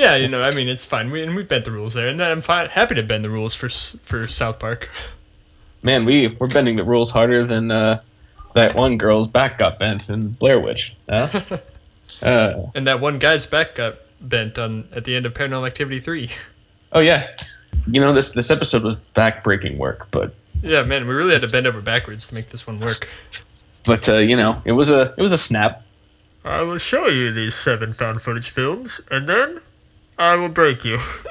Yeah, you know, I mean, it's fine. We and we bent the rules there, and I'm fine, happy to bend the rules for for South Park. Man, we we're bending the rules harder than uh, that one girl's back got bent in Blair Witch. Huh? uh, And that one guy's back got bent on at the end of Paranormal Activity three. oh yeah, you know this this episode was backbreaking work, but Yeah, man, we really had to bend over backwards to make this one work. but uh, you know it was a it was a snap. I will show you these seven found footage films, and then I will break you.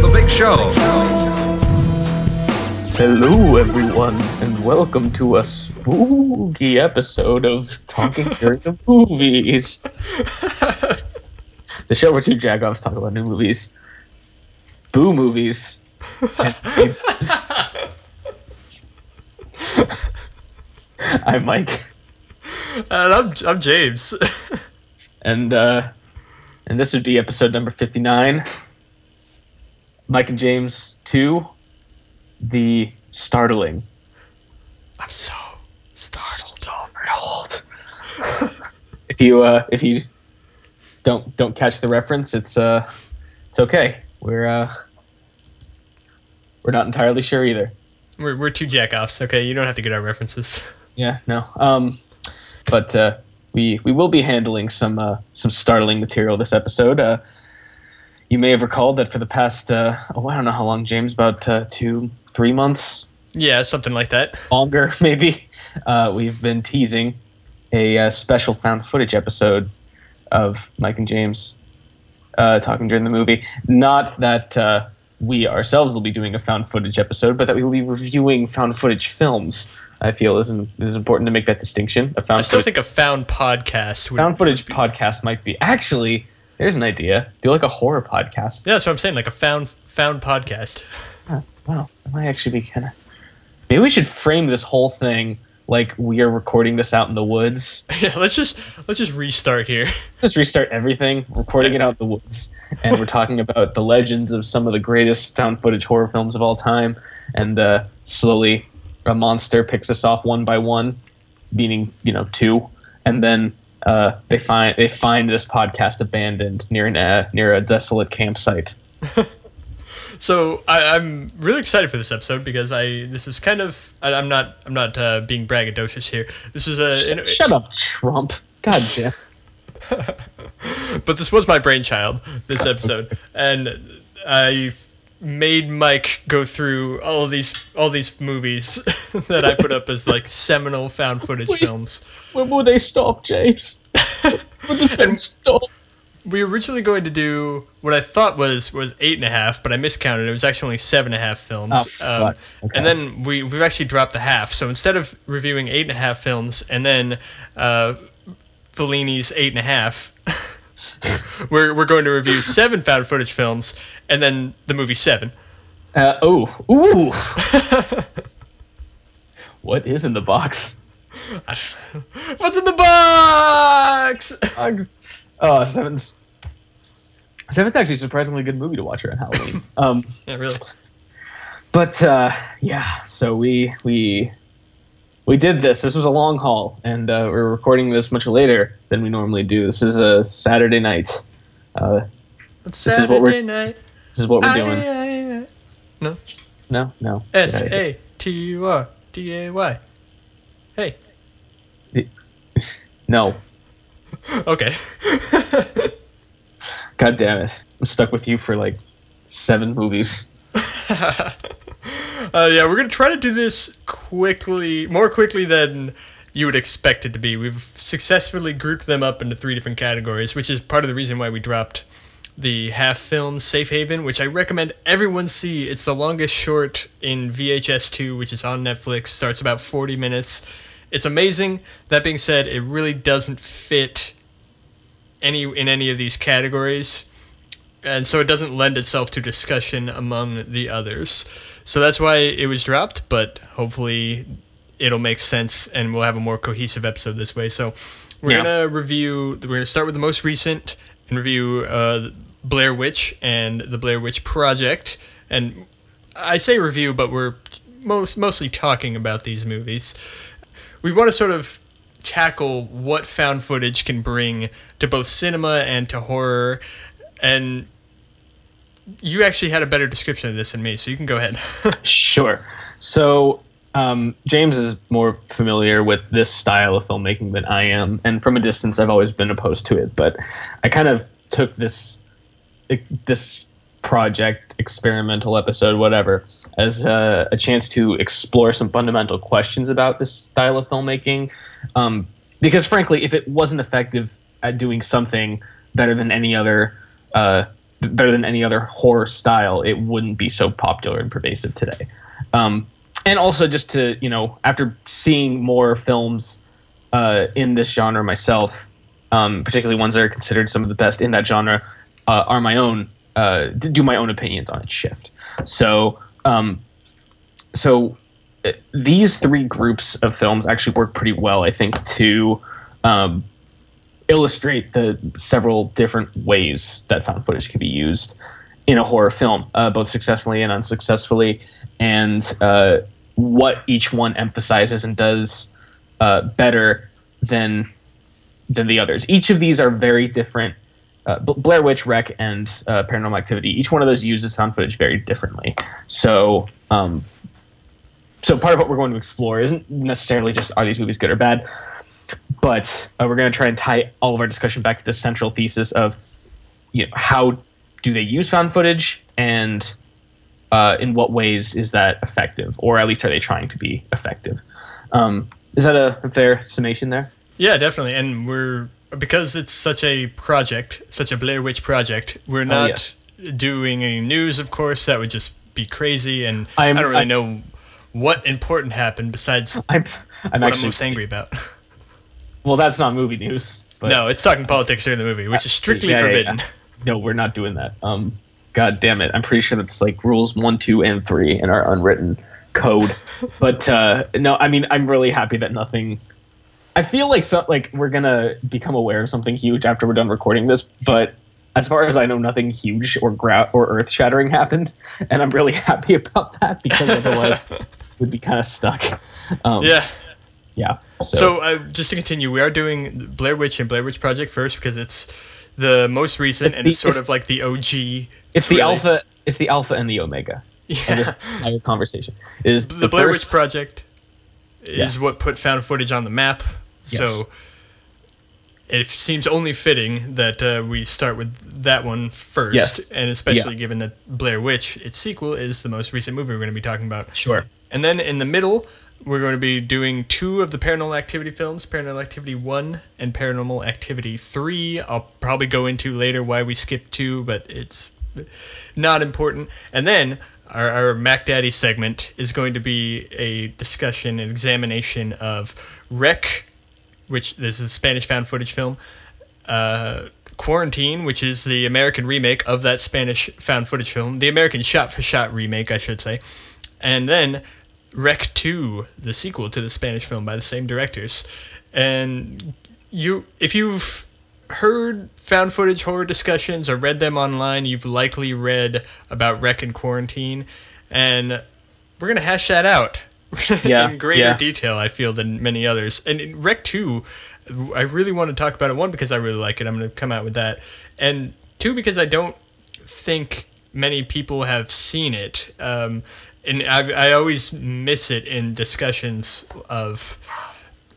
The Big Show. Hello, everyone, and welcome to a spooky episode of Talking During the Movies, the show where two jagoffs talk about new movies, boo movies. and games. I'm Mike, and I'm I'm James. and uh, and this would be episode number fifty-nine. Mike and James two, the startling. I'm so startled. Startled. if you uh, if you don't don't catch the reference, it's uh, it's okay. We're uh, we're not entirely sure either. We're we're two jackoffs. Okay, you don't have to get our references. Yeah, no. Um, but uh, we we will be handling some uh, some startling material this episode. Uh, you may have recalled that for the past uh, oh I don't know how long James about uh, two three months Yeah, something like that. longer maybe uh, we've been teasing a uh, special found footage episode of Mike and James uh, talking during the movie. Not that uh, we ourselves will be doing a found footage episode, but that we will be reviewing found footage films. I feel is is important to make that distinction. A I found still footage, think a found podcast would. found footage podcast might be actually. There's an idea. Do like a horror podcast. Yeah, that's what I'm saying. Like a found found podcast. Huh, wow, that might actually be kind of. Maybe we should frame this whole thing like we are recording this out in the woods. yeah, let's just let's just restart here. Let's restart everything, recording it out in the woods, and we're talking about the legends of some of the greatest found footage horror films of all time, and uh, slowly a monster picks us off one by one, meaning you know two, and then uh, they find they find this podcast abandoned near an uh, near a desolate campsite. So I, I'm really excited for this episode because I this is kind of I, I'm not I'm not uh, being braggadocious here. This is a Shut, shut up, Trump! God damn. but this was my brainchild this episode and I made Mike go through all of these all these movies that I put up as like seminal found footage Wait. films. When will they stop, James? When the film stop? we were originally going to do what I thought was was eight and a half, but I miscounted. It was actually only seven and a half films. Oh, fuck. Okay. And then we we've actually dropped the half. So instead of reviewing eight and a half films and then uh, Fellini's eight and a half, we're we're going to review seven found footage films and then the movie Seven. Uh, oh, ooh. what is in the box? What's in the box? Oh, Seven's Seven's actually a surprisingly good movie to watch around Halloween. um, yeah, really. but uh, yeah, so we we we did this. This was a long haul, and uh, we're recording this much later than we normally do. This is a Saturday night. Uh, It's This is what we're- night. this is what we're doing. Aye, aye, aye. No. No, no. S Yeah, A T U R D A Y. Hey. No. Okay. God damn it! I'm stuck with you for like seven movies. Uh, yeah, we're gonna try to do this quickly, more quickly than you would expect it to be. We've successfully grouped them up into three different categories, which is part of the reason why we dropped the half film Safe Haven, which I recommend everyone see. It's the longest short in VHS 2, which is on Netflix. Starts about 40 minutes. It's amazing. That being said, it really doesn't fit any in any of these categories and so it doesn't lend itself to discussion among the others. So that's why it was dropped, but hopefully it'll make sense and we'll have a more cohesive episode this way. So we're Yeah. gonna review. We're gonna start with the most recent and review uh, Blair Witch and the Blair Witch Project. And I say review, but we're most mostly talking about these movies. We want to sort of tackle what found footage can bring to both cinema and to horror. And you actually had a better description of this than me, so you can go ahead. sure. So um, James is more familiar with this style of filmmaking than I am, and from a distance, I've always been opposed to it. But I kind of took this this project, experimental episode, whatever, as a, a chance to explore some fundamental questions about this style of filmmaking. Um, because frankly, if it wasn't effective at doing something better than any other uh, better than any other horror style, it wouldn't be so popular and pervasive today. Um, and also just to you know, after seeing more films uh, in this genre myself, um, particularly ones that are considered some of the best in that genre, uh, are my own. Uh, do my own opinions on it shift. So, um, so uh, these three groups of films actually work pretty well, I think, to um, illustrate the several different ways that found footage can be used in a horror film, uh, both successfully and unsuccessfully, and uh, what each one emphasizes and does uh, better than than the others. Each of these are very different. Uh, Blair Witch, Rec, and uh, Paranormal Activity. Each one of those uses found footage very differently. So, um, so part of what we're going to explore isn't necessarily just are these movies good or bad, but uh, we're going to try and tie all of our discussion back to the central thesis of you know, how do they use found footage and uh, in what ways is that effective, or at least are they trying to be effective? Um, is that a, fair summation there? Yeah, definitely. And we're because it's such a project, such a Blair Witch project. We're oh, not oh, doing any news, of course. That would just be crazy, and I'm, I do not really I'm, know what important happened besides I'm, I'm what actually, I'm most angry about. Well, that's not movie news. But, no, it's talking politics during the movie, which is strictly yeah, forbidden. Yeah, yeah. No, we're not doing that. Um, God damn it! I'm pretty sure that's like rules one, two, and three in our unwritten code. but uh, no, I mean, I'm really happy that nothing. I feel like so, like we're gonna become aware of something huge after we're done recording this, but as far as I know, nothing huge or gra- or earth shattering happened, and I'm really happy about that because otherwise we'd be kind of stuck. Um, yeah. Yeah. So, so uh, just to continue, we are doing Blair Witch and Blair Witch Project first because it's the most recent it's and the, it's sort it's, of like the OG. It's the alpha. It's the alpha and the omega. Yeah. this entire conversation is the, the Blair first, Witch Project is yeah. what put found footage on the map. Yes. So it seems only fitting that uh, we start with that one first, yes. and especially yeah. given that Blair Witch, its sequel, is the most recent movie we're going to be talking about. Sure. And then in the middle, we're going to be doing two of the Paranormal Activity films, Paranormal Activity 1 and Paranormal Activity 3. I'll probably go into later why we skipped 2, but it's not important. And then our, our Mac Daddy segment is going to be a discussion, an examination of Rec, which this is a Spanish found footage film, uh, Quarantine, which is the American remake of that Spanish found footage film, the American shot for shot remake, I should say. And then Rec 2, the sequel to the Spanish film by the same directors. And you if you've heard found footage horror discussions or read them online, you've likely read about Rec and Quarantine. And we're going to hash that out yeah, in greater yeah. detail, I feel, than many others. And in Rec 2, I really want to talk about it. One, because I really like it. I'm going to come out with that. And two, because I don't think many people have seen it. Um, and I, I always miss it in discussions of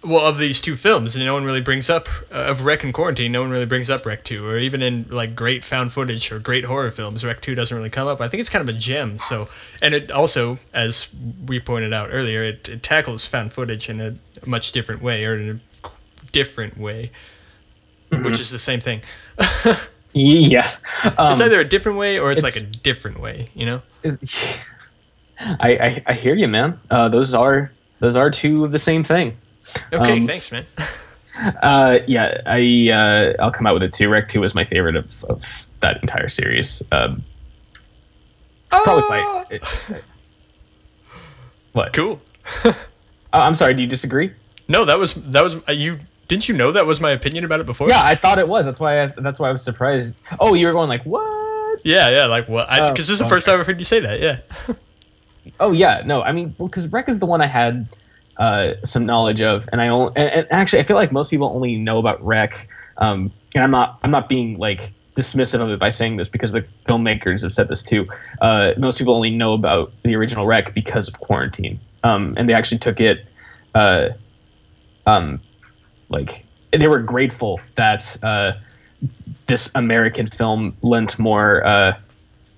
well of these two films and no one really brings up uh, of Rec and Quarantine no one really brings up Rec 2 or even in like great found footage or great horror films Rec 2 doesn't really come up. I think it's kind of a gem so and it also as we pointed out earlier it, it tackles found footage in a much different way or in a different way mm-hmm. which is the same thing. Yeah um, it's either a different way or it's, it's like a different way you know I, I, I hear you, man. Uh, those are those are two of the same thing. Okay, um, thanks, man. uh, yeah, I uh, I'll come out with it too. Rec Two was my favorite of, of that entire series. Um, probably my. It, ah! it, what? Cool. uh, I'm sorry. Do you disagree? No, that was that was uh, you. Didn't you know that was my opinion about it before? Yeah, I thought it was. That's why. I, that's why I was surprised. Oh, you were going like what? Yeah, yeah, like what? Because oh, this is the first time I've heard you say that. Yeah. Oh yeah, no, I mean, because Rec is the one I had uh, some knowledge of, and I only, and, and actually I feel like most people only know about Rec, um, and I'm not I'm not being like dismissive of it by saying this because the filmmakers have said this too. Uh, most people only know about the original Rec because of quarantine, um, and they actually took it, uh, um, like they were grateful that uh, this American film lent more uh,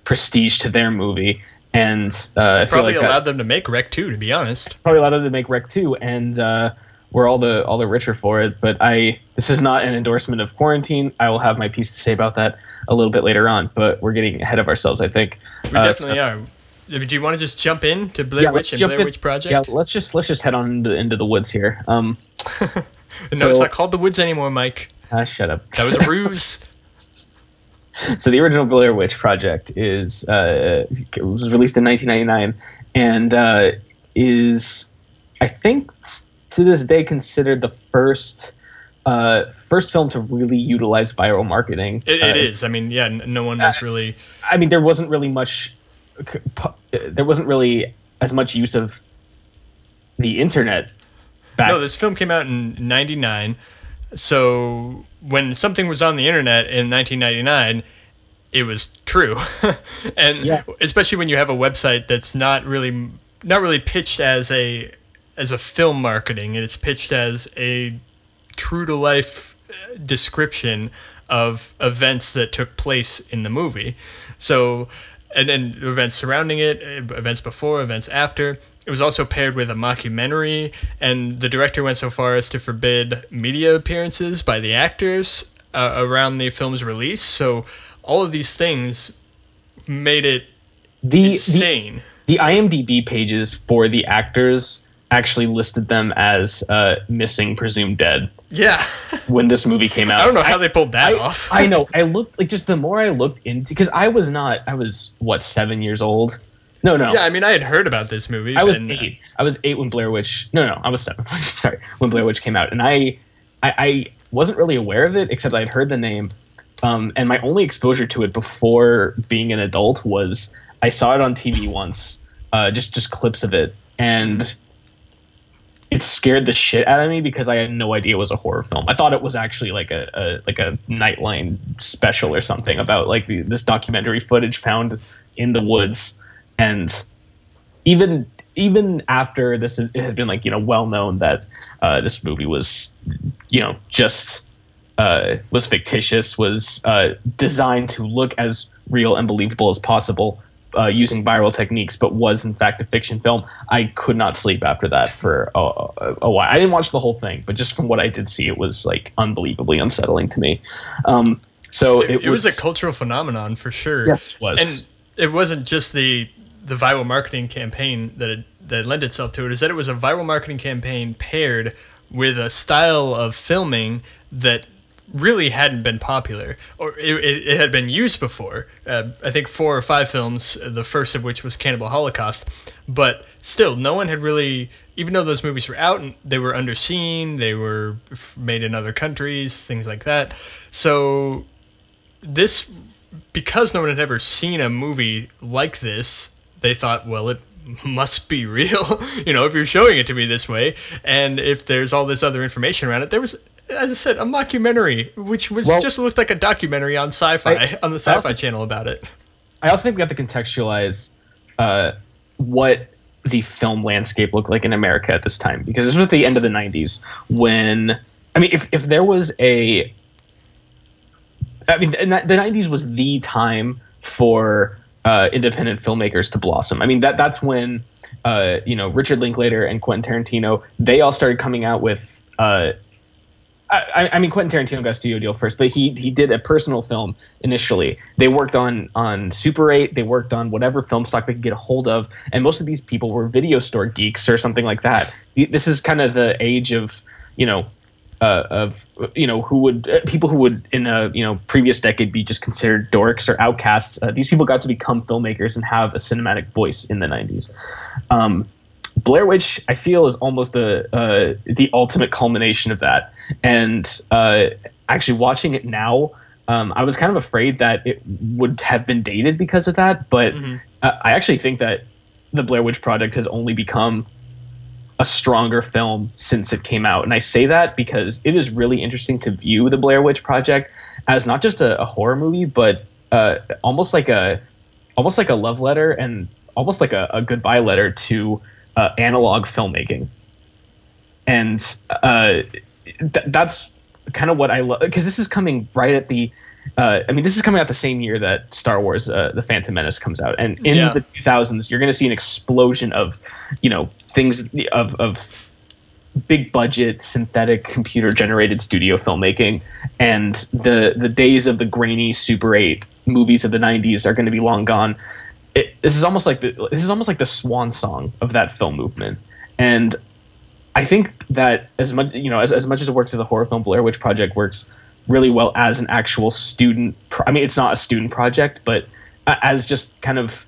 prestige to their movie. And uh, Probably like allowed them to make Rec 2, to be honest. probably allowed them to make Rec 2, and uh, we're all the all the richer for it. But I this is not an endorsement of quarantine. I will have my piece to say about that a little bit later on. But we're getting ahead of ourselves, I think. We Uh, definitely so- are. Do you want to just jump in to Blair Yeah, Witch and Blair in. Witch Project? Yeah, let's just let's just head on into, into the woods here. Um, no, So- it's not called The Woods anymore, Mike. ah, shut up. That was a ruse. so the original Blair Witch Project is uh, it was released in 1999 and uh, is I think to this day considered the first uh, first film to really utilize viral marketing. It, Uh, it is. I mean, yeah, no one was really. I mean, there wasn't really much. There wasn't really as much use of the internet back. No, this film came out in 99. So when something was on the internet in 1999, it was true. and Yeah. especially when you have a website that's not really not really pitched as a as a film marketing, it's pitched as a true to life uh, description of events that took place in the movie. So, and then events surrounding it, uh, events before, events after. It was also paired with a mockumentary, and the director went so far as to forbid media appearances by the actors uh, around the film's release. So, all of these things made it the, the insane. the IMDb pages for the actors actually listed them as uh, missing, presumed dead yeah. when this movie came out. I don't know how they pulled that I, off. I know. I looked like just the more I looked into because I was not. I was what seven years old. No, no. Yeah, I mean, I had heard about this movie. I was and, eight. I was eight when Blair Witch. No, no, I was seven. Sorry, when Blair Witch came out, and I, I, I wasn't really aware of it except I'd heard the name, um, and my only exposure to it before being an adult was I saw it on TV once, uh, just just clips of it, and it scared the shit out of me because I had no idea it was a horror film. I thought it was actually like a, a like a Nightline special or something about like the, this documentary footage found in the woods, and even even after this it had been like you know well known that uh, this movie was you know just uh, was fictitious was uh, designed to look as real and believable as possible uh, using viral techniques but was in fact a fiction film i could not sleep after that for a, a, a while. I didn't watch the whole thing but just from what i did see it was like unbelievably unsettling to me. Um, so it, it, it was, a cultural phenomenon for sure. yes. It was. and it wasn't just the the viral marketing campaign that it, that lent itself to it. Is that it was a viral marketing campaign paired with a style of filming that really hadn't been popular, or it, it, it had been used before. Uh, I think four or five films, uh, the first of which was Cannibal Holocaust, but still, no one had really. Even though those movies were out, and they were underseen, they were made in other countries, things like that. So this because no one had ever seen a movie like this, they thought, well, it must be real. you know, if you're showing it to me this way, and if there's all this other information around it, there was, as I said, a mockumentary, which was Well- just looked like a documentary on Sci-Fi I- on the Sci-Fi also- Channel about it. I also think we have to contextualize uh, what the film landscape looked like in America at this time, because this was at the end of the '90s when, I mean, if if there was a, I mean, the the '90s was the time for uh, independent filmmakers to blossom. I mean, that that's when, uh, you know, Richard Linklater and Quentin Tarantino they all started coming out with. Uh, I, I mean, Quentin Tarantino got a studio deal first, but he he did a personal film initially. They worked on on Super 8. They worked on whatever film stock they could get a hold of, and most of these people were video store geeks or something like that. This is kind of the age of you know uh, of you know who would uh, people who would in a you know previous decade be just considered dorks or outcasts. Uh, these people got to become filmmakers and have a cinematic voice in the 90s. Um, Blair Witch, I feel, is almost a uh, the ultimate culmination of that. And uh, actually, watching it now, um, I was kind of afraid that it would have been dated because of that. But Mhm. uh, I actually think that the Blair Witch Project has only become a stronger film since it came out. And I say that because it is really interesting to view the Blair Witch Project as not just a, a horror movie, but uh, almost like a almost like a love letter and almost like a, a goodbye letter to uh, analog filmmaking. And uh, th- that's kind of what I love because this is coming right at the. Uh, I mean, this is coming out the same year that Star Wars: uh, The Phantom Menace comes out, and in Yeah. the 2000s, you're going to see an explosion of, you know, things of of big budget synthetic computer generated studio filmmaking. And the the days of the grainy super 8 movies of the 90s are going to be long gone. It, this is almost like the, this is almost like the swan song of that film movement. And i think that as much you know as, as much as it works as a horror film blair witch project works really well as an actual student pro- i mean it's not a student project but as just kind of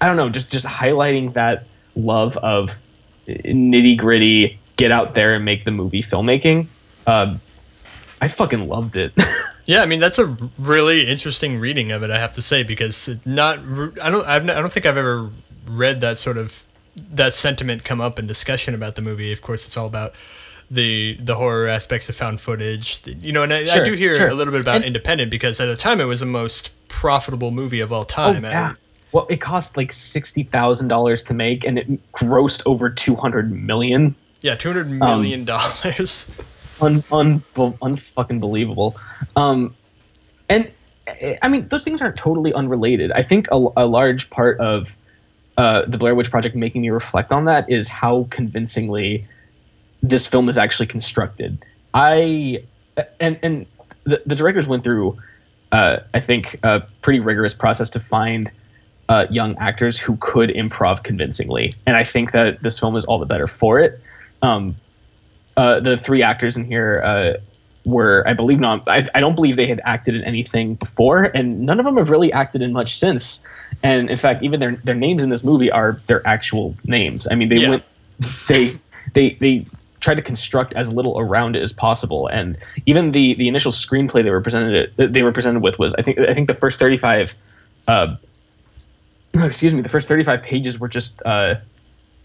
i don't know just just highlighting that love of nitty gritty, get out there and make the movie filmmaking. Um, I fucking loved it. Yeah, I mean that's a really interesting reading of it, I have to say, because not I don't I've, I don't think I've ever read that sort of that sentiment come up in discussion about the movie. Of course, it's all about the the horror aspects of found footage, you know. And I, I do hear sure. a little bit about And- Independent because at the time it was the most profitable movie of all oh time. yeah. Well, it cost like sixty thousand dollars to make, and it grossed over two hundred million. yeah, two hundred Um, million dollars. Un, un, unfucking believable. Um, and I mean, those things aren't totally unrelated. I think a, a large part of uh, the Blair Witch Project making me reflect on that is how convincingly this film is actually constructed. I and and the, the directors went through, uh, I think, a pretty rigorous process to find uh, young actors who could improv convincingly, and I think that this film is all the better for it. Um, uh, the three actors in here uh, were, I believe, not. I, I don't believe they had acted in anything before, and none of them have really acted in much since. And in fact, even their their names in this movie are their actual names. I mean, they Yeah. went, they they they tried to construct as little around it as possible, and even the the initial screenplay they were presented they were presented with was, I think, I think the first thirty five. Uh, excuse me, the first 35 pages were just uh,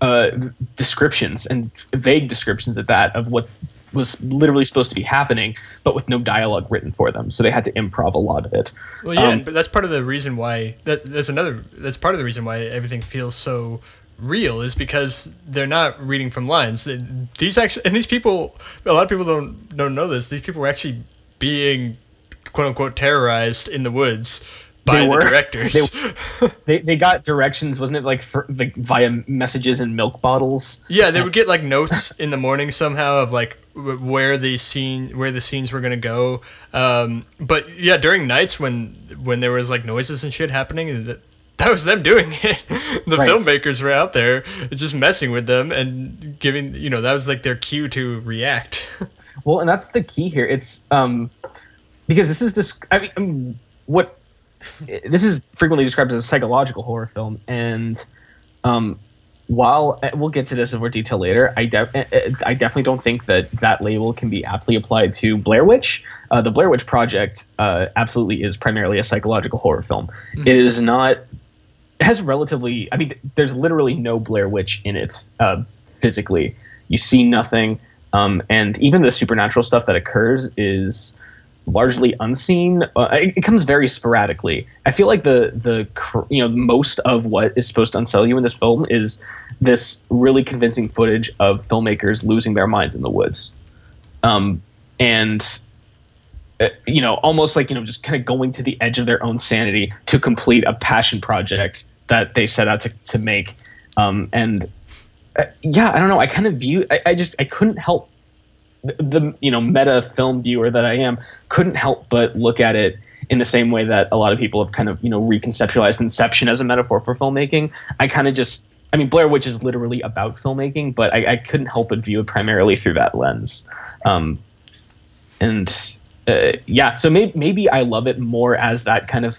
uh, descriptions and vague descriptions at that of what was literally supposed to be happening, but with no dialogue written for them. So they had to improv a lot of it. Well, yeah, Um, but that's part of the reason why that that's another that's part of the reason why everything feels so real is because they're not reading from lines. These actually and these people, a lot of people don't don't know this. These people were actually being quote unquote terrorized in the woods by They the were. directors. They, they they, got directions, wasn't it, like for, like via messages in milk bottles? yeah, they would get like notes in the morning somehow of like where the scene where the scenes were gonna go. Um, but yeah, during nights when when there was like noises and shit happening, that, was them doing it. the Right. filmmakers were out there just messing with them and giving you know that was like their cue to react. Well, and that's the key here. It's um because this is this. I mean, what this is frequently described as a psychological horror film, and um, while uh, we'll get to this in more detail later, I def- uh, I definitely don't think that that label can be aptly applied to Blair Witch. Uh, the Blair Witch Project uh, absolutely is primarily a psychological horror film. It is not. It has relatively. I mean, there's literally no Blair Witch in it uh, physically. You see nothing, um, and even the supernatural stuff that occurs is largely unseen. Uh, it, it comes very sporadically. I feel like the the you know most of what is supposed to unsell you in this film is this really convincing footage of filmmakers losing their minds in the woods, um, and uh, you know almost like you know just kind of going to the edge of their own sanity to complete a passion project that they set out to to make, um, and uh, yeah, I don't know. I kind of view. I, I just I couldn't help the, the you know meta film viewer that I am couldn't help but look at it in the same way that a lot of people have kind of you know reconceptualized Inception as a metaphor for filmmaking. I kind of just I mean Blair Witch is literally about filmmaking, but I, I couldn't help but view it primarily through that lens. Um, and uh, yeah, so maybe maybe I love it more as that kind of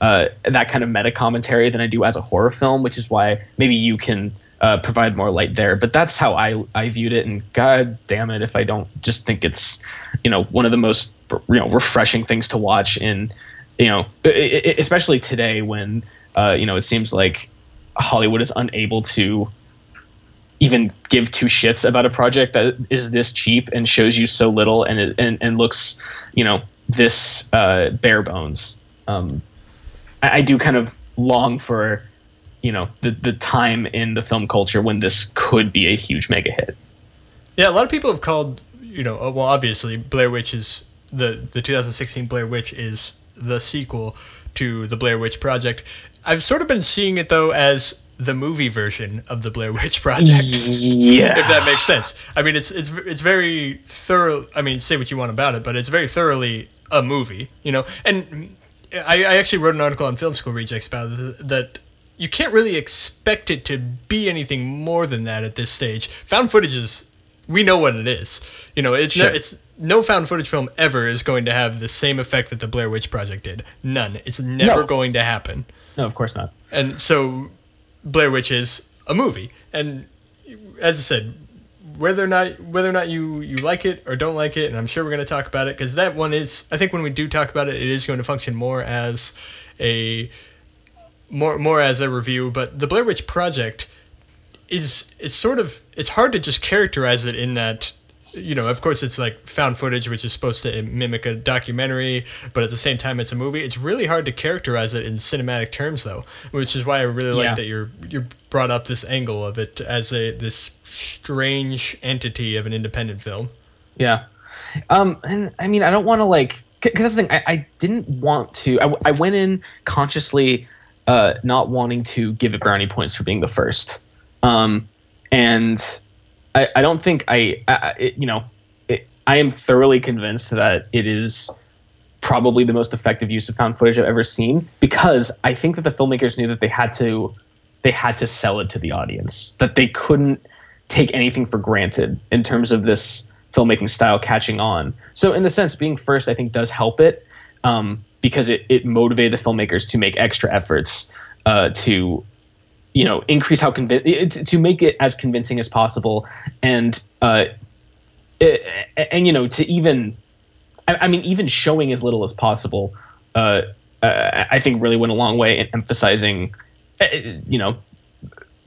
uh, that kind of meta commentary than I do as a horror film, which is why maybe you can uh, provide more light there. But that's how I I viewed it, and god damn it if I don't just think it's you know one of the most you know refreshing things to watch in you know especially today when uh, you know it seems like Hollywood is unable to even give two shits about a project that is this cheap and shows you so little and it, and, and looks, you know, this uh, bare bones. Um, I, I do kind of long for, you know, the the time in the film culture when this could be a huge mega hit. Yeah, a lot of people have called, you know, uh, well, obviously Blair Witch is the the 2016 Blair Witch is the sequel to the Blair Witch Project. I've sort of been seeing it though as the movie version of the Blair Witch Project. Yeah. if that makes sense. I mean, it's it's it's very thorough. I mean, say what you want about it, but it's very thoroughly a movie, you know. And I, I actually wrote an article on Film School Rejects about it, that you can't really expect it to be anything more than that at this stage. Found footage is we know what it is. You know, it's Sure. no, it's no found footage film ever is going to have the same effect that the Blair Witch Project did. None. It's never No. going to happen. No, of course not. And so Blair Witch is a movie. And as I said, whether or not whether or not you you like it or don't like it, and I'm sure we're going to talk about it because that one is I think when we do talk about it, it is going to function more as a more more as a review. But the Blair Witch Project is it's sort of it's hard to just characterize it in that you know of course it's like found footage which is supposed to mimic a documentary but at the same time it's a movie it's really hard to characterize it in cinematic terms though which is why i really like that you're you brought up this angle of it as a this strange entity of an independent film Yeah. Um, and I mean, I don't want to like, because that's the thing. I, I didn't want to. I, I went in consciously, uh, not wanting to give it brownie points for being the first. Um, and I, I don't think I, I it, you know, it, I am thoroughly convinced that it is probably the most effective use of found footage I've ever seen because I think that the filmmakers knew that they had to, they had to sell it to the audience. That they couldn't take anything for granted in terms of this filmmaking style catching on. So in the sense, being first, I think does help it um, because it, it motivated the filmmakers to make extra efforts uh, to, you know, increase how convincing to make it as convincing as possible, and uh, it, and you know to even, I, I mean, even showing as little as possible. Uh, uh, I think really went a long way in emphasizing, uh, you know,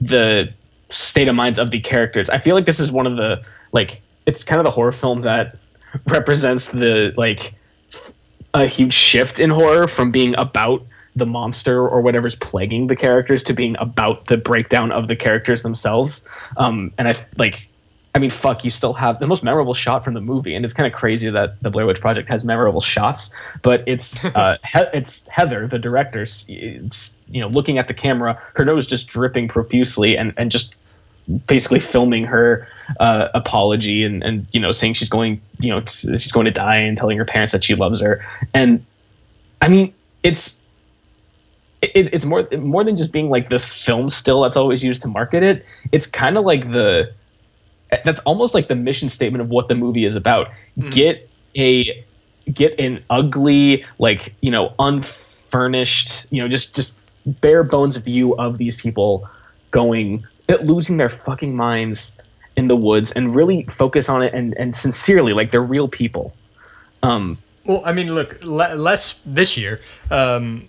the state of minds of the characters. I feel like this is one of the like it's kind of the horror film that represents the like a huge shift in horror from being about the monster or whatever's plaguing the characters to being about the breakdown of the characters themselves. Um, and I like, I mean, fuck, you still have the most memorable shot from the movie, and it's kind of crazy that the Blair Witch Project has memorable shots, but it's uh, he- it's Heather, the director, you know, looking at the camera, her nose just dripping profusely, and and just basically filming her uh, apology and, and you know saying she's going you know she's going to die and telling her parents that she loves her and I mean it's it, it's more more than just being like this film still that's always used to market it it's kind of like the that's almost like the mission statement of what the movie is about get a get an ugly like you know unfurnished you know just just bare bones view of these people going losing their fucking minds in the woods and really focus on it and and sincerely like they're real people um Well, I mean, look, le- less this year. Um,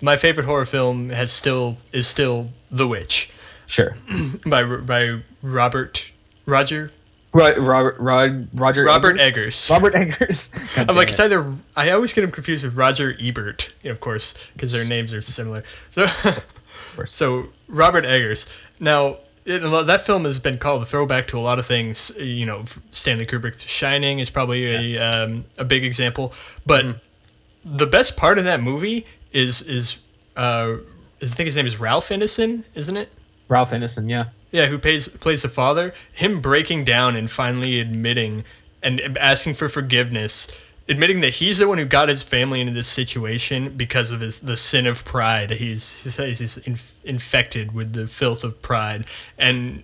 my favorite horror film has still is still The Witch sure by by Robert Roger Ro- Robert Rod, Roger Robert Eggers? Eggers. Robert Eggers I'm like it. it's either I always get him confused with Roger Ebert, of course, because their names are similar. So, so Robert Eggers. Now it, that film has been called a throwback to a lot of things. You know, Stanley Kubrick's Shining is probably a um, a big example, but the best part of that movie is is uh, is I think his name is Ralph Ineson, isn't it? Ralph Ineson yeah Yeah, who plays plays the father. Him breaking down and finally admitting and asking for forgiveness, admitting that he's the one who got his family into this situation because of his the sin of pride. He's he's, he's inf- infected with the filth of pride, and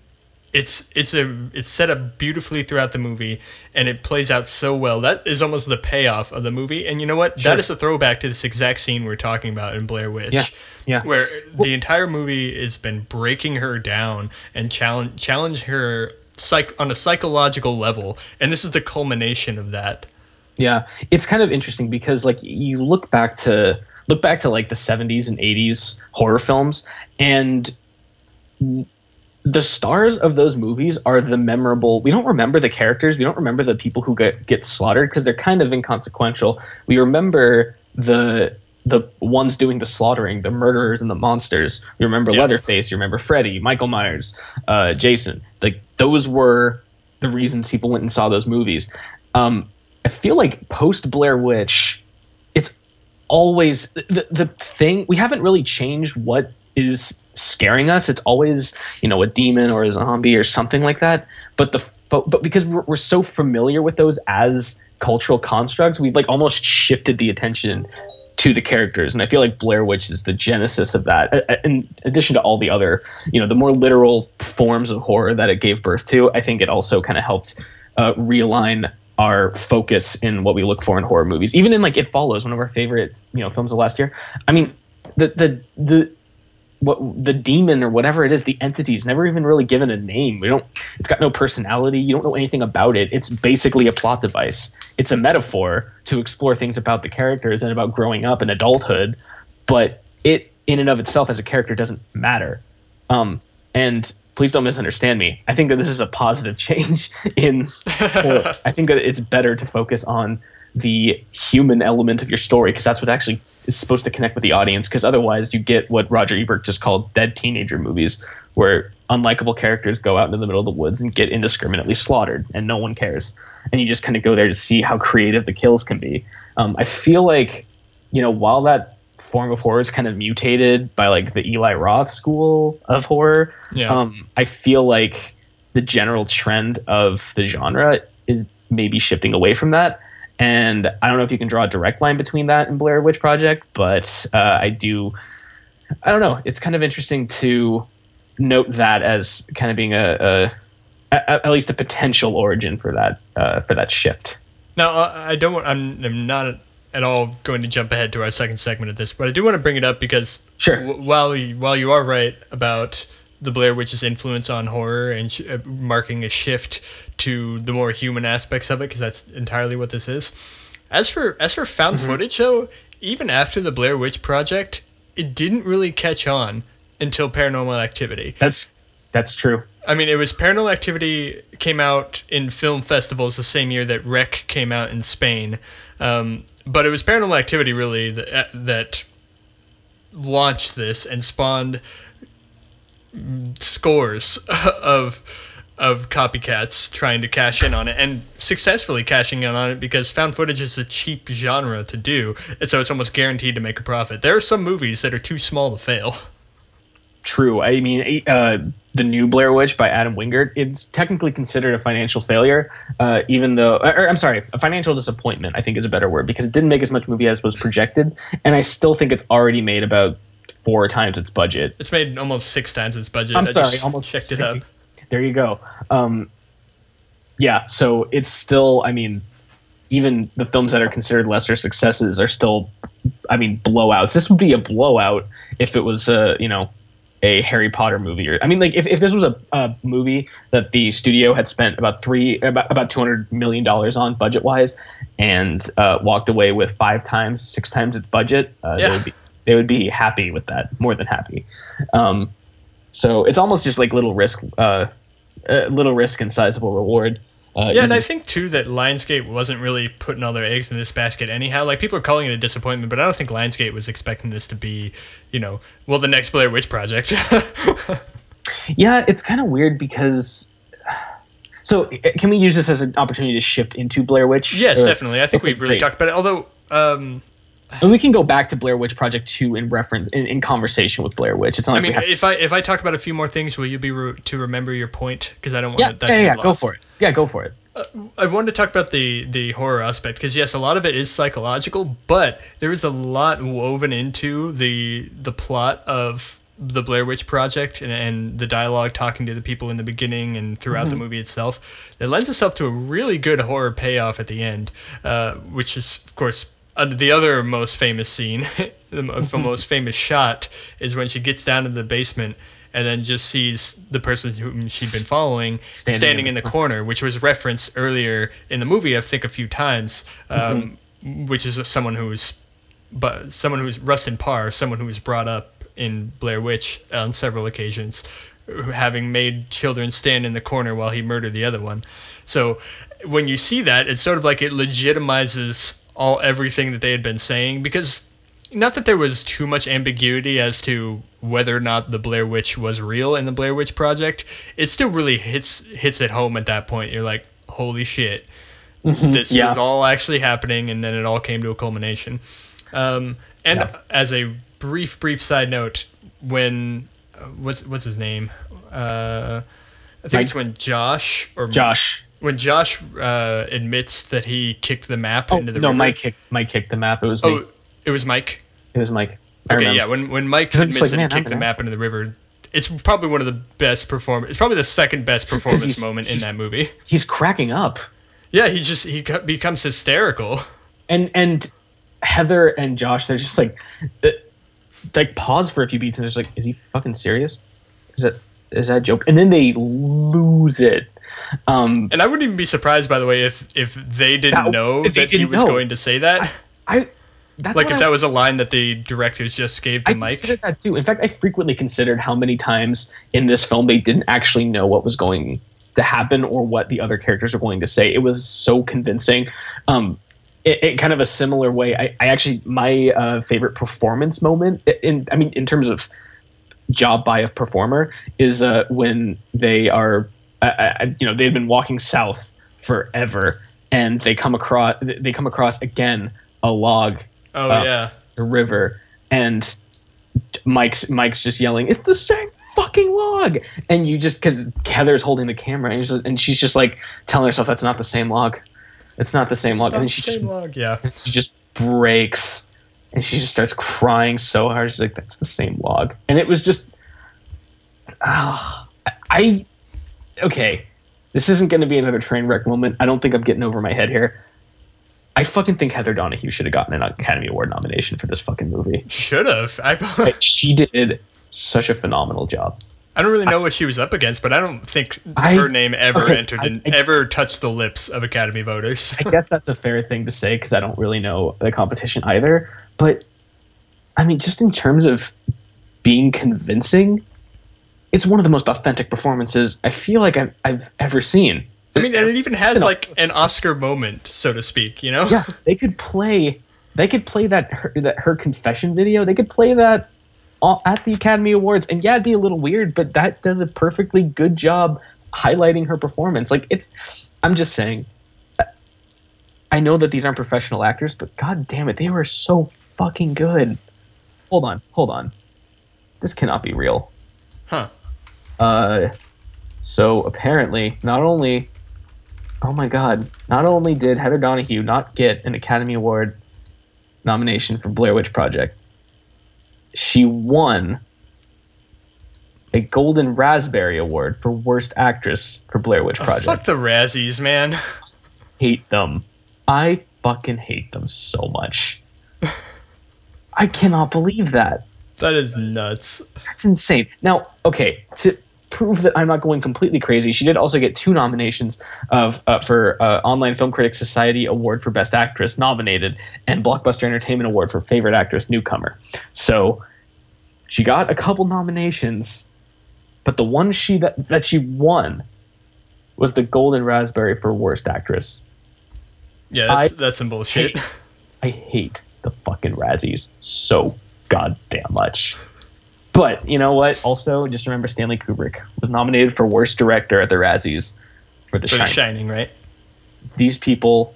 it's it's a it's set up beautifully throughout the movie, and it plays out so well. That is almost the payoff of the movie. And you know what? Sure. That is a throwback to this exact scene we're talking about in Blair Witch Yeah, yeah. where the entire movie has been breaking her down and challenge challenge her psych on a psychological level, and this is the culmination of that. Yeah, it's kind of interesting because like you look back to look back to like the 70s and 80s horror films and the stars of those movies are the memorable we don't remember the characters we don't remember the people who get get slaughtered because they're kind of inconsequential. We remember the the ones doing the slaughtering the murderers and the monsters. You remember Yeah. leatherface you remember freddy michael myers uh, jason. Like those were the reasons people went and saw those movies. Um, i feel like post blair witch it's always the, the thing we haven't really changed what is scaring us it's always you know a demon or a zombie or something like that but the but, but because we're, we're so familiar with those as cultural constructs we've like almost shifted the attention to the characters and i feel like blair witch is the genesis of that in addition to all the other you know the more literal forms of horror that it gave birth to i think it also kind of helped uh, realign our focus in what we look for in horror movies. Even in like It Follows, one of our favorite you know films of last year. I mean, the the the what the demon or whatever it is, the entity is never even really given a name. We don't. It's got no personality. You don't know anything about it. It's basically a plot device. It's a metaphor to explore things about the characters and about growing up and adulthood. But it, in and of itself, as a character, doesn't matter. Um, and please don't misunderstand me. I think that this is a positive change in. I think that it's better to focus on the human element of your story because that's what actually is supposed to connect with the audience. Because otherwise, you get what Roger Ebert just called dead teenager movies, where unlikable characters go out into the middle of the woods and get indiscriminately slaughtered, and no one cares. And you just kind of go there to see how creative the kills can be. Um, I feel like, you know, while that form of horror is kind of mutated by like the Eli Roth school of horror, Yeah. um, I feel like the general trend of the genre is maybe shifting away from that. And I don't know if you can draw a direct line between that and Blair Witch Project, but uh, I do. I don't know. It's kind of interesting to note that as kind of being a, a at, least a potential origin for that uh, for that shift. Now, uh, I don't want, I'm, I'm not at all going to jump ahead to our second segment of this, but I do want to bring it up because Sure. w- while you, while you are right about the Blair Witch's influence on horror and sh- uh, marking a shift to the more human aspects of it, because that's entirely what this is. As for as for found footage, though, even after the Blair Witch Project, it didn't really catch on until Paranormal Activity. That's that's true. I mean, it was Paranormal Activity came out in film festivals the same year that Rec came out in Spain, um, but it was Paranormal Activity really that, that launched this and spawned scores of of copycats trying to cash in on it and successfully cashing in on it because found footage is a cheap genre to do, and so it's almost guaranteed to make a profit. There are some movies that are too small to fail. True. I mean, uh, the new Blair Witch by Adam Wingard, it's technically considered a financial failure, uh, even though, or, I'm sorry, a financial disappointment, I think is a better word, because it didn't make as much movie as was projected, and I still think it's already made about four times its budget. It's made almost six times its budget. I'm I sorry, just almost checked it up. There you go. Um, yeah, so it's still, I mean, even the films that are considered lesser successes are still, I mean, blowouts. This would be a blowout if it was, uh, you know, a Harry Potter movie. Or I mean, like if, if this was a, a movie that the studio had spent about three, about, about two hundred million dollars on budget wise, and uh, walked away with five times, six times its budget, uh, Yeah. they would be they would be happy with that, more than happy. Um, so it's almost just like little risk, uh, uh, little risk and sizable reward. Uh, Yeah, and I think too that Lionsgate wasn't really putting all their eggs in this basket anyhow. Like people are calling it a disappointment, but I don't think Lionsgate was expecting this to be, you know, well the next Blair Witch project. Yeah, it's kind of weird because. So, uh, can we use this as an opportunity to shift into Blair Witch? yes, Or- definitely. I think we've really great. talked about it. Although, um, And we can go back to Blair Witch Project 2 in reference in, in conversation with Blair Witch. It's not I like mean, have, if I if I talk about a few more things, will you be re- to remember your point? Because I don't want yeah, that yeah, to yeah, go for it. Yeah, go for it. I wanted to talk about the the horror aspect because yes, a lot of it is psychological, but there is a lot woven into the the plot of the Blair Witch Project and, and the dialogue talking to the people in the beginning and throughout the movie itself that lends itself to a really good horror payoff at the end, uh, which is of course uh, the other most famous scene, the most famous shot is when she gets down to the basement and then just sees the person whom she'd been following Standing standing, in in the the corner, which was referenced earlier in the movie, I think a few times, um, which is someone who's but someone who's Rustin Parr, someone who was brought up in Blair Witch on several occasions, having made children stand in the corner while he murdered the other one. So when you see that, it's sort of like it legitimizes all everything that they had been saying because not that there was too much ambiguity as to whether or not the Blair Witch was real in the Blair Witch Project. It still really hits hits it home at that point. You're like, holy shit, Mhm, this yeah. is all actually happening, and then it all came to a culmination. Um, and Yeah. as a brief, brief side note, when uh, what's what's his name? Uh, I think Mike? it's when Josh or Josh. When Josh uh, admits that he kicked the map Oh into the river. no, river. Mike kicked Mike kicked the map. It was me. Oh, it was Mike. It was Mike. I Okay, remember. yeah. When when Mike admits like, that he kicked the map into the river, it's probably one of the best perform. It's probably the second best performance moment in that movie. He's cracking up. Yeah, he just he becomes hysterical. and and Heather and Josh, they're just like, uh, like pause for a few beats, and they're just like, is he fucking serious? Is that is that a joke? And then they lose it. Um, And I wouldn't even be surprised, by the way, if if they didn't That- know they that he didn't was know. going to say that. I that's like if I- that was a line that the directors just gave to I Mike. I considered that too. In fact, I frequently considered how many times in this film they didn't actually know what was going to happen or what the other characters were going to say. It was so convincing. Um, it, it kind of a similar way. I, I actually my uh, favorite performance moment in I mean in terms of job by a performer is uh, when they are uh, you know they've been walking south forever and they come across they come across again a log oh uh, yeah. the river and Mike's Mike's just yelling, "It's the same fucking log!" And you just because Heather's holding the camera and, she's just, and she's just like telling herself that's not the same log, it's not the same log, and she Same just log, yeah. she just breaks and she just starts crying so hard. She's like, "That's the same log," and it was just, ah, I okay. This isn't going to be another train wreck moment. I don't think I'm getting over my head here. I fucking think Heather Donahue should have gotten an Academy Award nomination for this fucking movie. Should have. I Like, she did such a phenomenal job. I don't really know what she was up against, but I don't think I- her name ever okay, entered I- and I- ever touched the lips of Academy voters. I guess that's a fair thing to say because I don't really know the competition either. But I mean, just in terms of being convincing, it's one of the most authentic performances I feel like I've, I've ever seen. I mean, and it even has like an Oscar moment, so to speak. You know? yeah, they could play. They could play that her, that her confession video. They could play that all- at the Academy Awards, and yeah, it'd be a little weird, but that does a perfectly good job highlighting her performance. Like it's, I'm just saying. I know that these aren't professional actors, but god damn it, they were so fucking good. Hold on, hold on. This cannot be real. Huh. Uh, so apparently, not only, oh my god, not only did Heather Donahue not get an Academy Award nomination for Blair Witch Project, she won a Golden Raspberry Award for Worst Actress for Blair Witch Oh, Project. fuck the Razzies, man. hate them. I fucking hate them so much. I cannot believe that. That is nuts. That's insane. Now, okay, to prove that I'm not going completely crazy, she did also get two nominations of uh, for uh, Online Film Critics Society Award for Best Actress nominated and Blockbuster Entertainment Award for Favorite Actress Newcomer. So she got a couple nominations, but the one she that, that she won was the Golden Raspberry for Worst Actress. Yeah, that's, I that's some bullshit. hate- I hate the fucking Razzies so goddamn much. But you know what? Also, just remember Stanley Kubrick was nominated for worst director at the Razzies for The For The Shining. Shining, right? These people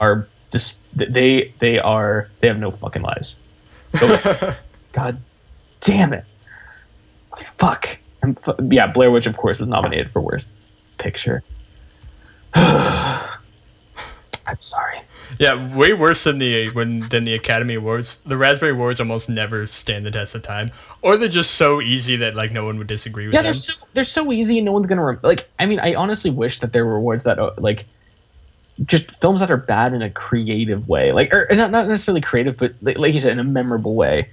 are just they they are they have no fucking lives. So, God damn it! Fuck. I'm fu- yeah, Blair Witch of course was nominated for worst picture. I'm sorry. Yeah, way worse than the when than the Academy Awards. The Raspberry Awards almost never stand the test of time, or they're just so easy that like no one would disagree with Yeah, them. they're so they're so easy, and no one's gonna rem- like. I mean, I honestly wish that there were awards that uh, like just films that are bad in a creative way, like or not not necessarily creative, but like, like you said, in a memorable way,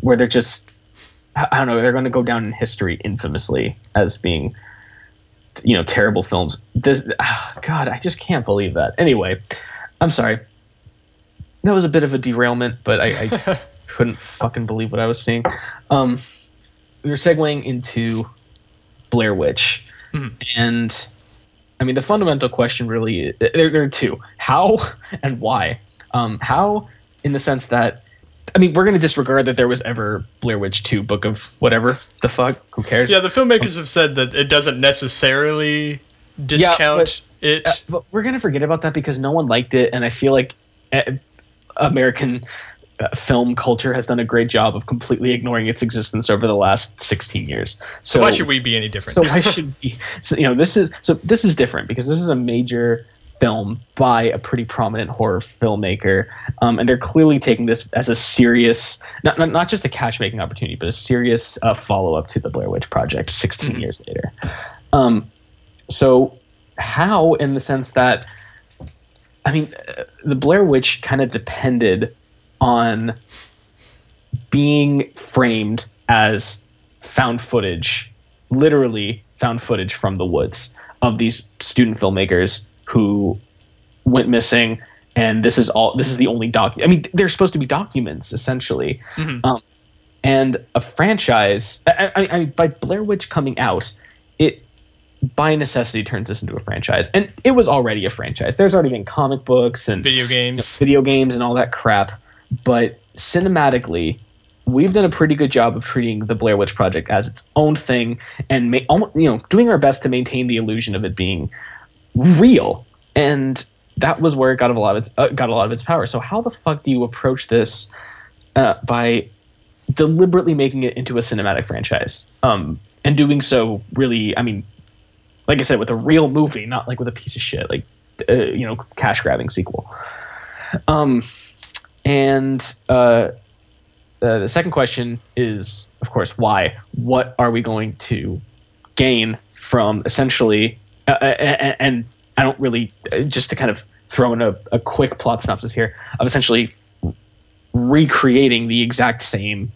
where they're just I don't know, they're gonna go down in history infamously as being you know terrible films. This ah, God, I just can't believe that. Anyway, I'm sorry. that was a bit of a derailment, but I, I couldn't fucking believe what I was seeing. Um, we were segueing into Blair Witch, Mhm. and I mean the fundamental question really there, there are two: how and why. Um, how, in the sense that, I mean, we're going to disregard that there was ever Blair Witch Two, Book of whatever the fuck. Who cares? Yeah, the filmmakers have said that it doesn't necessarily discount it. Uh, but we're gonna forget about that because no one liked it, and I feel like uh, American uh, film culture has done a great job of completely ignoring its existence over the last 16 years. So, so why should we be any different? So why should we? So you know, this is so this is different because this is a major film by a pretty prominent horror filmmaker, um, and they're clearly taking this as a serious, not not, not just a cash making opportunity, but a serious uh, follow up to the Blair Witch Project 16 Mhm. years later. Um, so how in the sense that i mean the blair witch kind of depended on being framed as found footage literally found footage from the woods of these student filmmakers who went missing and this is all this is the only doc i mean they're supposed to be documents essentially Mhm. and a franchise I, I, I by blair witch coming out by necessity turns this into a franchise. And it was already a franchise. There's already been comic books and Video you know, games. video games and all that crap. But cinematically we've done a pretty good job of treating the blair witch project as its own thing and ma- you know doing our best to maintain the illusion of it being real. And that was where it got a lot of its, uh, got a lot of its power. So how the fuck do you approach this uh, by deliberately making it into a cinematic franchise? Um, and doing so really i mean like i said with a real movie not like with a piece of shit like uh, you know cash grabbing sequel. Um and uh, uh the second question is of course why? What are we going to gain from essentially uh, and, and i don't really uh, just to kind of throw in a, a quick plot synopsis here of essentially recreating the exact same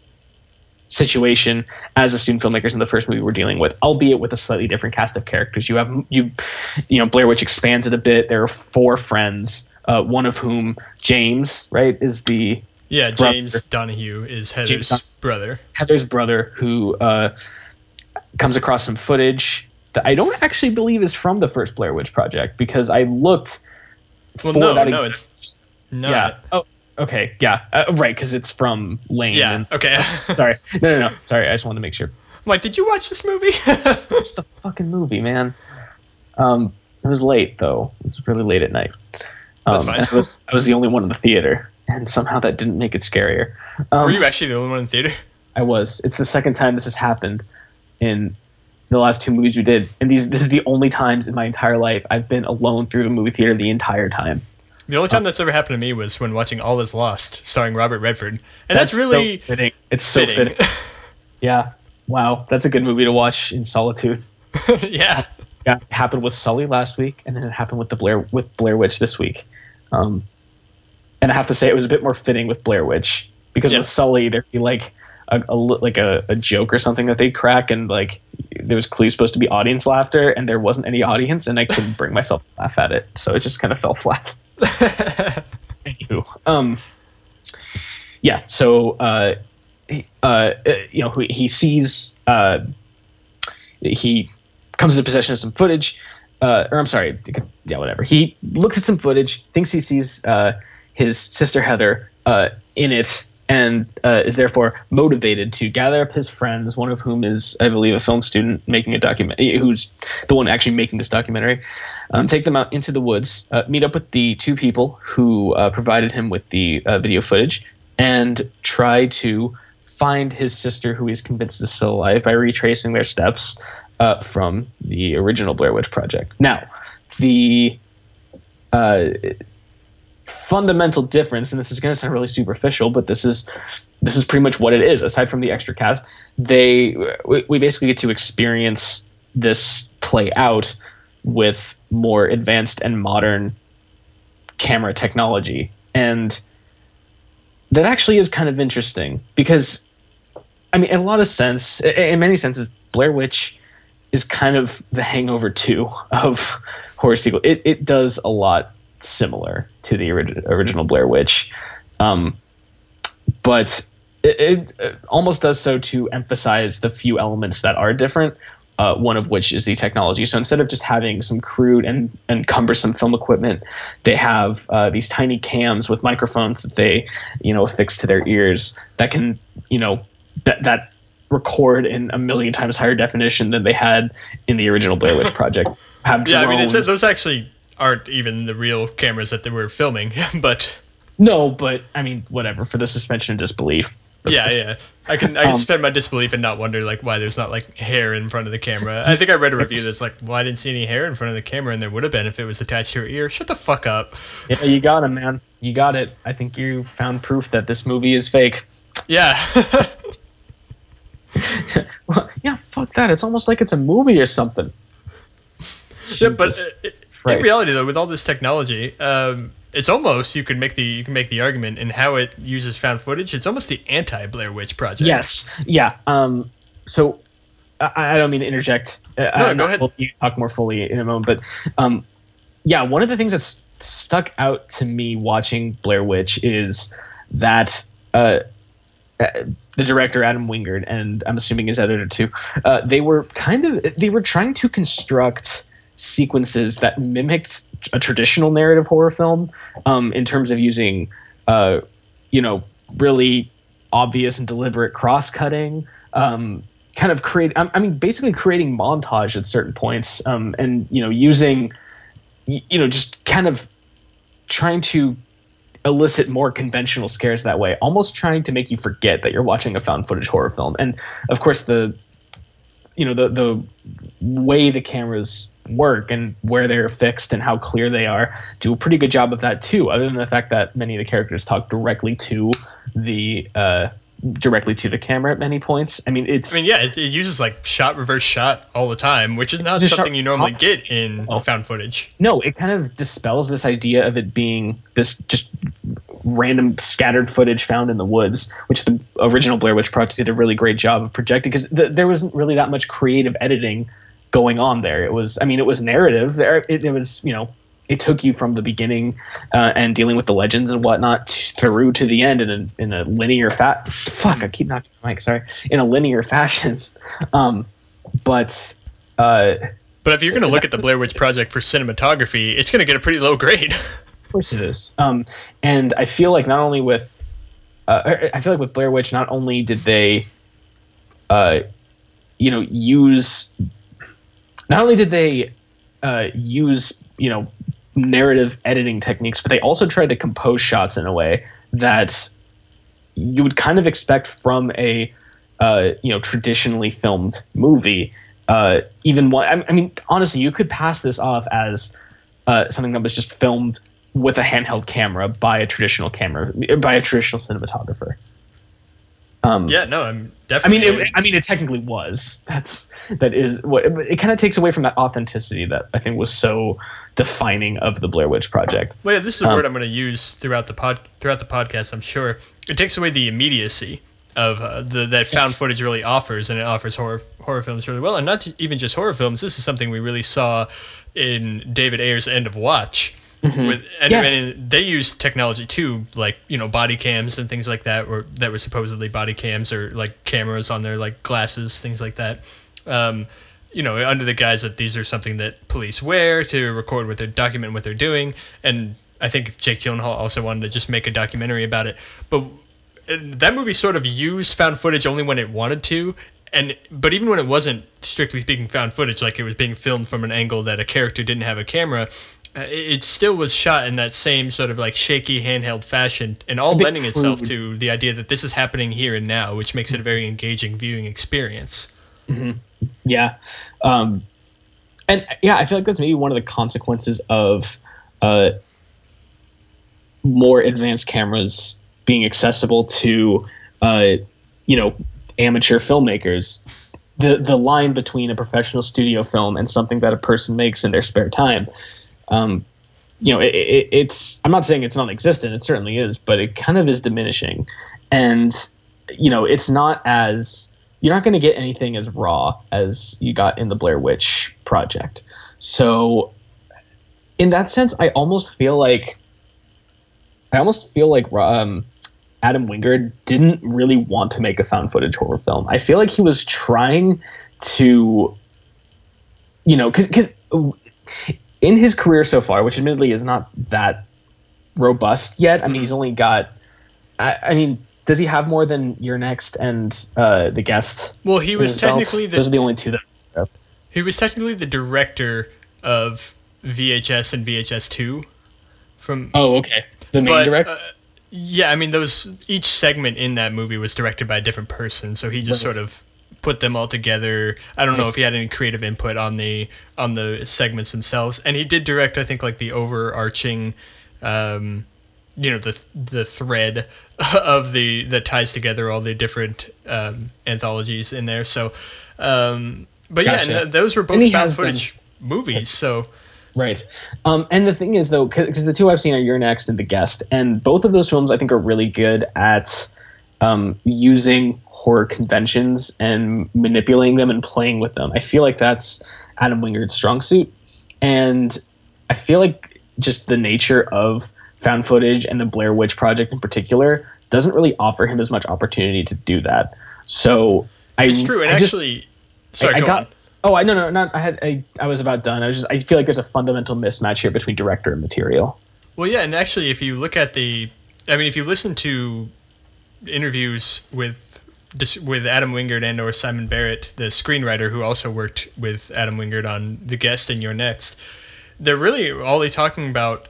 situation as the student filmmakers in the first movie we were dealing with, albeit with a slightly different cast of characters. You have you, you know, Blair Witch expands it a bit. There are four friends, uh, one of whom James, right, is the Yeah, brother. James Donahue is Heather's Don- brother. Heather's brother who uh, comes across some footage that I don't actually believe is from the first Blair Witch project because I looked. Well, for no, that no, exact- it's not. yeah. Oh, okay, yeah, uh, right, because it's from Lane. Yeah. and- Okay. sorry, no, no, no, sorry. I just wanted to make sure. I'm like, did you watch this movie? It's the fucking movie, man. Um, it was late though. It was really late at night. Um, That's fine. I was I was the only one in the theater, and somehow that didn't make it scarier. Um, Were you actually the only one in the theater? I was. It's the second time this has happened in the last two movies we did, and these this is the only times in my entire life I've been alone through a movie theater the entire time. The only time that's ever happened to me was when watching All Is Lost, starring Robert Redford, and that's, so really fitting. It's so fitting. Yeah. Wow, that's a good movie to watch in solitude. yeah. Yeah, it happened with Sully last week, and then it happened with the Blair with Blair Witch this week. Um, and I have to say, it was a bit more fitting with Blair Witch because with Sully there'd be like a, a like a, a joke or something that they'd crack, and like there was clearly supposed to be audience laughter, and there wasn't any audience, and I couldn't bring myself to laugh at it, so it just kind of fell flat. Anywho, um, yeah. So, uh, uh, uh, you know, he, he sees, uh, he comes into possession of some footage, uh, or I'm sorry, yeah, whatever. He looks at some footage, thinks he sees uh, his sister Heather uh, in it, and uh, is therefore motivated to gather up his friends, one of whom is, I believe, a film student making a document, who's the one actually making this documentary. Um, take them out into the woods, uh, meet up with the two people who uh, provided him with the uh, video footage, and try to find his sister, who he's convinced is still alive, by retracing their steps from the original Blair Witch Project. Now, the uh, fundamental difference, and this is going to sound really superficial, but this is this is pretty much what it is. Aside from the extra cast, they we, we basically get to experience this play out with more advanced and modern camera technology, and that actually is kind of interesting because, I mean, in a lot of sense, in many senses, Blair Witch is kind of the Hangover two of horror sequel. It it does a lot similar to the orig- original Blair Witch. Um, but it, it, almost does so to emphasize the few elements that are different. Uh, one of which is the technology. So instead of just having some crude and, and cumbersome film equipment, they have uh, these tiny cams with microphones that they, you know, affix to their ears that can, you know, that that record in a million times higher definition than they had in the original Blair Witch Project. Have yeah, I mean, those actually aren't even the real cameras that they were filming, but no, but I mean, whatever for the suspension of disbelief. Yeah, yeah. I can I can um, suspend my disbelief and not wonder like why there's not like hair in front of the camera. I think I read a review that's like, well, I didn't see any hair in front of the camera, and there would have been if it was attached to your ear. Shut the fuck up. Yeah, you got it, man. You got it. I think you found proof that this movie is fake. Yeah. well, yeah, fuck that. It's almost like it's a movie or something. Yeah, but uh, in reality, though, with all this technology, um, it's almost you can make the you can make the argument in how it uses found footage. It's almost the anti Blair Witch project. Yes. Yeah. Um. So I, I don't mean to interject. Uh, no, go ahead. You talk more fully in a moment, but um, yeah, one of the things that's stuck out to me watching Blair Witch is that uh, uh the director Adam Wingard and I'm assuming his editor too, uh, they were kind of they were trying to construct sequences that mimicked a traditional narrative horror film um, in terms of using, uh, you know, really obvious and deliberate cross cutting. Um, kind of create, I, mean, basically creating montage at certain points, um, and you know, using, you know, just kind of trying to elicit more conventional scares that way, almost trying to make you forget that you're watching a found footage horror film. And of course, the you know the the way the cameras work and where they're fixed and how clear they are do a pretty good job of that too other than the fact that many of the characters talk directly to the uh, directly to the camera at many points. I mean it's i mean yeah it, it uses like shot reverse shot all the time which is not something you normally get in oh. found footage. No it kind of dispels this idea of it being this just random scattered footage found in the woods, which the original Blair Witch Project did a really great job of projecting because th- there wasn't really that much creative editing going on there. It was, I mean, it was narrative. It, it was, you know, it took you from the beginning uh, and dealing with the legends and whatnot through to the end in a, in a linear fat. Fuck, I keep knocking the mic. Sorry, in a linear fashion. Um, but. Uh, but if you're going to look at the Blair Witch Project for cinematography, it's going to get a pretty low grade. Of course it is. Um, and I feel like not only with, uh, I feel like with Blair Witch, not only did they, uh, you know, use, not only did they uh, use, you know, narrative editing techniques, but they also tried to compose shots in a way that you would kind of expect from a, uh, you know, traditionally filmed movie. Uh, even one, I mean, honestly, you could pass this off as uh, something that was just filmed with a handheld camera by a traditional camera by a traditional cinematographer. Um, yeah, no, I'm definitely. I mean, it, I mean, it technically was. That's that is what it, kind of takes away from that authenticity that I think was so defining of the Blair Witch Project. Well, yeah, this is a um, word I'm going to use throughout the pod throughout the podcast. I'm sure it takes away the immediacy of uh, the that found yes. footage really offers, and it offers horror horror films really well, and not even just horror films. This is something we really saw in David Ayer's End of Watch Mm-hmm. With and, yes. they use technology too, like you know body cams and things like that, or that were supposedly body cams or like cameras on their like glasses, things like that. Um, you know, under the guise that these are something that police wear to record what they're document what they're doing, and I think Jake Gyllenhaal also wanted to just make a documentary about it, but that movie sort of used found footage only when it wanted to and but even when it wasn't strictly speaking found footage like it was being filmed from an angle that a character didn't have a camera it still was shot in that same sort of like shaky handheld fashion and all lending crude. itself to the idea that this is happening here and now which makes it a very engaging viewing experience mm-hmm. yeah um, and yeah i feel like that's maybe one of the consequences of uh, more advanced cameras being accessible to uh, you know amateur filmmakers the the line between a professional studio film and something that a person makes in their spare time um, you know, it, it, it's I'm not saying it's non-existent. It certainly is, but it kind of is diminishing, and you know, it's not as you're not going to get anything as raw as you got in the Blair Witch Project. So, in that sense, I almost feel like I almost feel like um, Adam Wingard didn't really want to make a found footage horror film. I feel like he was trying to, you know, because in his career so far, which admittedly is not that robust yet. I mean, he's only got. I, I mean, does he have more than You're Next and uh, the guest? Well, he was technically the, those are the only two that. He was technically the director of VHS and VHS two. From oh, okay, the main but, director. Uh, yeah, I mean those each segment in that movie was directed by a different person, so he just right. sort of put them all together. I don't know if he had any creative input on the on the segments themselves, and he did direct I think like the overarching, um, you know the the thread of the that ties together all the different um, anthologies in there. So, um, but gotcha. yeah, th- those were both found footage done. movies. So Right. Um, and the thing is, though, because the two I've seen are You're Next and The Guest, and both of those films I think are really good at um, using horror conventions and manipulating them and playing with them. I feel like that's Adam Wingard's strong suit. And I feel like just the nature of found footage and the Blair Witch Project in particular doesn't really offer him as much opportunity to do that. So I. It's true. And I actually. Just, sorry, I, I got. On Oh, I no no not I had I, I was about done. I was just I feel like there's a fundamental mismatch here between director and material. Well, yeah, and actually, if you look at the, I mean, if you listen to interviews with with Adam Wingard and or Simon Barrett, the screenwriter who also worked with Adam Wingard on The Guest and You're Next, they're really only talking about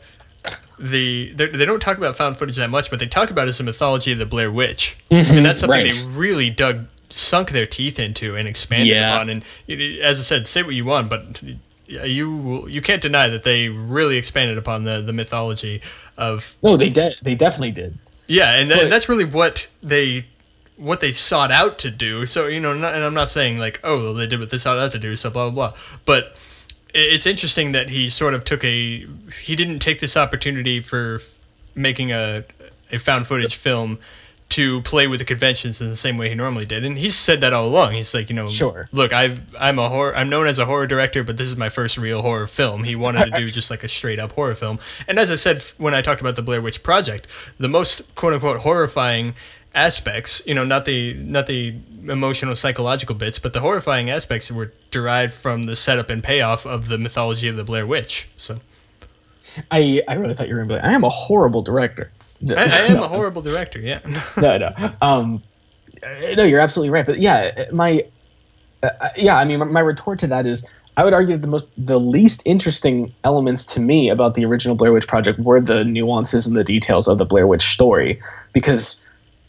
the they don't talk about found footage that much, but they talk about it as the mythology of the Blair Witch, mm-hmm, and that's something right. they really dug sunk their teeth into and expanded yeah. upon. And as I said, say what you want, but you you can't deny that they really expanded upon the the mythology of. No, they did. They definitely did. Yeah, and, but, and that's really what they what they sought out to do. So you know, not, and I'm not saying like, oh, they did what they sought out to do, so blah blah blah. But it's interesting that he sort of took a he didn't take this opportunity for making a a found footage film to play with the conventions in the same way he normally did. And he's said that all along. He's like, you know, sure. Look, I've I'm a horror I'm known as a horror director, but this is my first real horror film. He wanted to do just like a straight up horror film. And as I said when I talked about the Blair Witch Project, the most quote unquote horrifying aspects, you know, not the not the emotional psychological bits, but the horrifying aspects were derived from the setup and payoff of the mythology of the Blair Witch. So I I really thought you were going to be like, I am a horrible director. I, I am no. a horrible director. Yeah. no, no. Um, no, you're absolutely right. But yeah, my, uh, yeah, I mean, my, my retort to that is, I would argue that the most, the least interesting elements to me about the original Blair Witch Project were the nuances and the details of the Blair Witch story, because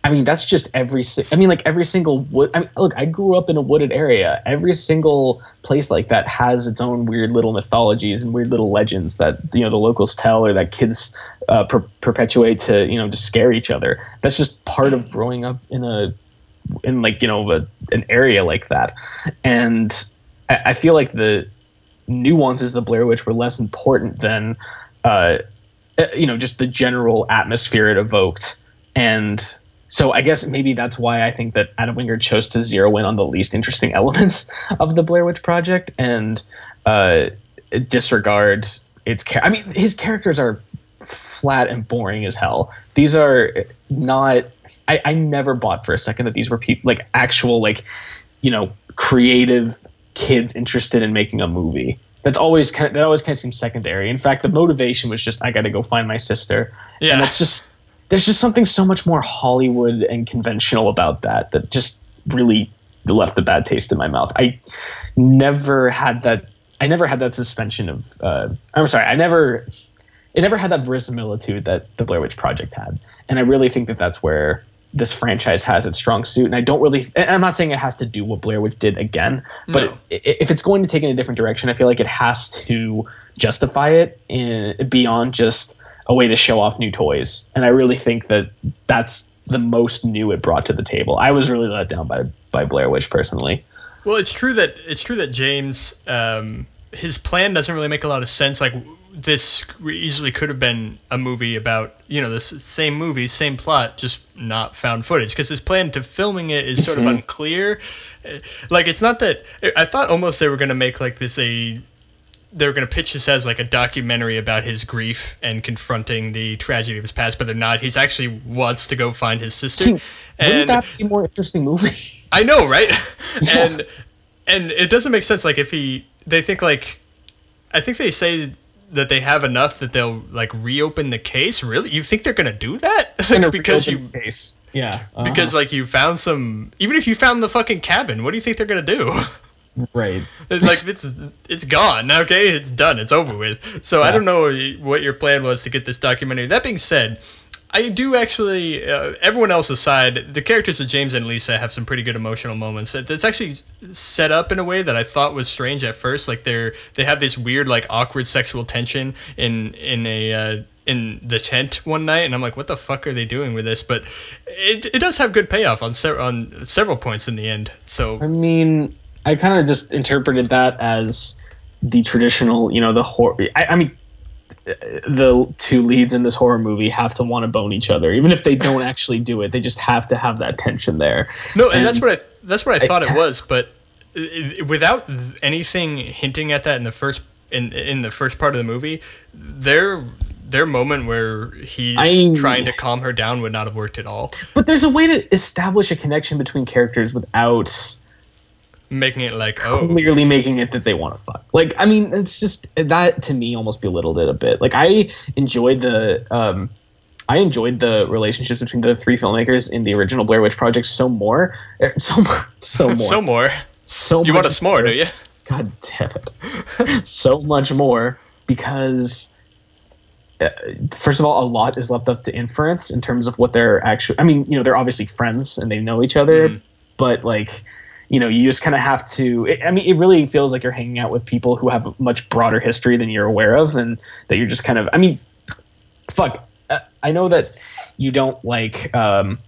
I mean, that's just every. I mean, like every single wood. I mean, look, I grew up in a wooded area. Every single place like that has its own weird little mythologies and weird little legends that you know the locals tell or that kids uh, per- perpetuate to you know to scare each other. That's just part of growing up in a in like you know a, an area like that. And I, I feel like the nuances of the Blair Witch were less important than uh, you know just the general atmosphere it evoked and so I guess maybe that's why I think that Adam Wingard chose to zero in on the least interesting elements of the Blair Witch Project and uh, disregard its. Char- I mean, his characters are flat and boring as hell. These are not. I, I never bought for a second that these were people like actual like, you know, creative kids interested in making a movie. That's always kind of, that always kind of seems secondary. In fact, the motivation was just I got to go find my sister. Yeah. And that's just there's just something so much more Hollywood and conventional about that that just really left a bad taste in my mouth. I never had that. I never had that suspension of. Uh, I'm sorry. I never. It never had that verisimilitude that the Blair Witch Project had, and I really think that that's where this franchise has its strong suit. And I don't really. I'm not saying it has to do what Blair Witch did again, but no. if it's going to take in a different direction, I feel like it has to justify it in, beyond just a way to show off new toys. And I really think that that's the most new it brought to the table. I was really let down by by Blair Witch personally. Well, it's true that it's true that James um, his plan doesn't really make a lot of sense. Like this easily could have been a movie about you know the same movie, same plot, just not found footage. Because his plan to filming it is sort of mm-hmm. unclear. Like it's not that I thought almost they were gonna make like this a they were going to pitch this as like a documentary about his grief and confronting the tragedy of his past, but they're not. He's actually wants to go find his sister. See, wouldn't and that be a more interesting movie? I know, right? Yeah. And and it doesn't make sense. Like if he, they think like, I think they say that they have enough that they'll like reopen the case. Really, you think they're gonna do that? Gonna because you case. Yeah. uh-huh. because like you found some. Even if you found the fucking cabin, what do you think they're gonna do? Right. like it's it's gone. Okay, it's done. It's over with. So I don't know what your plan was to get this documentary. That being said, I do actually. Uh, everyone else aside, the characters of James and Lisa have some pretty good emotional moments. That's actually set up in a way that I thought was strange at first. Like they're they have this weird like awkward sexual tension in in a. Uh, in the tent one night, and I'm like, "What the fuck are they doing with this?" But it, it does have good payoff on se- on several points in the end. So I mean, I kind of just interpreted that as the traditional, you know, the horror. I, I mean, the two leads in this horror movie have to want to bone each other, even if they don't actually do it. They just have to have that tension there. No, and, And- that's what I that's what I I- thought it was, but without anything hinting at that in the first in in the first part of the movie, their their moment where he's I- trying to calm her down would not have worked at all, But there's a way to establish a connection between characters without making it like oh clearly making it that they want to fuck. Like, I mean, it's just that to me almost belittled it a bit. Like, I enjoyed the um, I enjoyed the relationships between the three filmmakers in the original Blair Witch Project so more, er, so more, so more, so more. so You want a s'more, do you? God damn it. so much more because, uh, first of all, a lot is left up to inference in terms of what they're actually. I mean, you know, they're obviously friends and they know each other, Mhm. but like, you know, you just kind of have to. It, I mean, it really feels like you're hanging out with people who have a much broader history than you're aware of, and that you're just kind of. I mean, fuck. uh, I know that you don't like. Um,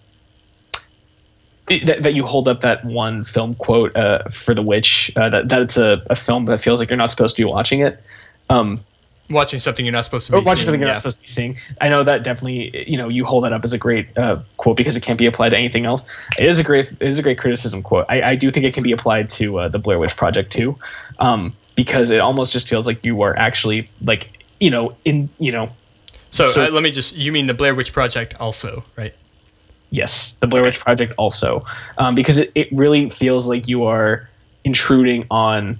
that, that you hold up that one film quote uh, for The Witch, uh, that, it's a, a film that feels like you're not supposed to be watching it. Um, Watching something you're not supposed to be or watching seeing, something you're yeah. not supposed to be seeing. I know that definitely, you know, you hold that up as a great uh, quote because it can't be applied to anything else. It is a great, it is a great criticism quote. I, I do think it can be applied to uh, the Blair Witch Project too, um, because it almost just feels like you are actually like, you know, in, you know, So, So- uh, let me just you mean the Blair Witch Project also, right? Yes, the Blair Witch Project also, um, because it, it really feels like you are intruding on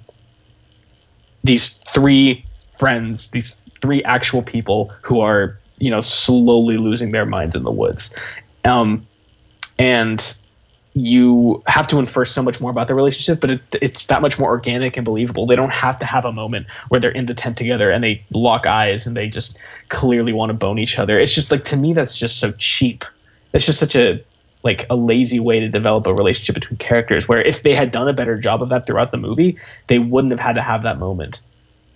these three friends, these three actual people who are, you know, slowly losing their minds in the woods, um, and you have to infer so much more about their relationship, but it, it's that much more organic and believable. They don't have to have a moment where they're in the tent together and they lock eyes and they just clearly want to bone each other. It's just like to me that's just so cheap it's just such a like a lazy way to develop a relationship between characters where if they had done a better job of that throughout the movie they wouldn't have had to have that moment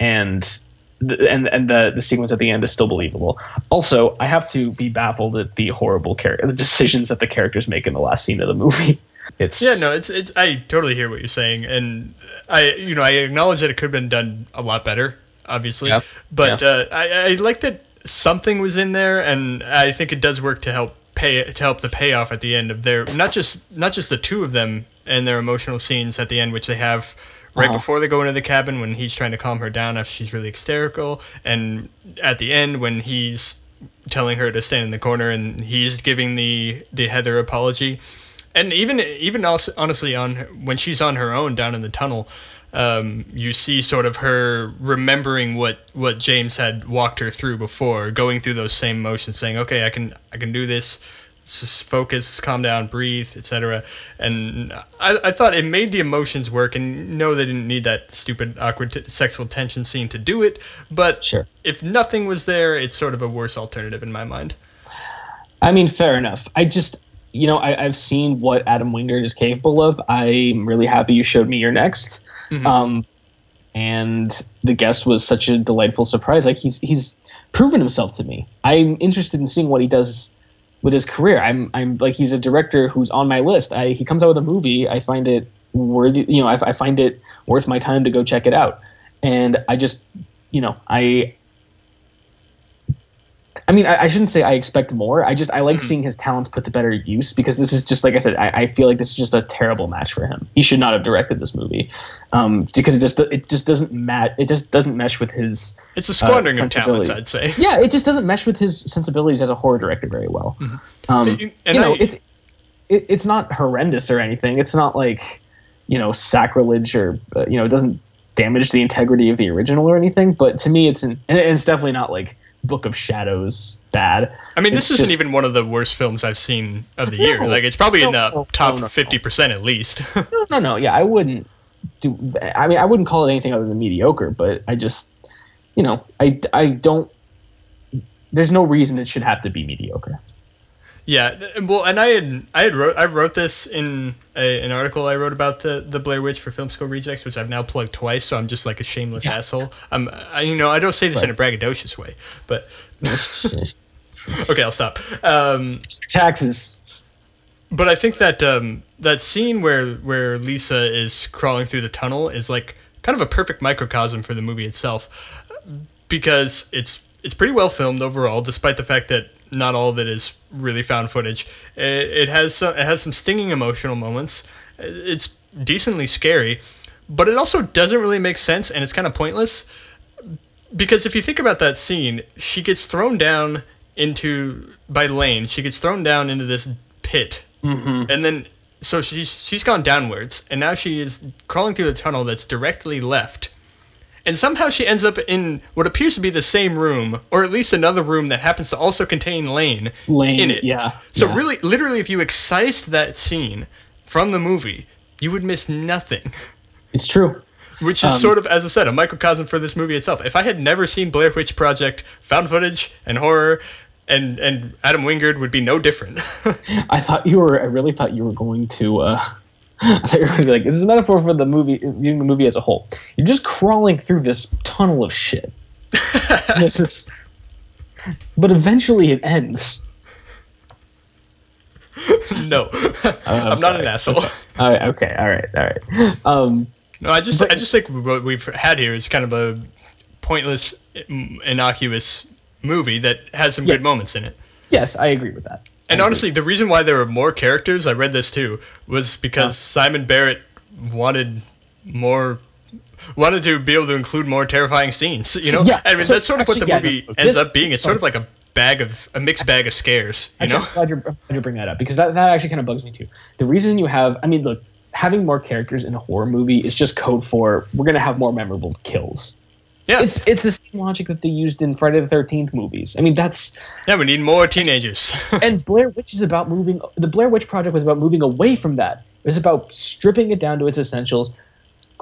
and and and the the sequence at the end is still believable also i have to be baffled at the horrible character the decisions that the characters make in the last scene of the movie it's Yeah, no, it's it's. I totally hear what you're saying, and I, you know, I acknowledge that it could have been done a lot better, obviously. Yep. But Yeah. uh, I, I like that something was in there, and I think it does work to help pay to help the payoff at the end of their not just not just the two of them and their emotional scenes at the end, which they have. Right Uh-huh. before they go into the cabin, when he's trying to calm her down after she's really hysterical, and at the end when he's telling her to stand in the corner and he's giving the the Heather apology, and even even also, honestly on when she's on her own down in the tunnel um, you see sort of her remembering what what James had walked her through before going through those same motions saying okay I can I can do this focus calm down breathe etc and I, I thought it made the emotions work and no they didn't need that stupid awkward t- sexual tension scene to do it but sure if nothing was there it's sort of a worse alternative in my mind I mean, fair enough. I just, you know, I, I've seen what Adam Wingard is capable of. I'm really happy you showed me You're Next. Mhm. Um, and the guest was such a delightful surprise. Like he's he's proven himself to me. I'm interested in seeing what he does with his career. I'm I'm like he's a director who's on my list. I he comes out with a movie. I find it worthy. You know, I, I find it worth my time to go check it out. And I just, you know, I I mean, I, I, shouldn't say I expect more. I just I like mm-hmm. seeing his talents put to better use because this is just like I said. I, I, feel like this is just a terrible match for him. He should not have directed this movie um, because it just it just doesn't match. It just doesn't mesh with his. It's a squandering uh, of talents, I'd say. Yeah, it just doesn't mesh with his sensibilities as a horror director very well. Mm-hmm. Um, and, and you know, I, it's it, it's not horrendous or anything. It's not like you know sacrilege or uh, you know it doesn't damage the integrity of the original or anything. But to me, it's an, it's definitely not like Book of Shadows bad. I mean, it's this isn't just, even one of the worst films I've seen of the no, year. Like, it's probably no, in the no, top fifty percent at least. no, no, no. Yeah, I wouldn't do. I mean, I wouldn't call it anything other than mediocre. But I just, you know, I I don't. There's no reason it should have to be mediocre. Yeah, well, and I had I had wrote I wrote this in a, an article I wrote about the the Blair Witch for Film School Rejects, which I've now plugged twice, so I'm just like a shameless yeah. asshole. I'm I, you know I don't say this in a braggadocious way, but okay, I'll stop. Um, Taxes. But I think that um, that scene where where Lisa is crawling through the tunnel is like kind of a perfect microcosm for the movie itself, because it's it's pretty well filmed overall, despite the fact that not all of it is really found footage. It, it has some, it has some stinging emotional moments. It's decently scary, but it also doesn't really make sense and it's kind of pointless because if you think about that scene, she gets thrown down into by Lane. She gets thrown down into this pit, mm-hmm. and then so she's she's gone downwards, and now she is crawling through the tunnel that's directly left and somehow she ends up in what appears to be the same room, or at least another room that happens to also contain Lane, Lane in it. Yeah. So yeah. really, literally, if you excised that scene from the movie, you would miss nothing. It's true. Which is um, sort of, as I said, a microcosm for this movie itself. If I had never seen Blair Witch Project, found footage, and horror, and and Adam Wingard would be no different. I thought you were. I really thought you were going to. Uh, I thought you were going to be like, this is a metaphor for the movie, viewing the movie as a whole. You're just crawling through this tunnel of shit. just, but eventually it ends. no, oh, I'm, I'm not an asshole. All right, okay, all right, all right. Um, no, I just, but, I just think what we've had here is kind of a pointless, innocuous movie that has some yes. good moments in it. Yes, I agree with that. And honestly, the reason why there were more characters, I read this too, was because Simon Barrett wanted more wanted to be able to include more terrifying scenes. You know, yeah, I mean so that's sort of actually, what the yeah, movie no, ends this, up being. It's sort of like a bag of a mixed bag of scares. You actually, know, I'm glad, you're, glad you bring that up because that, that actually kind of bugs me too. The reason you have, I mean, look, having more characters in a horror movie is just code for we're gonna have more memorable kills. Yeah. It's it's the same logic that they used in Friday the Thirteenth movies. I mean, that's yeah. We need more teenagers. and Blair Witch is about moving. The Blair Witch Project was about moving away from that. It was about stripping it down to its essentials.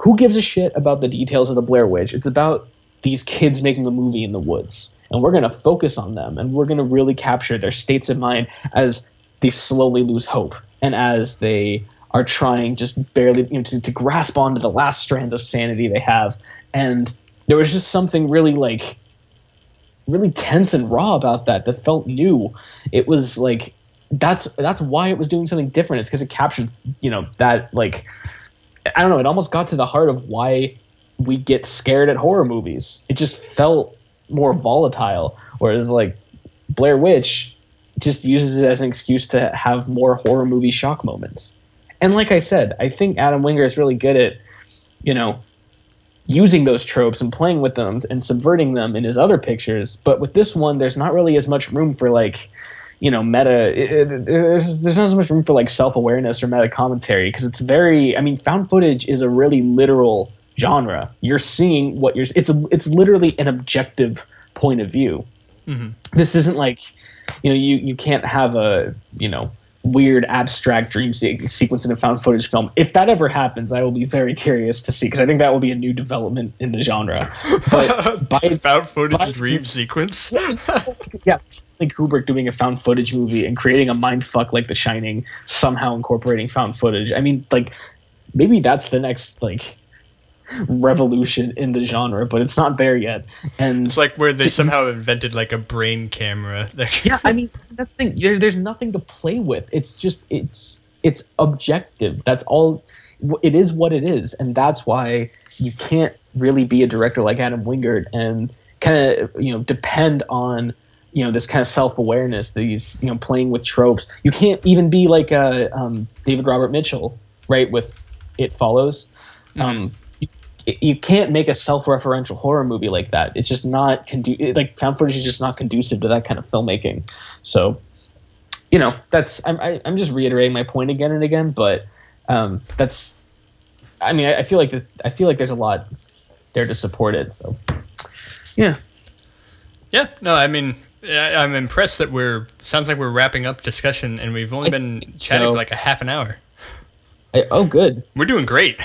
Who gives a shit about the details of the Blair Witch? It's about these kids making a movie in the woods, and we're gonna focus on them, and we're gonna really capture their states of mind as they slowly lose hope, and as they are trying just barely you know, to, to grasp onto the last strands of sanity they have, and there was just something really like really tense and raw about that that felt new. It was like that's that's why it was doing something different. It's because it captured you know that like I don't know. It almost got to the heart of why we get scared at horror movies. It just felt more volatile, whereas like Blair Witch just uses it as an excuse to have more horror movie shock moments. And like I said, I think Adam Wingard is really good at you know using those tropes and playing with them and subverting them in his other pictures. But with this one, there's not really as much room for like, you know, meta. It, it, there's, there's not as much room for like self awareness or meta commentary because it's very. I mean, found footage is a really literal genre. You're seeing what you're. It's a. It's literally an objective point of view. Mm-hmm. This isn't like, you know, you you can't have a you know weird abstract dream se- sequence in a found footage film. If that ever happens, I will be very curious to see because I think that will be a new development in the genre. But by found footage by, dream sequence, yeah, like Kubrick doing a found footage movie and creating a mind fuck like The Shining, somehow incorporating found footage. I mean, like maybe that's the next like revolution in the genre, but it's not there yet. And it's like where they somehow invented like a brain camera. yeah, I mean that's the thing. There, there's nothing to play with. It's just it's it's objective. That's all. It is what it is, and that's why you can't really be a director like Adam Wingard and kind of you know depend on you know this kind of self-awareness these you know playing with tropes you can't even be like a um, david robert mitchell right with it follows Mm-hmm. um, you, can't make a self-referential horror movie like that it's just not condu- like found footage is just not conducive to that kind of filmmaking so you know that's i'm, I, I'm just reiterating my point again and again but um, that's i mean I, I feel like that i feel like there's a lot there to support it so yeah Yeah, no, I mean, I- I'm impressed that we're. Sounds like we're wrapping up discussion, and we've only I been chatting so. for like a half an hour. I, oh good We're doing great.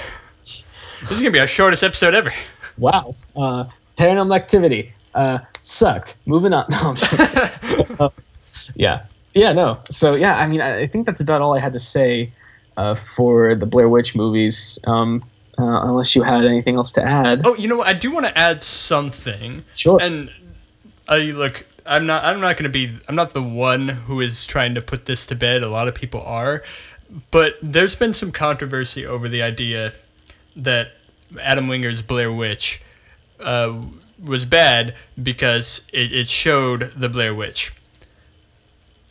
This is gonna be our shortest episode ever. Wow. Uh, paranormal activity. Uh, sucked. Moving on. No, Uh, yeah. Yeah, no. So, yeah, I mean, I, I think that's about all I had to say uh, for the Blair Witch movies, um, uh, unless you had anything else to add. Oh, you know what? I do want to add something. sure. And I look, I'm not. I'm not gonna be. I'm not the one who is trying to put this to bed. A lot of people are, but there's been some controversy over the idea that Adam Wingard's Blair Witch uh, was bad because it, it showed the Blair Witch.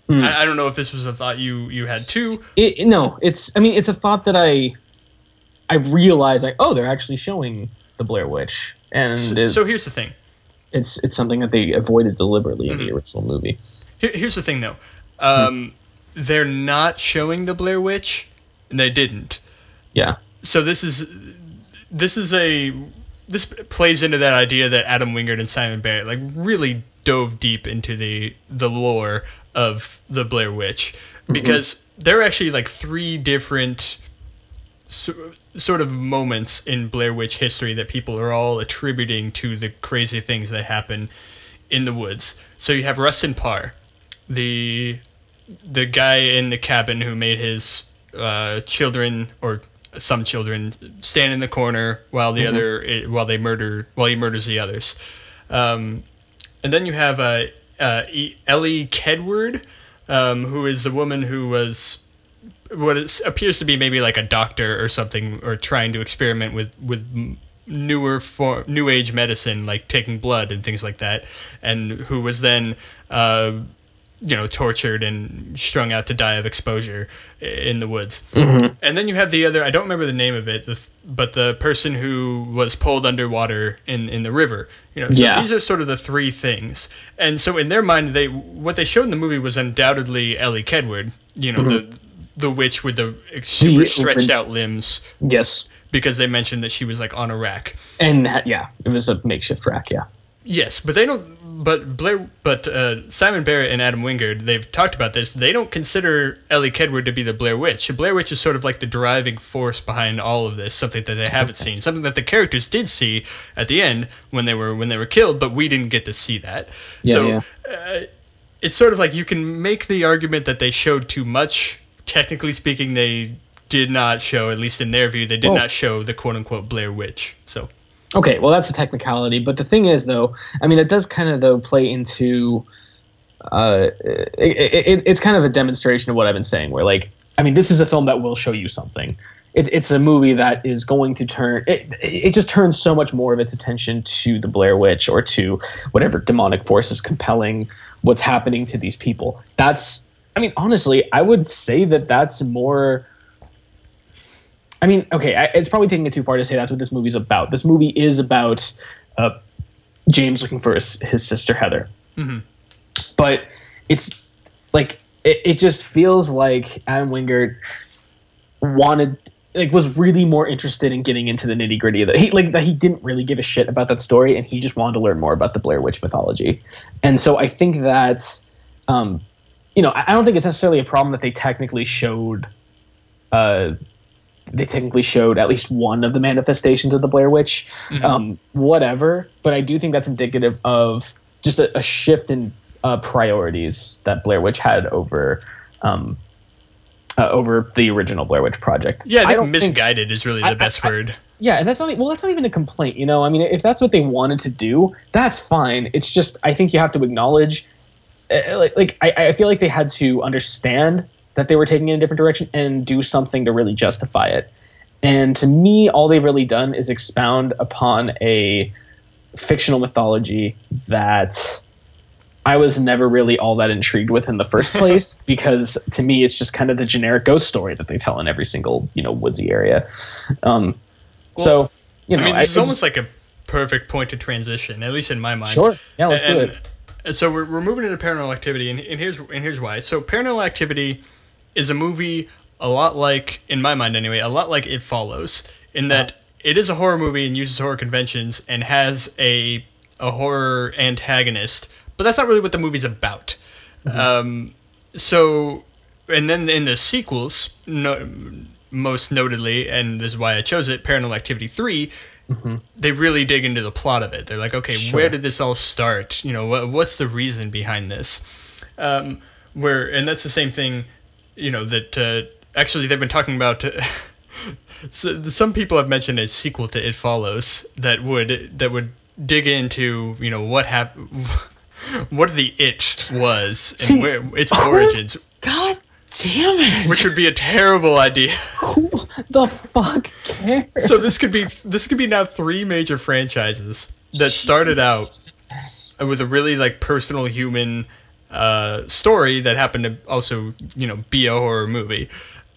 Hmm. I, I don't know if this was a thought you you had too. It, no, it's, I mean, it's a thought that I, I realized, like, oh, they're actually showing the Blair Witch. And So, so here's the thing. It's, it's something that they avoided deliberately in the Mhm. original movie. Here, here's the thing though. Um, they're not showing the Blair Witch, and they didn't. Yeah. So this is this is a this plays into that idea that Adam Wingard and Simon Barrett like really dove deep into the the lore of the Blair Witch because there are actually like three different so, sort of moments in Blair Witch history that people are all attributing to the crazy things that happen in the woods. So you have Rustin Parr, the the guy in the cabin who made his uh, children or some children stand in the corner while the Mhm. other while they murder while he murders the others. Um, and then you have uh, uh, Ellie Kedward, um, who is the woman who was what is, appears to be maybe like a doctor or something, or trying to experiment with with newer form, new age medicine, like taking blood and things like that, and who was then. Uh, you know, tortured and strung out to die of exposure in the woods. Mm-hmm. And then you have the other, I don't remember the name of it, but the person who was pulled underwater in, in the river. You know, so Yeah. these are sort of the three things. And so in their mind, they what they showed in the movie was undoubtedly Ellie Kedward, you know, the the witch with the super stretched out limbs, Yes. because they mentioned that she was like on a rack. And yeah, it was a makeshift rack. Yeah. Yes, but they don't. But Blair, but uh, Simon Barrett and Adam Wingard, they've talked about this. They don't consider Ellie Kedward to be the Blair Witch. Blair Witch is sort of like the driving force behind all of this. Something that they haven't seen. Something that the characters did see at the end when they were when they were killed, but we didn't get to see that. Yeah, so yeah. Uh, it's sort of like you can make the argument that they showed too much. Technically speaking, they did not show, at least in their view, they did not show the quote unquote Blair Witch. So. Okay, well that's a technicality, but the thing is though, I mean that does kind of though play into uh it, it, it's kind of a demonstration of what I've been saying where like I mean this is a film that will show you something. It, it's a movie that is going to turn it, it just turns so much more of its attention to the Blair Witch or to whatever demonic force is compelling what's happening to these people. That's I mean honestly, I would say that that's more I mean, okay, I, it's probably taking it too far to say that's what this movie's about. This movie is about uh, James looking for his, his sister Heather, mhm. but it's like it, it just feels like Adam Wingard wanted like was really more interested in getting into the nitty gritty of it. He like that he didn't really give a shit about that story, and he just wanted to learn more about the Blair Witch mythology. And so I think that's, um, you know, I I don't think it's necessarily a problem that they technically showed. Uh, they technically showed at least one of the manifestations of the Blair Witch. Mhm. Um, whatever, but I do think that's indicative of just a, a shift in uh, priorities that Blair Witch had over um, uh, over the original Blair Witch project. Yeah, I think don't think- misguided is really the I- best I- word. yeah, and that's not well. That's not even a complaint, you know. I mean, if that's what they wanted to do, that's fine. It's just I think you have to acknowledge, uh, like, like I, I feel like they had to understand that they were taking in a different direction and do something to really justify it. And to me, all they've really done is expound upon a fictional mythology that I was never really all that intrigued with in the first place because to me it's just kind of the generic ghost story that they tell in every single you know woodsy area. Um, Well, so you know, I mean, it's almost like a perfect point to transition, at least in my mind. sure. Yeah, let's and, do it. and so we're, we're moving into paranormal activity, and, and here's and here's why. So paranormal activity is a movie a lot like, in my mind anyway, a lot like It Follows, in that it is a horror movie and uses horror conventions and has a a horror antagonist, but that's not really what the movie's about. Um, so, and then in the sequels, no, most notably, and this is why I chose it, Paranormal Activity 3, they really dig into the plot of it. They're like, okay, Sure. where did this all start? You know, what, what's the reason behind this? Um, where, and that's the same thing, you know, that uh, actually they've been talking about. so some people have mentioned a sequel to It Follows that would that would dig into, you know, what happened. What the it was and See, where its origins, God damn it! which would be a terrible idea. Who the fuck cares? so this could be this could be now three major franchises that started out with a really like personal human uh, story that happened to also you know be a horror movie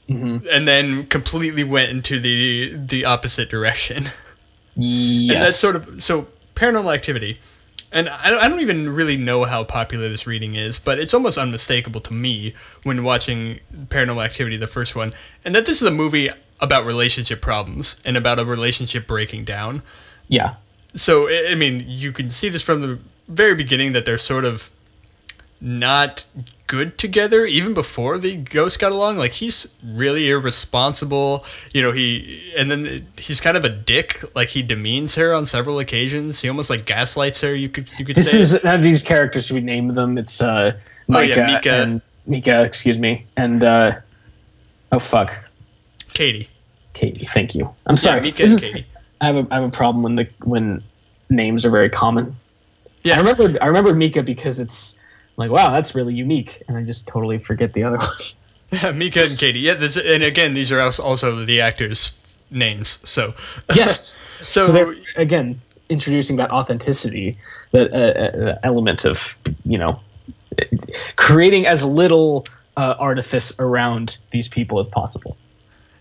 Mhm. and then completely went into the the opposite direction Yes. and that's sort of so paranormal activity and I don't, I don't even really know how popular this reading is but it's almost unmistakable to me when watching paranormal activity the first one and that this is a movie about relationship problems and about a relationship breaking down yeah. so I I mean, you can see this from the very beginning that they're sort of not good together even before the ghost got along like he's really irresponsible you know he and then he's kind of a dick like he demeans her on several occasions he almost like gaslights her you could you could This say is of these characters we name them. It's uh Oh, yeah, Micah. and Micah, excuse me, and uh oh fuck, katie Katie. Thank you. I'm sorry. yeah, Micah This and is- katie I have a I have a problem when the when names are very common. yeah I remember I remember Micah because it's like wow that's really unique, and I just totally forget the other one. yeah micah and katie yeah this, and again these are also the actors names so yes. so, So they're again introducing that authenticity, that uh, uh, element of you know creating as little uh, artifice around these people as possible.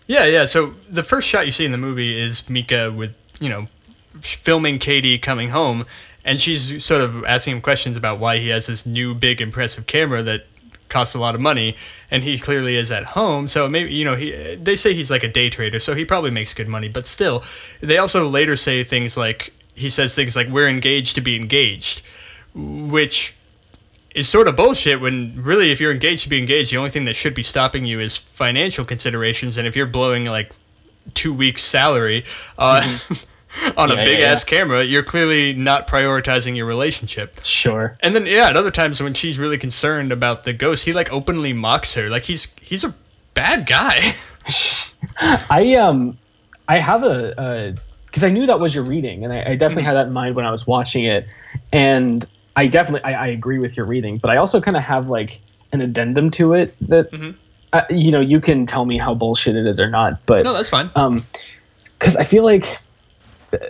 Yeah, yeah. So the first shot you see in the movie is Micah with, you know, filming Katie coming home, and she's sort of asking him questions about why he has this new big impressive camera that costs a lot of money, and he clearly is at home. So maybe you know he they say he's like a day trader, so he probably makes good money. But still, they also later say things like he says things like we're engaged to be engaged, which is sort of bullshit when really if you're engaged to be engaged the only thing that should be stopping you is financial considerations and if you're blowing like two weeks salary uh, on a big yeah, ass camera you're clearly not prioritizing your relationship. Sure. and then yeah at other times when she's really concerned about the ghost he like openly mocks her. Like he's he's a bad guy. I um I have a because I knew that was your reading, and I, I definitely had that in mind when I was watching it, and I definitely I, I agree with your reading, but I also kind of have like an addendum to it that Mhm. uh, you know you can tell me how bullshit it is or not, but no that's fine. um because i feel like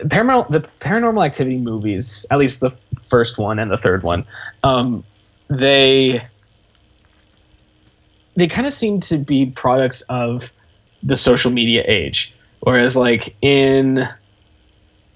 paranormal the paranormal activity movies at least the first one and the third one um they they kind of seem to be products of the social media age. Whereas like in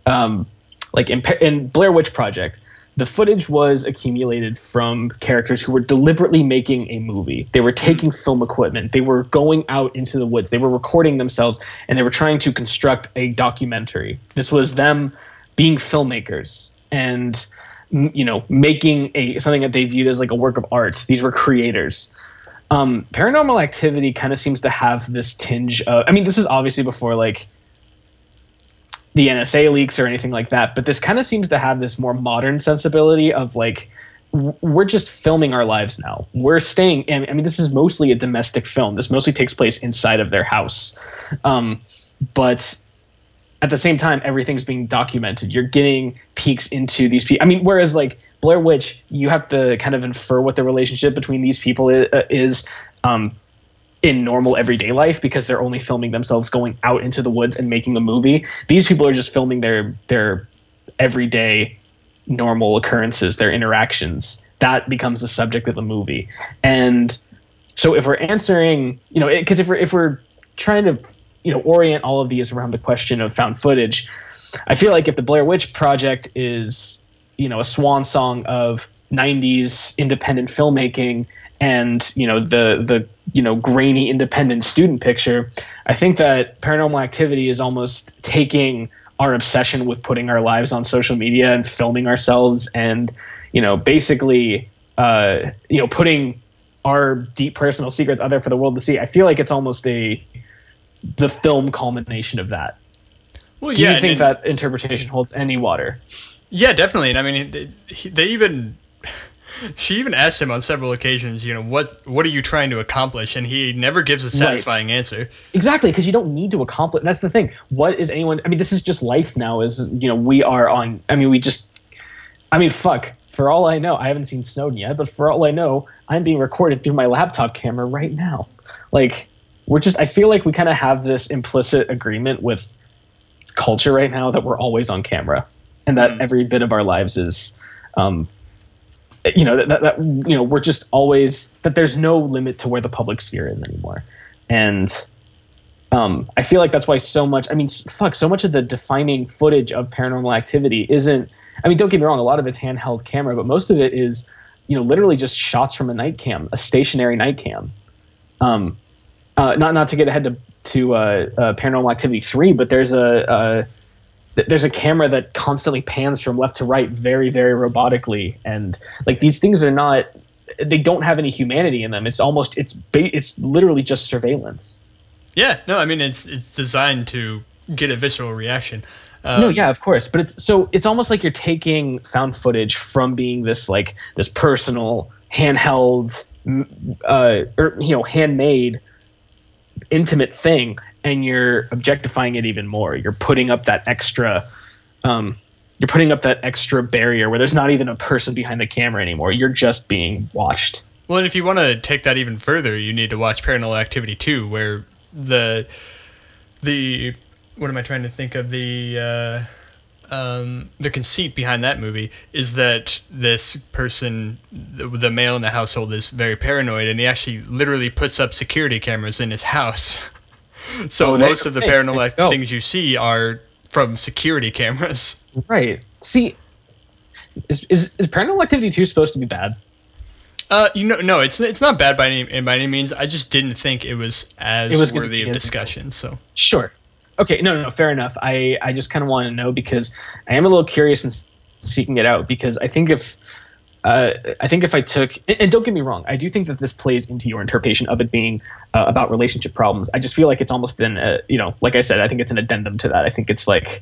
um like in, in blair witch project the footage was accumulated from characters who were deliberately making a movie. They were taking film equipment. They were going out into the woods. They were recording themselves and they were trying to construct a documentary. This was them being filmmakers and you know making a something that they viewed as like a work of art. These were creators. Um, paranormal activity kind of seems to have this tinge of. I mean, this is obviously before like the NSA leaks or anything like that, but this kind of seems to have this more modern sensibility of like we're just filming our lives now. We're staying. I mean, this is mostly a domestic film. This mostly takes place inside of their house, um, but at the same time, everything's being documented. You're getting peeks into these people. I mean, whereas like Blair Witch, you have to kind of infer what the relationship between these people is. Uh, is um, in normal everyday life because they're only filming themselves going out into the woods and making a movie. These people are just filming their their everyday normal occurrences, their interactions that becomes the subject of the movie. And so if we're answering, you know, because if we're if we're trying to, you know, orient all of these around the question of found footage, I feel like if the Blair Witch Project is, you know, a swan song of 90s independent filmmaking and you know the the you know grainy independent student picture i think that paranormal activity is almost taking our obsession with putting our lives on social media and filming ourselves and you know basically uh, you know putting our deep personal secrets out there for the world to see. I feel like it's almost a the film culmination of that. Well, do yeah, you think that interpretation holds any water? Yeah definitely and i mean they, they even she even asked him on several occasions, you know, what what are you trying to accomplish? And he never gives a satisfying right. answer. Exactly, because you don't need to accomplish. That's the thing. What is anyone? I mean, this is just life now. Is you know, we are on. I mean, we just. I mean, fuck. For all I know, I haven't seen Snowden yet, but for all I know, I'm being recorded through my laptop camera right now. Like, we're just. I feel like we kind of have this implicit agreement with culture right now that we're always on camera, and that mm. every bit of our lives is um, you know that, that you know we're just always that there's no limit to where the public sphere is anymore and um, I feel like that's why so much. I mean, fuck, so much of the defining footage of paranormal activity isn't. I mean, don't get me wrong. A lot of it's handheld camera, but most of it is, you know, literally just shots from a night cam, a stationary night cam. Um, uh, not not to get ahead to to uh, uh, Paranormal Activity three, but there's a, there's a camera that constantly pans from left to right very very robotically and like these things are not they don't have any humanity in them. It's almost it's it's literally just surveillance. Yeah no i mean it's it's designed to get a visceral reaction. Um, no yeah of course but it's so it's almost like you're taking found footage from being this like this personal handheld uh or you know handmade intimate thing and you're objectifying it even more. You're putting up that extra um, you're putting up that extra barrier where there's not even a person behind the camera anymore. You're just being watched. Well, and if you want to take that even further, you need to watch Paranormal Activity 2 where the the what am I trying to think of the uh, um, the conceit behind that movie is that this person, the, the, male in the household, is very paranoid, and he actually literally puts up security cameras in his house. so oh, most of the paranormal things you see are from security cameras. Right. See, is, is, is Paranormal Activity two supposed to be bad? Uh, you know, no, it's it's not bad by any by any means. I just didn't think it was as it was worthy of discussion. So sure, Okay, no, no, no, fair enough. I, I just kind of want to know because I am a little curious and seeking it out because I think if uh, I think if I took and, don't get me wrong, I do think that this plays into your interpretation of it being uh, about relationship problems. I just feel like it's almost been, a, you know, like I said, I think it's an addendum to that. I think it's like,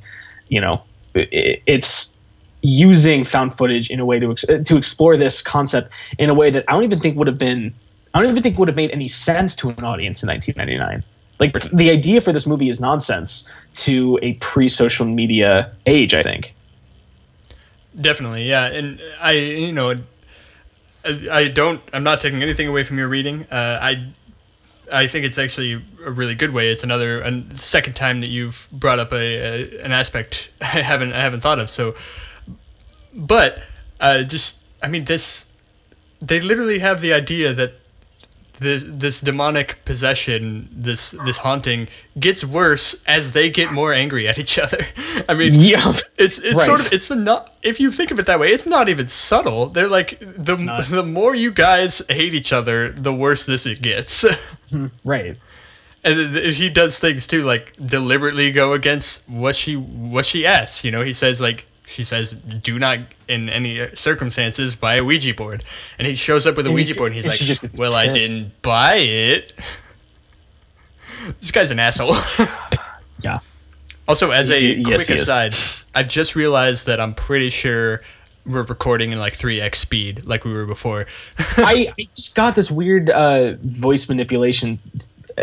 you know, it, it's using found footage in a way to to explore this concept in a way that I don't even think would have been I don't even think would have made any sense to an audience in 1999 like the idea for this movie is nonsense to a pre-social media age i think definitely yeah and i you know i don't i'm not taking anything away from your reading uh, i I think it's actually a really good way. It's another a second time that you've brought up a, a an aspect I haven't I haven't thought of. So, but uh, just I mean this, they literally have the idea that this this demonic possession, this this haunting gets worse as they get more angry at each other. I mean, yeah, it's it's right. sort of it's not if you think of it that way, it's not even subtle. They're like the the more you guys hate each other, the worse this it gets. Hmm, right. And he does things too, like deliberately go against what she what she asks. You know, he says like she says, "Do not, in any circumstances, buy a Ouija board." And he shows up with a and Ouija he, board, and he's and like, "Well, pissed. I didn't buy it." this guy's an asshole. yeah. Also, as a he, quick aside, I've just realized that I'm pretty sure we're recording in like 3x speed, like we were before. I, I, just got this weird uh, voice manipulation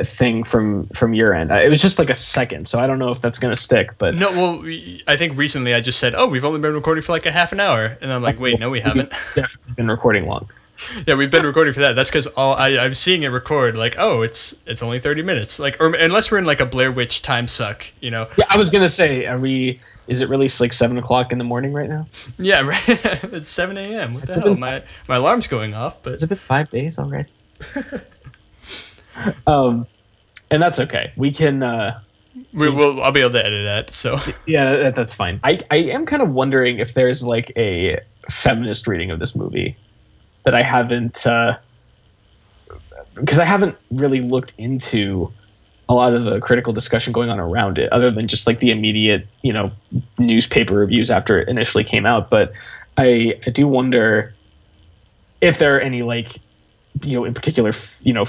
thing from from your end. Uh, it was just like a second, so I don't know if that's gonna stick. But no, well, I think recently I just said, "Oh, we've only been recording for like a half an hour," and I'm like, "Wait, no, we haven't." Definitely been recording long. Yeah, we've been recording for that. That's because all I, I'm seeing it record like, oh, it's it's only 30 minutes. Like, or unless we're in like a Blair Witch time suck, you know. Yeah, I was gonna say, are we? is it really like seven o'clock in the morning right now? Yeah, right. it's 7 a.m. What the hell? been- My my alarm's going off, but Has it been five days already? um, and that's okay. We can. Uh, we will. I'll be able to edit that. So yeah, that, that's fine. I I am kind of wondering if there's like a feminist reading of this movie that I haven't uh because I haven't really looked into a lot of the critical discussion going on around it other than just like the immediate you know newspaper reviews after it initially came out but I I do wonder if there are any like you know in particular you know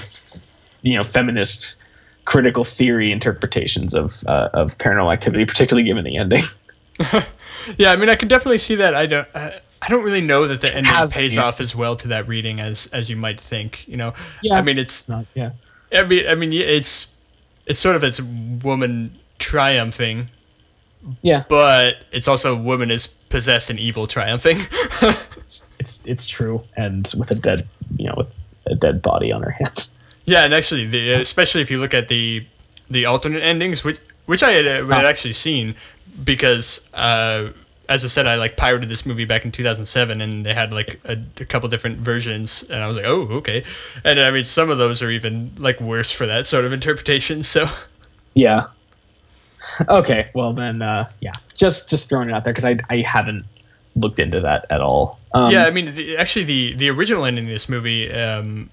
you know feminists critical theory interpretations of uh, of paranormal activity particularly given the ending yeah, I mean, I can definitely see that. I don't. I, I don't really know that the ending Has pays any. off as well to that reading as as you might think. You know. Yeah. I mean, it's. it's not yeah I mean, I mean, it's. It's sort of it's woman triumphing, yeah but it's also woman is possessed and evil triumphing. it's, it's it's true and with a dead you know with a dead body on her hands Yeah, and actually, the, especially if you look at the the alternate endings, which which I had, uh, had Ah. actually seen, because uh, as I said, I like pirated this movie back in 2007, and they had like a, a couple different versions, and I was like, oh, okay, and I mean, some of those are even like worse for that sort of interpretation. So yeah okay well then uh yeah just just throwing it out there because i i haven't looked into that at all um, yeah, I mean, the, actually, the the original ending of this movie. Um,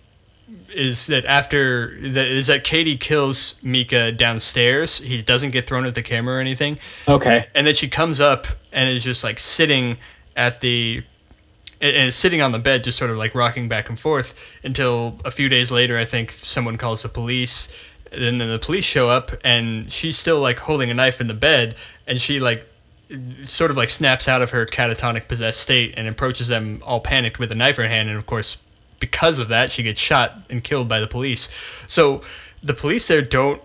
is that after that is that Katie kills Micah downstairs. He doesn't get thrown at the camera or anything. okay and then she comes up and is just like sitting at the and is sitting on the bed just sort of like rocking back and forth until a few days later i think someone calls the police and then the police show up and she's still like holding a knife in the bed and she like sort of like snaps out of her catatonic possessed state and approaches them all panicked with a knife in her hand and of course because of that she gets shot and killed by the police so the police there don't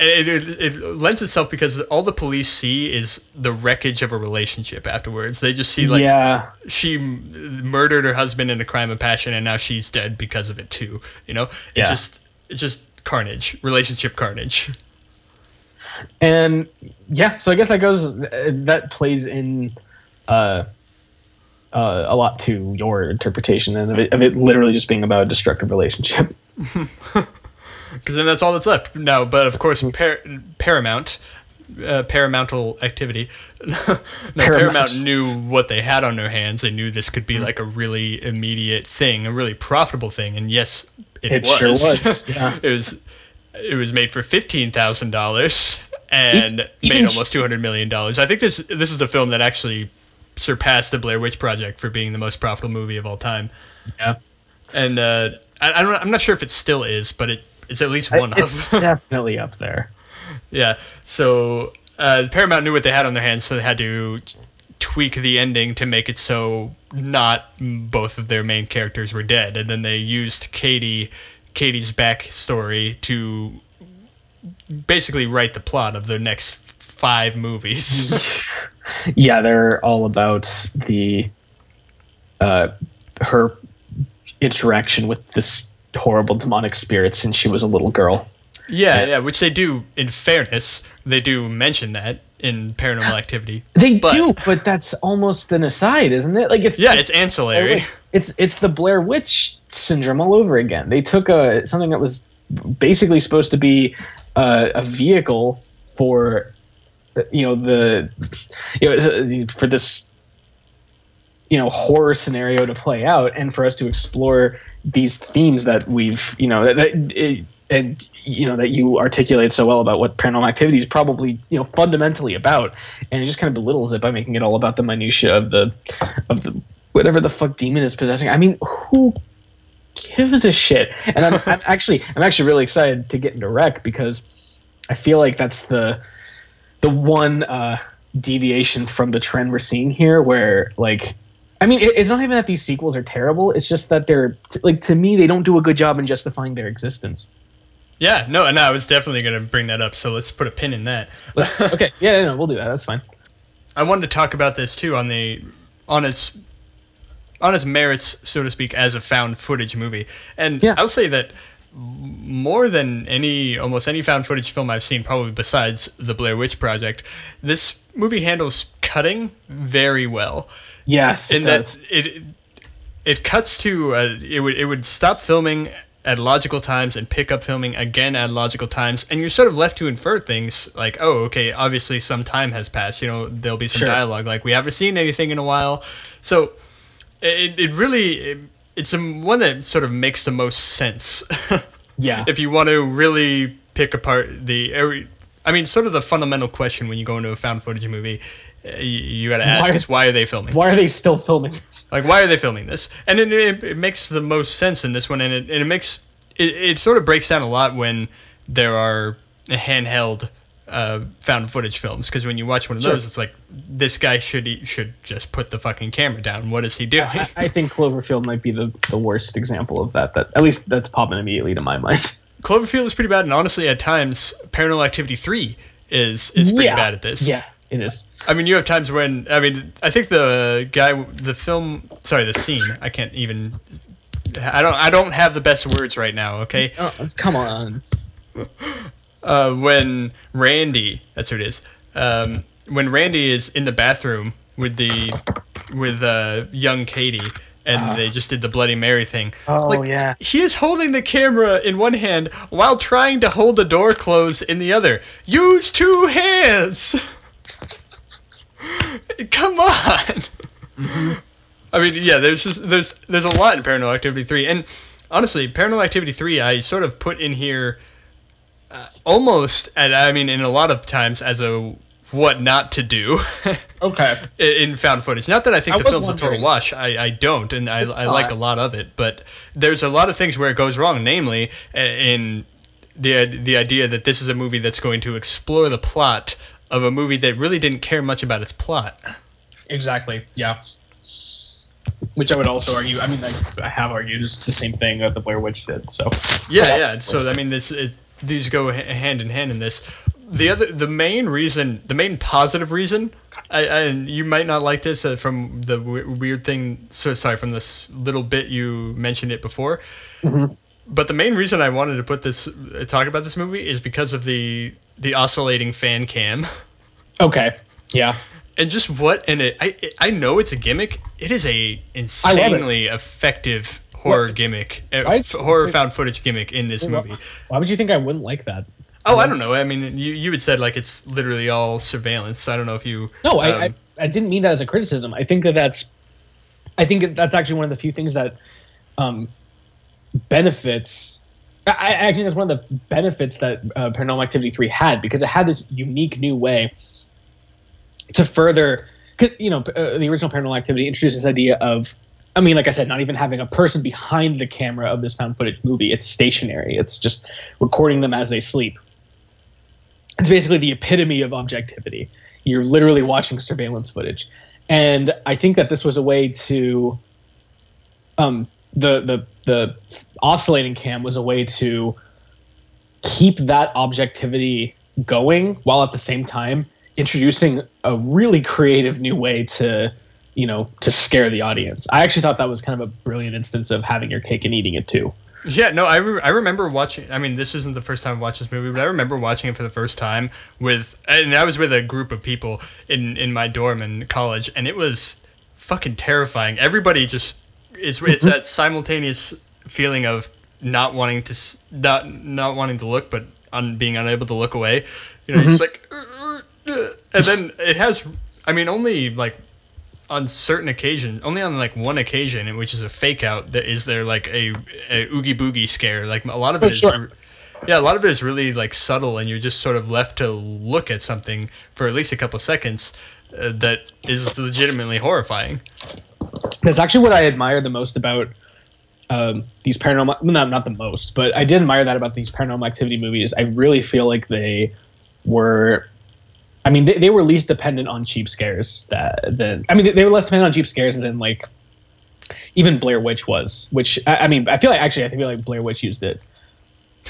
it, it, it lends itself because all the police see is the wreckage of a relationship afterwards. They just see like yeah she murdered her husband in a crime of passion and now she's dead because of it too. You know, it's Yeah. just it's just carnage, relationship carnage. and yeah so i guess that goes that plays in uh uh, a lot to your interpretation and of it, of it literally just being about a destructive relationship. Because then that's all that's left now. But of course, par- Paramount, uh, Paramountal activity. no, Paramount. knew what they had on their hands. They knew this could be like a really immediate thing, a really profitable thing. And yes, it, It was. sure was, yeah. it was. It was made for fifteen thousand dollars and even made almost two hundred million dollars. I think this this is the film that actually surpassed the Blair Witch Project for being the most profitable movie of all time. Yeah, And uh, I, I don't, I'm not sure if it still is, but it, it's at least one of it's of. definitely up there. Yeah. So uh, Paramount knew what they had on their hands, so they had to tweak the ending to make it so not both of their main characters were dead, and then they used Katie, Katie's backstory to basically write the plot of the next five movies. Yeah, they're all about the uh, her interaction with this horrible demonic spirit since she was a little girl. yeah, yeah, which they do. In fairness, they do mention that in Paranormal Activity. They But- do, but that's almost an aside, isn't it? Like it's Yeah, just it's ancillary. It's it's the Blair Witch syndrome all over again. They took a something that was basically supposed to be uh, a vehicle for uh, you know the you know for this you know horror scenario to play out and for us to explore these themes that we've you know that, that it, and you know that you articulate so well about what paranormal activity is probably you know fundamentally about. And it just kind of belittles it by making it all about the minutia of the of the whatever the fuck demon is possessing. I mean who gives a shit? And i'm, I'm actually i'm actually really excited to get into rec because i feel like that's the the one uh deviation from the trend we're seeing here where like I mean, it, it's not even that these sequels are terrible. It's just that they're t- like to me they don't do a good job in justifying their existence. Yeah, no, and I was definitely going to bring that up, so let's put a pin in that. okay, yeah, yeah, no, we'll do that. That's fine. I wanted to talk about this too on the on its on its merits, so to speak, as a found footage movie. And Yeah. I'll say that more than any almost any found footage film I've seen, probably besides the Blair Witch Project, this movie handles cutting very well. Yes, it in does. that it it cuts to uh, it would it would stop filming at logical times and pick up filming again at logical times, and you're sort of left to infer things like, oh, okay, obviously some time has passed. You know, there'll be some Sure. dialogue like we haven't seen anything in a while, so it it really. It, it's one that sort of makes the most sense. Yeah. if you want to really pick apart the every, I mean, sort of the fundamental question when you go into a found footage movie, uh, you, you got to ask Why- is why are they filming? Why are they still filming this? Like, why are they filming this? And it, it, it makes the most sense in this one, and it, and it makes it, it sort of breaks down a lot when there are handheld uh, found footage films. Because when you watch one of Sure. those, it's like this guy should he should just put the fucking camera down. What is he doing? I, I think Cloverfield might be the, the worst example of that. That at least that's popping immediately to my mind. Cloverfield is pretty bad, and honestly, at times, Paranormal Activity three is is pretty yeah. bad at this. Yeah, it is. I mean, you have times when I mean, I think the guy, the film, sorry, the scene. I can't even. I don't. I don't have the best words right now. Okay. Oh, come on. Uh, when Randy, that's who it is. Um, when Randy is in the bathroom with the with uh, young Katie, and Uh-huh. they just did the Bloody Mary thing. Oh Like, yeah. He is holding the camera in one hand while trying to hold the door closed in the other. Use two hands. Come on. I mean, yeah, there's just there's there's a lot in Paranormal Activity 3, and honestly, Paranormal Activity 3, I sort of put in here uh, almost, and I mean, in a lot of times as a what not to do. Okay. in found footage. Not that I think I the film's a total wash. I, I don't, and I, I like a lot of it. But there's a lot of things where it goes wrong. Namely, uh, in the the idea that this is a movie that's going to explore the plot of a movie that really didn't care much about its plot. Exactly. Yeah. Which I would also argue. I mean, I, I have argued is the same thing that the Blair Witch did. So. Yeah, Yeah. yeah. So I mean, this it, these go hand in hand in this. The other, the main reason, the main positive reason, I, and you might not like this uh, from the w- weird thing. So sorry, from this little bit you mentioned it before. Mhm. But the main reason I wanted to put this uh, talk about this movie is because of the the oscillating fan cam. Okay. Yeah. And just what and it, I I know it's a gimmick. It is a insanely effective horror What? gimmick, uh, horror found footage gimmick in this movie. Why would you think I wouldn't like that? Oh, I don't know. I mean, you you had said like it's literally all surveillance. So I don't know if you. No, I, um, I I didn't mean that as a criticism. I think that that's I think that that's actually one of the few things that um, benefits. I, I actually think that's one of the benefits that uh, Paranormal Activity three had because it had this unique new way to further. You know, uh, the original Paranormal Activity introduced this idea of. I mean, like I said, not even having a person behind the camera of this found footage movie. It's stationary. It's just recording them as they sleep. It's basically the epitome of objectivity. You're literally watching surveillance footage, and I think that this was a way to, um, the the the oscillating cam was a way to keep that objectivity going while at the same time introducing a really creative new way to you know to scare the audience i actually thought that was kind of a brilliant instance of having your cake and eating it too Yeah, no, I, re- I remember watching. I mean, this isn't the first time I've watched this movie, but I remember watching it for the first time with, and I was with a group of people in in my dorm in college, and it was fucking terrifying. Everybody just it's it's mm-hmm. that simultaneous feeling of not wanting to not not wanting to look, but on being unable to look away. You know, mm-hmm. it's like, and then it has. I mean, only like on certain occasions, only on like one occasion, which is a fake out, that is there like a, a oogie boogie scare. Like a lot of Oh, it is, sure. yeah, a lot of it is really like subtle, and you're just sort of left to look at something for at least a couple seconds uh, that is legitimately horrifying. That's actually what I admire the most about um, these paranormal. well, Not not the most, but I did admire that about these paranormal activity movies. I really feel like they were. I mean, they, they were least dependent on cheap scares than. I mean, they, they were less dependent on cheap scares than like even Blair Witch was. Which I, I mean, I feel like actually I feel like Blair Witch used it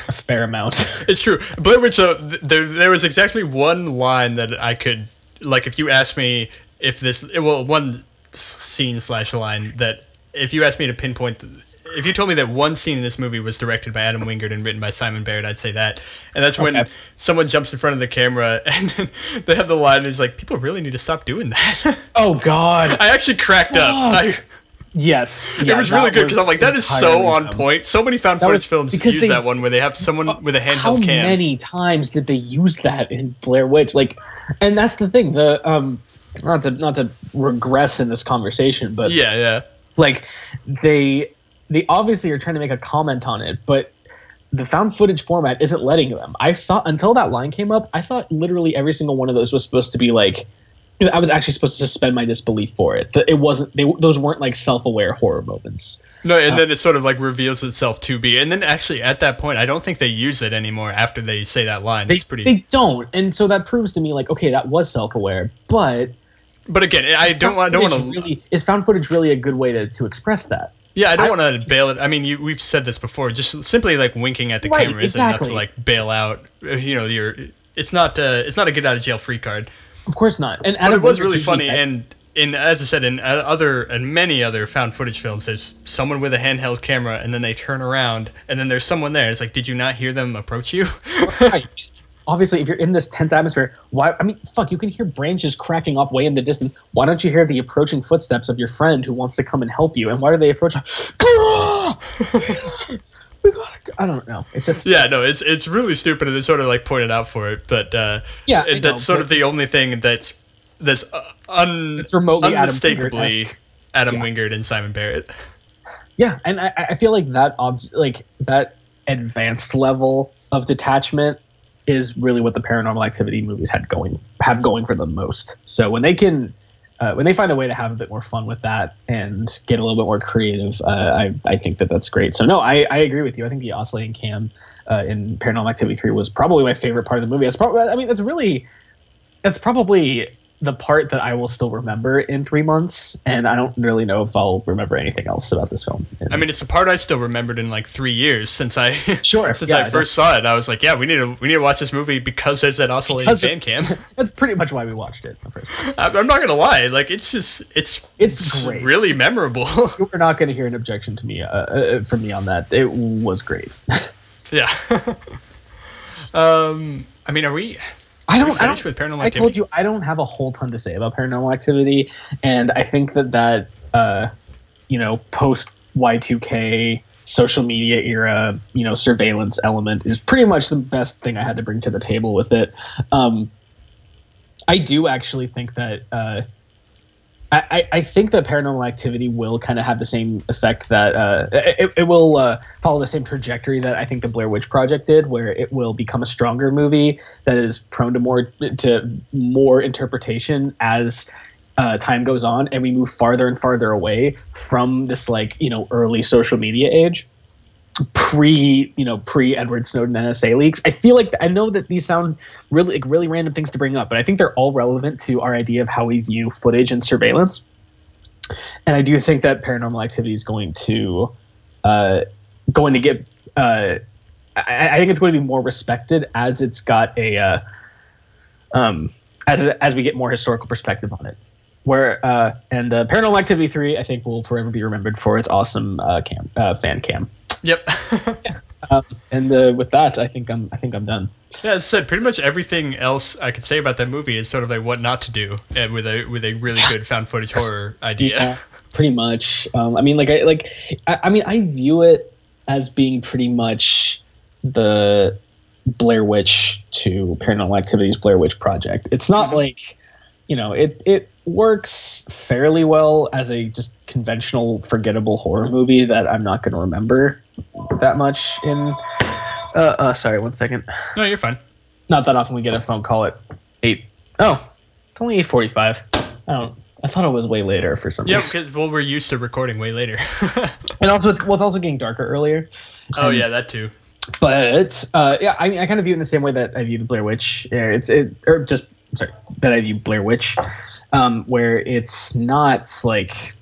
a fair amount. It's true. Blair Witch. Uh, there, there was exactly one line that I could like. If you asked me if this, well, one scene slash line that if you asked me to pinpoint if you told me that one scene in this movie was directed by Adam Wingard and written by Simon Barrett, I'd say that. And that's when Okay. someone jumps in front of the camera and they have the line and it's like, people really need to stop doing that. Oh God. I actually cracked up. I, yes. it was really good because I'm like, that is so on point. So many found That footage was- films use they- that one where they have someone with a handheld How cam. many times did they use that in Blair Witch? Like, and that's the thing. The um, not to not to regress in this conversation, but Yeah, yeah. like they they obviously are trying to make a comment on it, but the found footage format isn't letting them. I thought until that line came up, I thought literally every single one of those was supposed to be like. I was actually supposed to suspend my disbelief for it. That It wasn't. They those weren't like self-aware horror moments. No, and Uh, then it sort of like reveals itself to be. And then actually at that point, I don't think they use it anymore after they say that line. They it's pretty. they don't, and so that proves to me like okay, that was self-aware, but but again, I don't want. I don't want to. Really, is found footage really a good way to, to express that? Yeah, I don't want to bail it. I mean, you, we've said this before. Just simply like winking at the Right, camera isn't enough to like bail out. uh, You know, your. It's not. Uh, it's not a get out of jail free card. Of course not. And But it was really funny, that- and in as I said, in uh, other and many other found footage films, there's someone with a handheld camera, and then they turn around, and then there's someone there. It's like, did you not hear them approach you? Right. Obviously, if you're in this tense atmosphere, why? I mean, fuck, you can hear branches cracking off way in the distance. Why don't you hear the approaching footsteps of your friend who wants to come and help you? And why do they approach? we gotta. go- I don't know. It's just yeah, no, it's it's really stupid, and they sort of like pointed out for it, but uh, yeah. I it- know, that's sort of the only thing that's that's uh, un It's remotely Adam unmistakably. Adam Yeah. Wingard and Simon Barrett. Yeah, and I, I feel like that obj- like that advanced level of detachment is really what the paranormal activity movies had going have going for the most. So when they can uh, when they find a way to have a bit more fun with that and get a little bit more creative, uh, I I think that that's great. So no, I, I agree with you. I think the oscillating cam uh, in Paranormal Activity three was probably my favorite part of the movie. That's probably I mean that's really that's probably the part that I will still remember in three months, and I don't really know if I'll remember anything else about this film. I mean, it's the part I still remembered in like three years since I Sure, since yeah, I first saw it. I was like, yeah, we need to we need to watch this movie because there's that oscillating fan cam. That's pretty much why we watched it. the first. I'm I'm not gonna lie, like it's just it's It's great. really memorable. You're not going to hear an objection to me uh, uh, from me on that. It was great. yeah. um, I mean, are we? I don't. I, don't with Paranormal I told you I don't have a whole ton to say about Paranormal Activity, and I think that that uh, you know post Y2K social media era you know surveillance element is pretty much the best thing I had to bring to the table with it. Um, I do actually think that. Uh, I, I- think that paranormal activity will kind of have the same effect that uh, it, it will uh, follow the same trajectory that I think the Blair Witch Project did, where it will become a stronger movie that is prone to more to more interpretation as uh, time goes on, and we move farther and farther away from this like you know early social media age pre you know pre Edward Snowden NSA leaks. I feel like I know that these sound really like really random things to bring up, but I think they're all relevant to our idea of how we view footage and surveillance. And I do think that Paranormal Activity is going to uh, going to get. Uh, I, I think it's going to be more respected as it's got a uh, um, as as we get more historical perspective on it. Where uh, and uh, Paranormal Activity three, I think, will forever be remembered for its awesome uh, cam fan cam. Yep. Um, and uh, with that, I think I'm I think I'm done. Yeah, as I said, pretty much everything else I could say about that movie is sort of like what not to do uh, with a with a really good found footage horror idea. pretty much. Um, I mean, like I like I, I mean I view it as being pretty much the Blair Witch to Paranormal Activities Blair Witch project. It's not Mhm. like you know it it works fairly well as a just conventional forgettable horror movie that I'm not going to remember that much in. Uh, uh, sorry, one second. No, you're fine. Not that often we get a phone call at eight. Oh, it's only eight forty-five. I don't. I thought it was way later for some Yeah, reason. because well, we're used to recording way later. And also, it's, well, it's also getting darker earlier. oh Um, yeah, that too. But uh, yeah, I mean, I kind of view it in the same way that I view the Blair Witch. Yeah, It's it or just sorry that I view Blair Witch, um, where it's not like.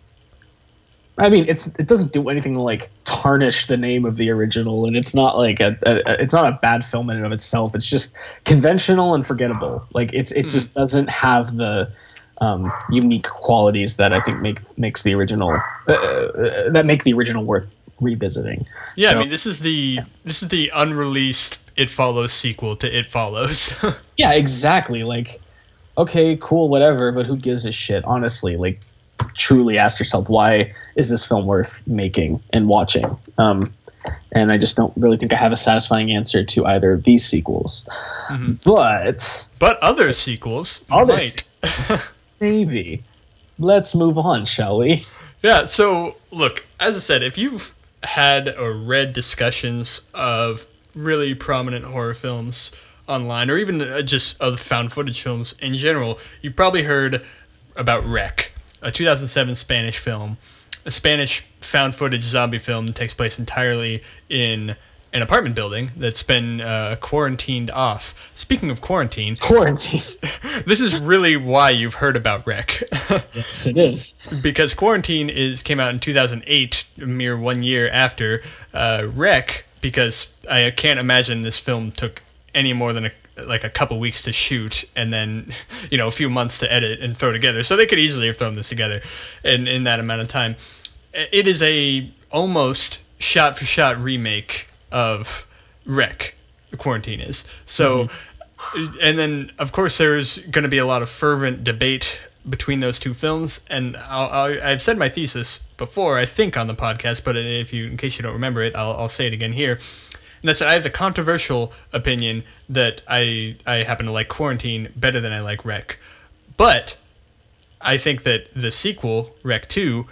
I mean, it's it doesn't do anything to like tarnish the name of the original, and it's not like a, a, it's not a bad film in and of itself. It's just conventional and forgettable. Like it's it just doesn't have the um, unique qualities that I think make makes the original uh, uh, that make the original worth revisiting. Yeah, So- I mean this is the this is the unreleased It Follows sequel to It Follows. Yeah, exactly. Like, okay, cool, whatever, but who gives a shit? Honestly, like, truly ask yourself, why is this film worth making and watching? Um, and I just don't really think I have a satisfying answer to either of these sequels. Mhm. But but other sequels Other might. maybe. Let's move on, shall we? Yeah, so look, as I said, if you've had or read discussions of really prominent horror films online, or even uh, just of found footage films in general, you've probably heard about Rec, a 2007 Spanish film, a Spanish found footage zombie film that takes place entirely in an apartment building that's been uh, quarantined off. Speaking of quarantine, Quarantine. this is really why you've heard about Rec. yes, it is. because Quarantine is came out in 2008, a mere one year after uh, Rec. Because I can't imagine this film took any more than a, like a couple weeks to shoot, and then you know a few months to edit and throw together. So they could easily have thrown this together in in that amount of time. It is a almost shot for shot remake of Rec. The Quarantine is so mm-hmm. and then of course there's going to be a lot of fervent debate between those two films and I'll, I'll, i've said my thesis before i think on the podcast but if you in case you don't remember it i'll, I'll say it again here and that's that i have the controversial opinion that i i happen to like quarantine better than i like rec but i think that the sequel rec 2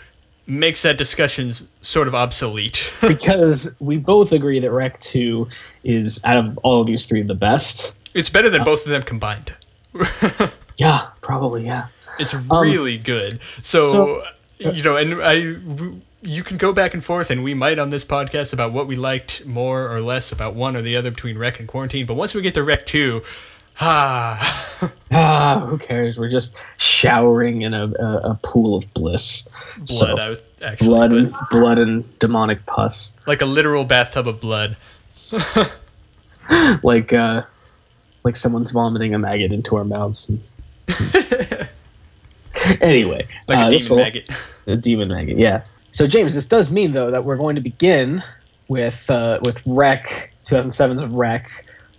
makes that discussion sort of obsolete Because we both agree that Rec 2 is, out of all of these three, the best. it's better than uh, both of them combined Yeah, probably, yeah. It's um, really good. So, so- uh, you know, and I, you can go back and forth, and we might on this podcast about what we liked more or less about one or the other between Rec and Quarantine. But once we get to Rec two, ah, Ah, who cares? We're just showering in a, a, a pool of bliss. blood. So, I was actually blood and blood and demonic pus. like a literal bathtub of blood. Like uh like someone's vomiting a maggot into our mouths. anyway, like uh, a demon maggot. A demon maggot, yeah. So James, this does mean though that we're going to begin with uh, with Rec, 2007's Rec,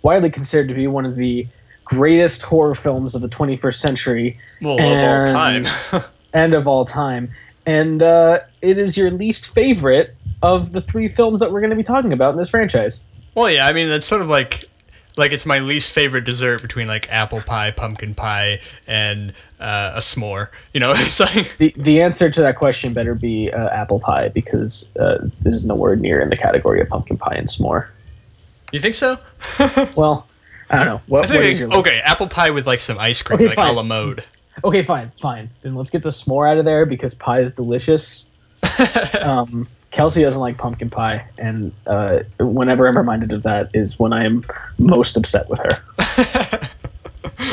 widely considered to be one of the greatest horror films of the 21st century Well, of all and- time. and of all time. And uh, it is your least favorite of the three films that we're going to be talking about in this franchise. well, yeah, I mean that's sort of like. Like it's my least favorite dessert between like apple pie, pumpkin pie, and uh, a s'more. You know, it's like The, the answer to that question better be uh, apple pie because uh, this is nowhere near in the category of pumpkin pie and s'more. you think so? Well, I don't know. What, I think what is your list? okay, apple pie with like some ice cream, Okay, like fine. a la mode. Okay, fine, fine. Then let's get the s'more out of there because pie is delicious. Um, Kelsey doesn't like pumpkin pie, and uh, whenever I'm reminded of that is when I am most upset with her.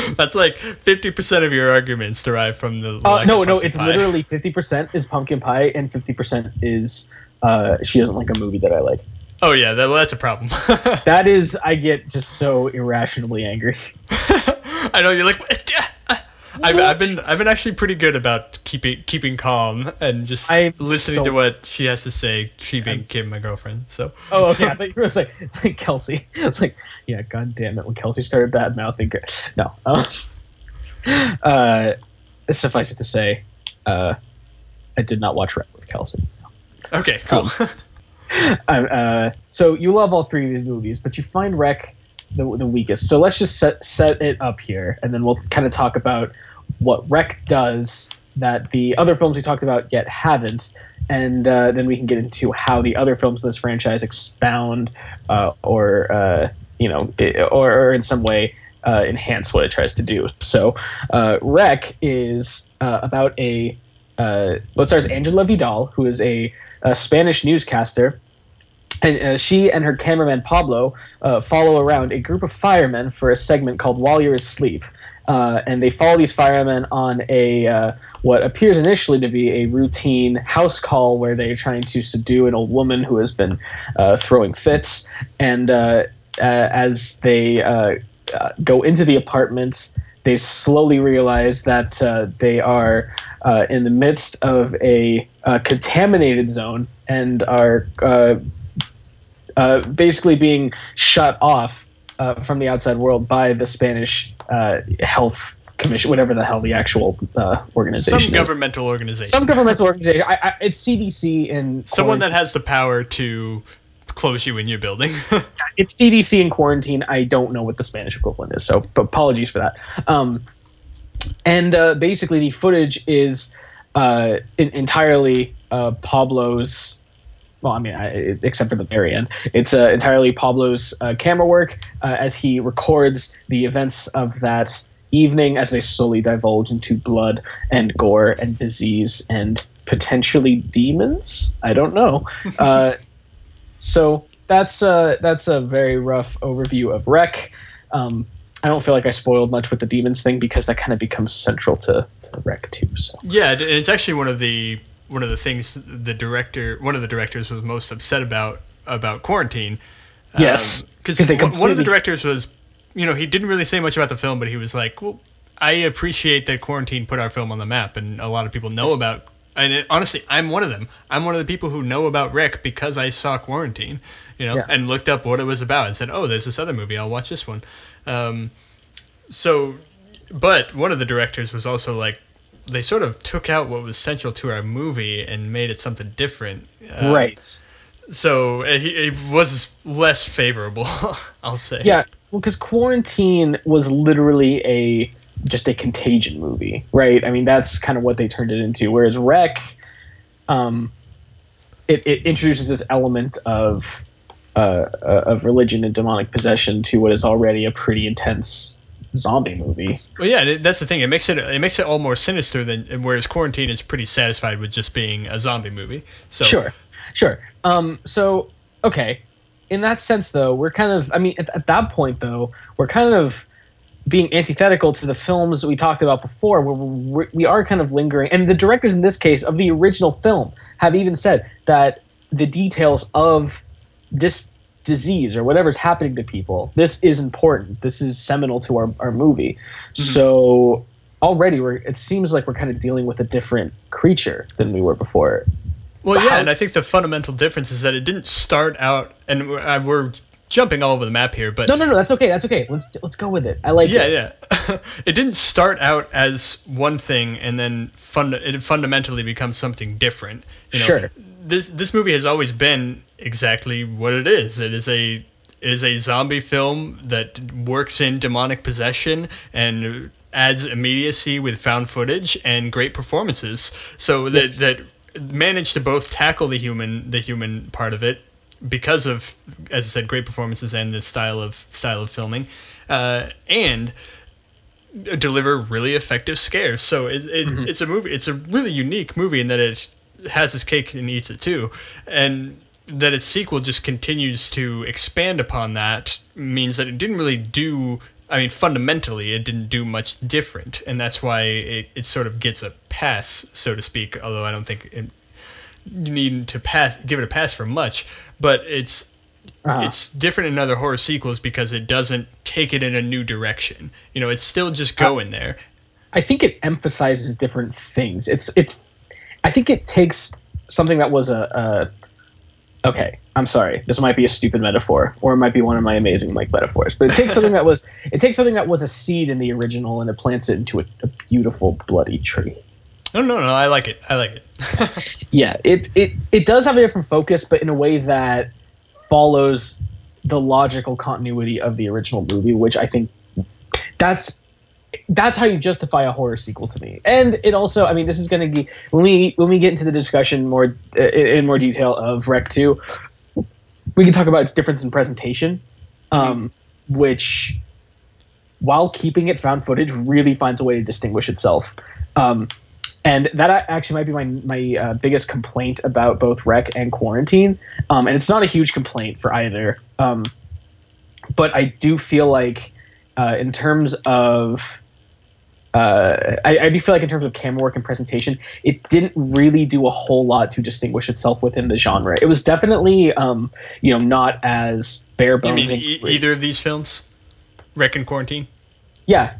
That's like fifty percent of your arguments derive from the. Uh, no, no, it's pie. literally 50% is pumpkin pie, and 50% is uh, she doesn't like a movie that I like. Oh yeah, that, well, that's a problem. That is, I get just so irrationally angry. I know you're like. "What? I've, I've been I've been actually pretty good about keeping keeping calm and just I'm listening so- to what she has to say. She being I'm Kim, my girlfriend. So Oh, okay. I thought you were like, it's like Kelsey. It's like, yeah, god damn it. When Kelsey started bad mouthing, no. Um, uh, suffice it to say, uh, I did not watch Rec with Kelsey. okay, cool. Um, uh, so you love all three of these movies, but you find Rec the, the weakest. So let's just set set it up here, and then we'll kind of talk about what Rec does that the other films we talked about yet haven't, and uh, then we can get into how the other films in this franchise expound uh, or uh, you know or, or in some way uh, enhance what it tries to do. So uh, Rec is uh, about a uh, it stars Angela Vidal, who is a, a Spanish newscaster and uh, she and her cameraman Pablo uh, follow around a group of firemen for a segment called While You're Asleep. Uh, and they follow these firemen on a uh, what appears initially to be a routine house call where they're trying to subdue an old woman who has been uh, throwing fits. And uh, uh, as they uh, go into the apartment, they slowly realize that they are in the midst of a contaminated zone and are basically being shut off uh, from the outside world by the Spanish uh, health commission, whatever the hell the actual uh, organization Some is. governmental organization. Some governmental organization. I, I, it's CDC in Someone that has the power to close you in your building. it's CDC in quarantine. I don't know what the Spanish equivalent is, so apologies for that. Um, and uh, basically, the footage is uh, in, entirely uh, Pablo's. Well, I mean, I, except for the very end, it's uh, entirely Pablo's uh, camera work uh, as he records the events of that evening as they slowly divulge into blood and gore and disease and potentially demons. I don't know. Uh, so that's uh, that's a very rough overview of Rec. Um, I don't feel like I spoiled much with the demons thing because that kind of becomes central to, to Rec too. So yeah, and it's actually one of the one of the things the director, one of the directors, was most upset about about quarantine. Yes, because 'cause they one of the directors was, you know, he didn't really say much about the film, but he was like, well, I appreciate that quarantine put our film on the map, and a lot of people know Yes. about. And it, honestly, I'm one of them. I'm one of the people who know about Rec because I saw Quarantine, you know, Yeah. and looked up what it was about and said, "Oh, there's this other movie. I'll watch this one." Um, so, but one of the directors was also like, they sort of took out what was central to our movie and made it something different. Um, right. So uh, he, it was less favorable, I'll say. Yeah, well, because Quarantine was literally a just a contagion movie, right? I mean, that's kind of what they turned it into. Whereas Rec, um, it, it introduces this element of uh, uh, of religion and demonic possession to what is already a pretty intense zombie movie. Well, yeah, that's the thing. It makes it it makes it all more sinister than whereas Quarantine is pretty satisfied with just being a zombie movie. So Sure, sure. Um, so okay, in that sense, though, we're kind of. I mean, at, at that point, though, we're kind of being antithetical to the films we talked about before, where we are kind of lingering. And the directors in this case of the original film have even said that the details of this disease or whatever's happening to people, this is important. This is seminal to our, our movie. So already we're it seems like we're kind of dealing with a different creature than we were before. Well, yeah, How- and I think the fundamental difference is that it didn't start out, and we're, uh, we're jumping all over the map here, but No, no, no. That's okay. That's okay. Let's let's go with it. I like yeah, it. yeah. it didn't start out as one thing and then fund- it fundamentally becomes something different. You know, Sure. This this movie has always been exactly what it is. It is a it is a zombie film that works in demonic possession and adds immediacy with found footage and great performances. So that Yes. that managed to both tackle the human the human part of it because of as I said great performances and the style of style of filming uh, and deliver really effective scares. So it, it, it's a movie. It's a really unique movie in that it has its cake and eats it too, and that its sequel just continues to expand upon that means that it didn't really do. I mean, fundamentally, it didn't do much different, and that's why it, it sort of gets a pass, so to speak. Although I don't think it, you need to pass, give it a pass for much, but it's Uh-huh. it's different in other horror sequels because it doesn't take it in a new direction. You know, it's still just going there. I think it emphasizes different things. It's it's. I think it takes something that was a. a okay, I'm sorry. This might be a stupid metaphor, or it might be one of my amazing like metaphors. But it takes something that was it takes something that was a seed in the original and it plants it into a, a beautiful bloody tree. No, no, no. I like it. I like it. Yeah, it it it does have a different focus, but in a way that follows the logical continuity of the original movie, which I think that's that's how you justify a horror sequel to me. And it also, I mean, this is going to be when we when we get into the discussion more uh, in more detail of Rec Two, we can talk about its difference in presentation, um, which while keeping it found footage really finds a way to distinguish itself. Um, and that actually might be my my uh, biggest complaint about both Rec and Quarantine. Um, and it's not a huge complaint for either. Um, but I do feel like, uh, in terms of, uh, I, I do feel like in terms of camera work and presentation, it didn't really do a whole lot to distinguish itself within the genre. It was definitely, um, you know, not as bare You bones. mean e- either of these films? Rec and Quarantine? Yeah,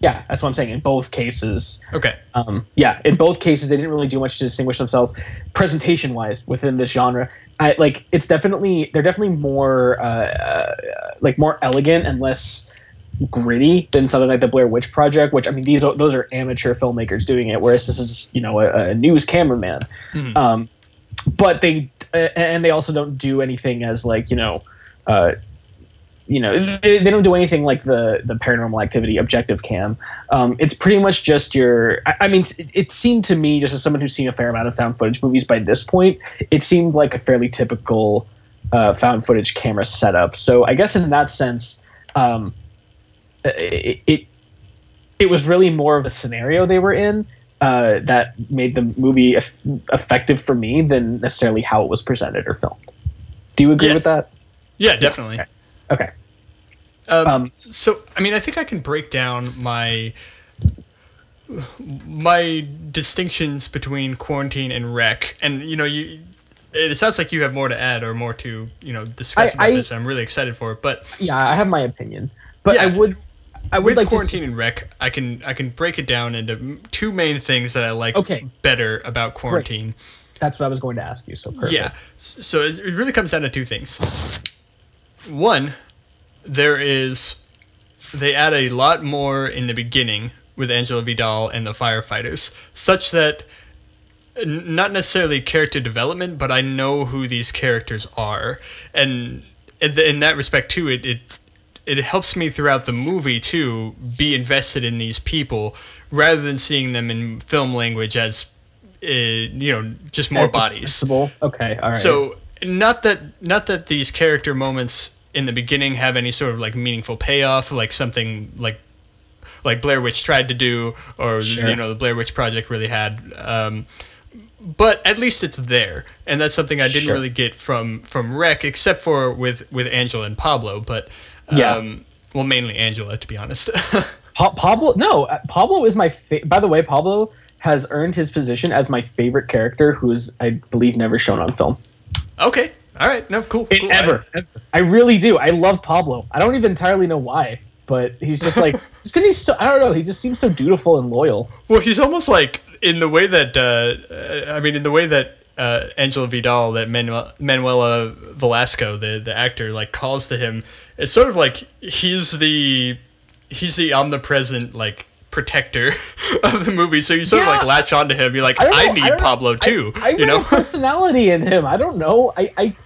Yeah, that's what I'm saying. In both cases, Okay. um, yeah, in both cases, they didn't really do much to distinguish themselves presentation wise within this genre. I, like, it's definitely they're definitely more uh, uh, like more elegant and less gritty than something like the Blair Witch Project. Which I mean, these are, those are amateur filmmakers doing it, whereas this is you know a, a news cameraman. Mhm. Um, but they and they also don't do anything as like you know. Uh, you know they, they don't do anything like the the paranormal activity objective cam um, it's pretty much just your I, I mean it, it seemed to me just as someone who's seen a fair amount of found footage movies by this point it seemed like a fairly typical uh, found footage camera setup so i guess in that sense um, it, it it was really more of a scenario they were in uh, that made the movie eff- effective for me than necessarily how it was presented or filmed do you agree Yes. with that Yeah, definitely. okay. okay Um, Um, so, I mean, I think I can break down my my distinctions between quarantine and rec, and you know, you. It sounds like you have more to add or more to you know discuss I- about I- this. I'm really excited for it. But yeah, I have my opinion, but Yeah. I would, I would with like quarantine to. and rec, I can I can break it down into two main things that I like Okay. better about quarantine. That's what I was going to ask you. So perfect. Yeah. So it really comes down to two things. One, there is they add a lot more in the beginning with Angela Vidal and the firefighters, such that not necessarily character development, but I know who these characters are, and in, in that respect too, it, it it helps me throughout the movie too be invested in these people rather than seeing them in film language as uh, you know just more As bodies. dispensable. Okay. All right. So not that not that these character moments in the beginning have any sort of like meaningful payoff, like something like like Blair Witch tried to do, or Sure. you know the Blair Witch Project really had. Um, but at least it's there, and that's something I didn't Sure. really get from from Rec, except for with with Angela and Pablo. But Yeah. um, well, mainly Angela, to be honest. Pa- Pablo. No, uh, Pablo is my. Fa- By the way, Pablo has earned his position as my favorite character, who is, I believe, never shown on film. okay, all right, no, cool, cool. ever, ever. I really do. I love Pablo. I don't even entirely know why, but he's just like just because he's so. I don't know. He just seems so dutiful and loyal. Well, he's almost like in the way that uh, uh, I mean, in the way that uh, Angela Vidal, that Manuel, Manuela Velasco, the the actor, like calls to him. It's sort of like he's the he's the omnipresent like protector of the movie. So you sort of like latch onto him. You're like, I, I, need know. Pablo I- too. I, you know. a personality in him. I don't know. I, I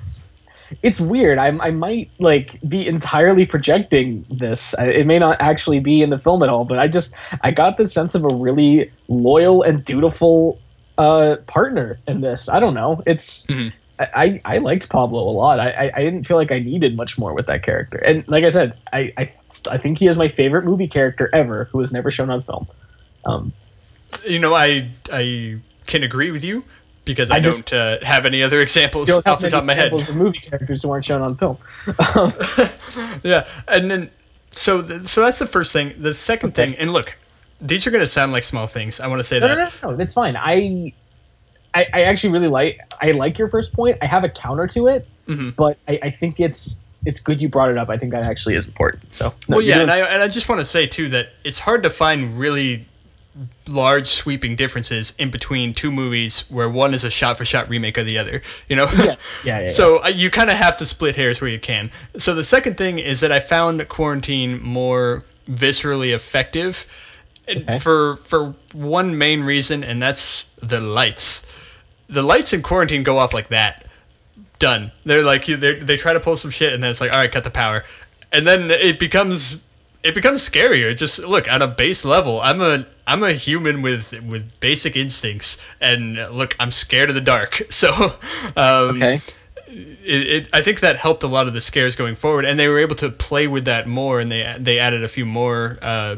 it's weird. I, I might like be entirely projecting this. I, it may not actually be in the film at all, but I just I got the sense of a really loyal and dutiful uh partner in this. I don't know. It's Mhm. I, I liked Pablo a lot. I, I I didn't feel like I needed much more with that character. And like I said, I I, I think he is my favorite movie character ever who was never shown on film. Um, you know, I I can agree with you because I, I don't uh, have any other examples off the top of my head. examples of movie characters who weren't shown on film. Um, yeah, and then so th- so that's the first thing. The second Okay. thing, and look, these are gonna sound like small things. I want to say No, that. no, no, no, that's fine. I, I, I actually really like. I like your first point. I have a counter to it, Mhm. but I, I think it's it's good you brought it up. I think that actually is important. So, no, Well, yeah, and I and I just want to say too that it's hard to find really large sweeping differences in between two movies where one is a shot for shot remake of the other. You know. yeah, yeah, yeah, yeah. So uh, you kind of have to split hairs where you can. So the second thing is that I found Quarantine more viscerally effective Okay. for for one main reason, and that's the lights. The lights in Quarantine go off like that. Done. They're like they they try to pull some shit, and then it's like, all right, cut the power, and then it becomes it becomes scarier. Just look at a base level. I'm a I'm a human with with basic instincts, and look, I'm scared of the dark. So, um, okay. it, it, I think that helped a lot of the scares going forward, and they were able to play with that more, and they they added a few more uh,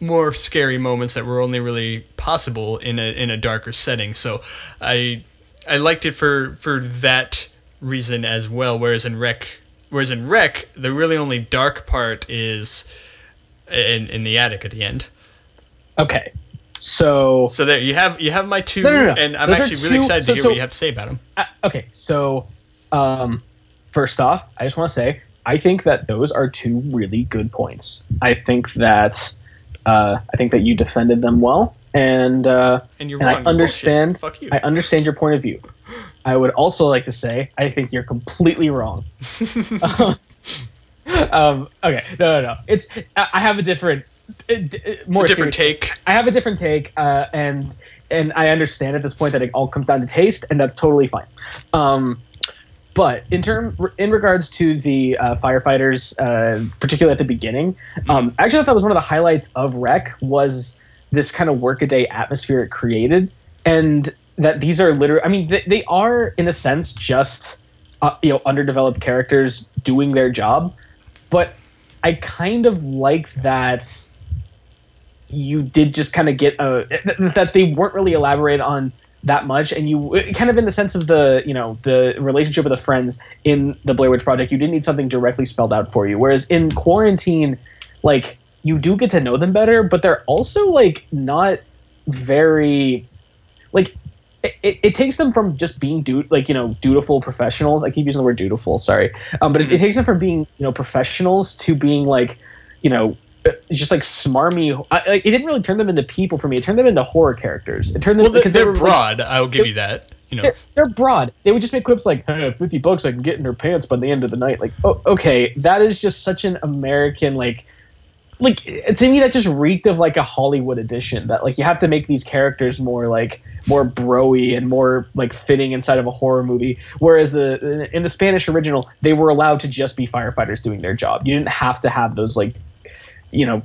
more scary moments that were only really possible in a in a darker setting. So I I liked it for for that reason as well. Whereas in Rec, whereas in Rec, the really only dark part is in in the attic at the end. Okay. So, So there you have you have my two, No, no, no. and I'm Those actually really two- excited so- to hear so- what you have to say about them. uh, okay. So, um, first off, I just want to say I think that those are two really good points. I think that uh, I think that you defended them well, and uh, And and. I understand. I understand your point of view. I would also like to say I think you're completely wrong. um, okay, no, no, no. It's I have a different, more A different take. I have a different take, uh, and and I understand at this point that it all comes down to taste, and that's totally fine. Um, but in term in regards to the uh, firefighters, uh, particularly at the beginning, um, actually I thought that was one of the highlights of Rec was this kind of workaday atmosphere it created, and that these are literally, I mean, they, they are in a sense just uh, you know underdeveloped characters doing their job, but I kind of like that you did just kind of get a that they weren't really elaborate on that much. And you kind of in the sense of the you know the relationship with the friends in the blair witch project you didn't need something directly spelled out for you. Whereas in quarantine like you do get to know them better but they're also like not very like it, it, it takes them from just being du- like you know dutiful professionals. I keep using the word dutiful sorry. Um, but it, it takes them from being you know professionals to being like you know just like smarmy I, I- it didn't really turn them into people for me it turned them into horror characters it turned them well, because they they're were like, broad. I will give you that. You know. they're, they're broad. They would just make quips like, hey, 50 bucks I can get in her pants by the end of the night. Like, oh, okay, that is just such an American, like, like to me that just reeked of like a Hollywood edition. That like you have to make these characters more like more broy and more like fitting inside of a horror movie. Whereas the in the Spanish original, they were allowed to just be firefighters doing their job. You didn't have to have those like, you know,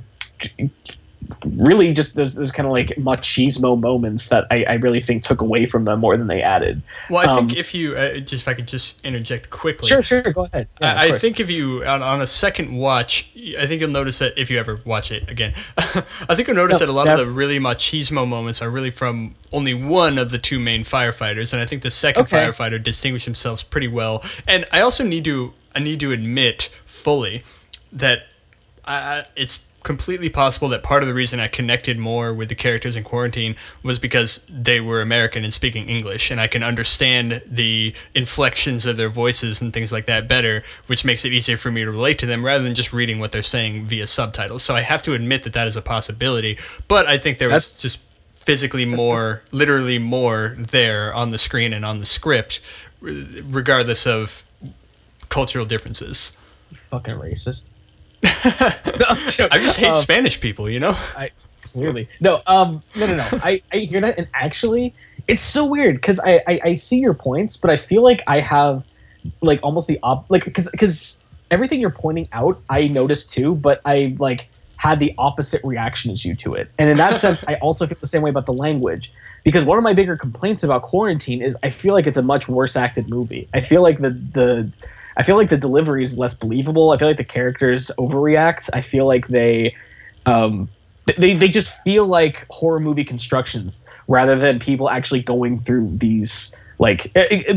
really just those, those kind of like machismo moments that I, I really think took away from them more than they added. Well, I Um, think if you uh, just if I could just interject quickly. Sure, sure, go ahead. Yeah, I, I think if you on, on a second watch, I think you'll notice that if you ever watch it again, I think you'll notice No, that a lot never. of the really machismo moments are really from only one of the two main firefighters, and I think the second Okay. firefighter distinguished themselves pretty well. And I also need to I need to admit fully that I, I- it's completely possible that part of the reason I connected more with the characters in Quarantine was because they were American and speaking English, and I can understand the inflections of their voices and things like that better, which makes it easier for me to relate to them rather than just reading what they're saying via subtitles. So I have to admit that that is a possibility, but I think there was just physically more, literally more there on the screen and on the script, regardless of cultural differences. fucking racist. I just hate Um, Spanish people, you know? I clearly no. Um, no, no, no. I, I hear that, and actually, it's so weird because I, I I see your points, but I feel like I have like almost the op like because because everything you're pointing out, I noticed too, but I like had the opposite reaction as you to it, and in that sense, I also feel the same way about the language. Because one of my bigger complaints about quarantine is I feel like it's a much worse acted movie. I feel like the the I feel like the delivery is less believable. I feel like the characters overreact. I feel like they um, they, they just feel like horror movie constructions rather than people actually going through these like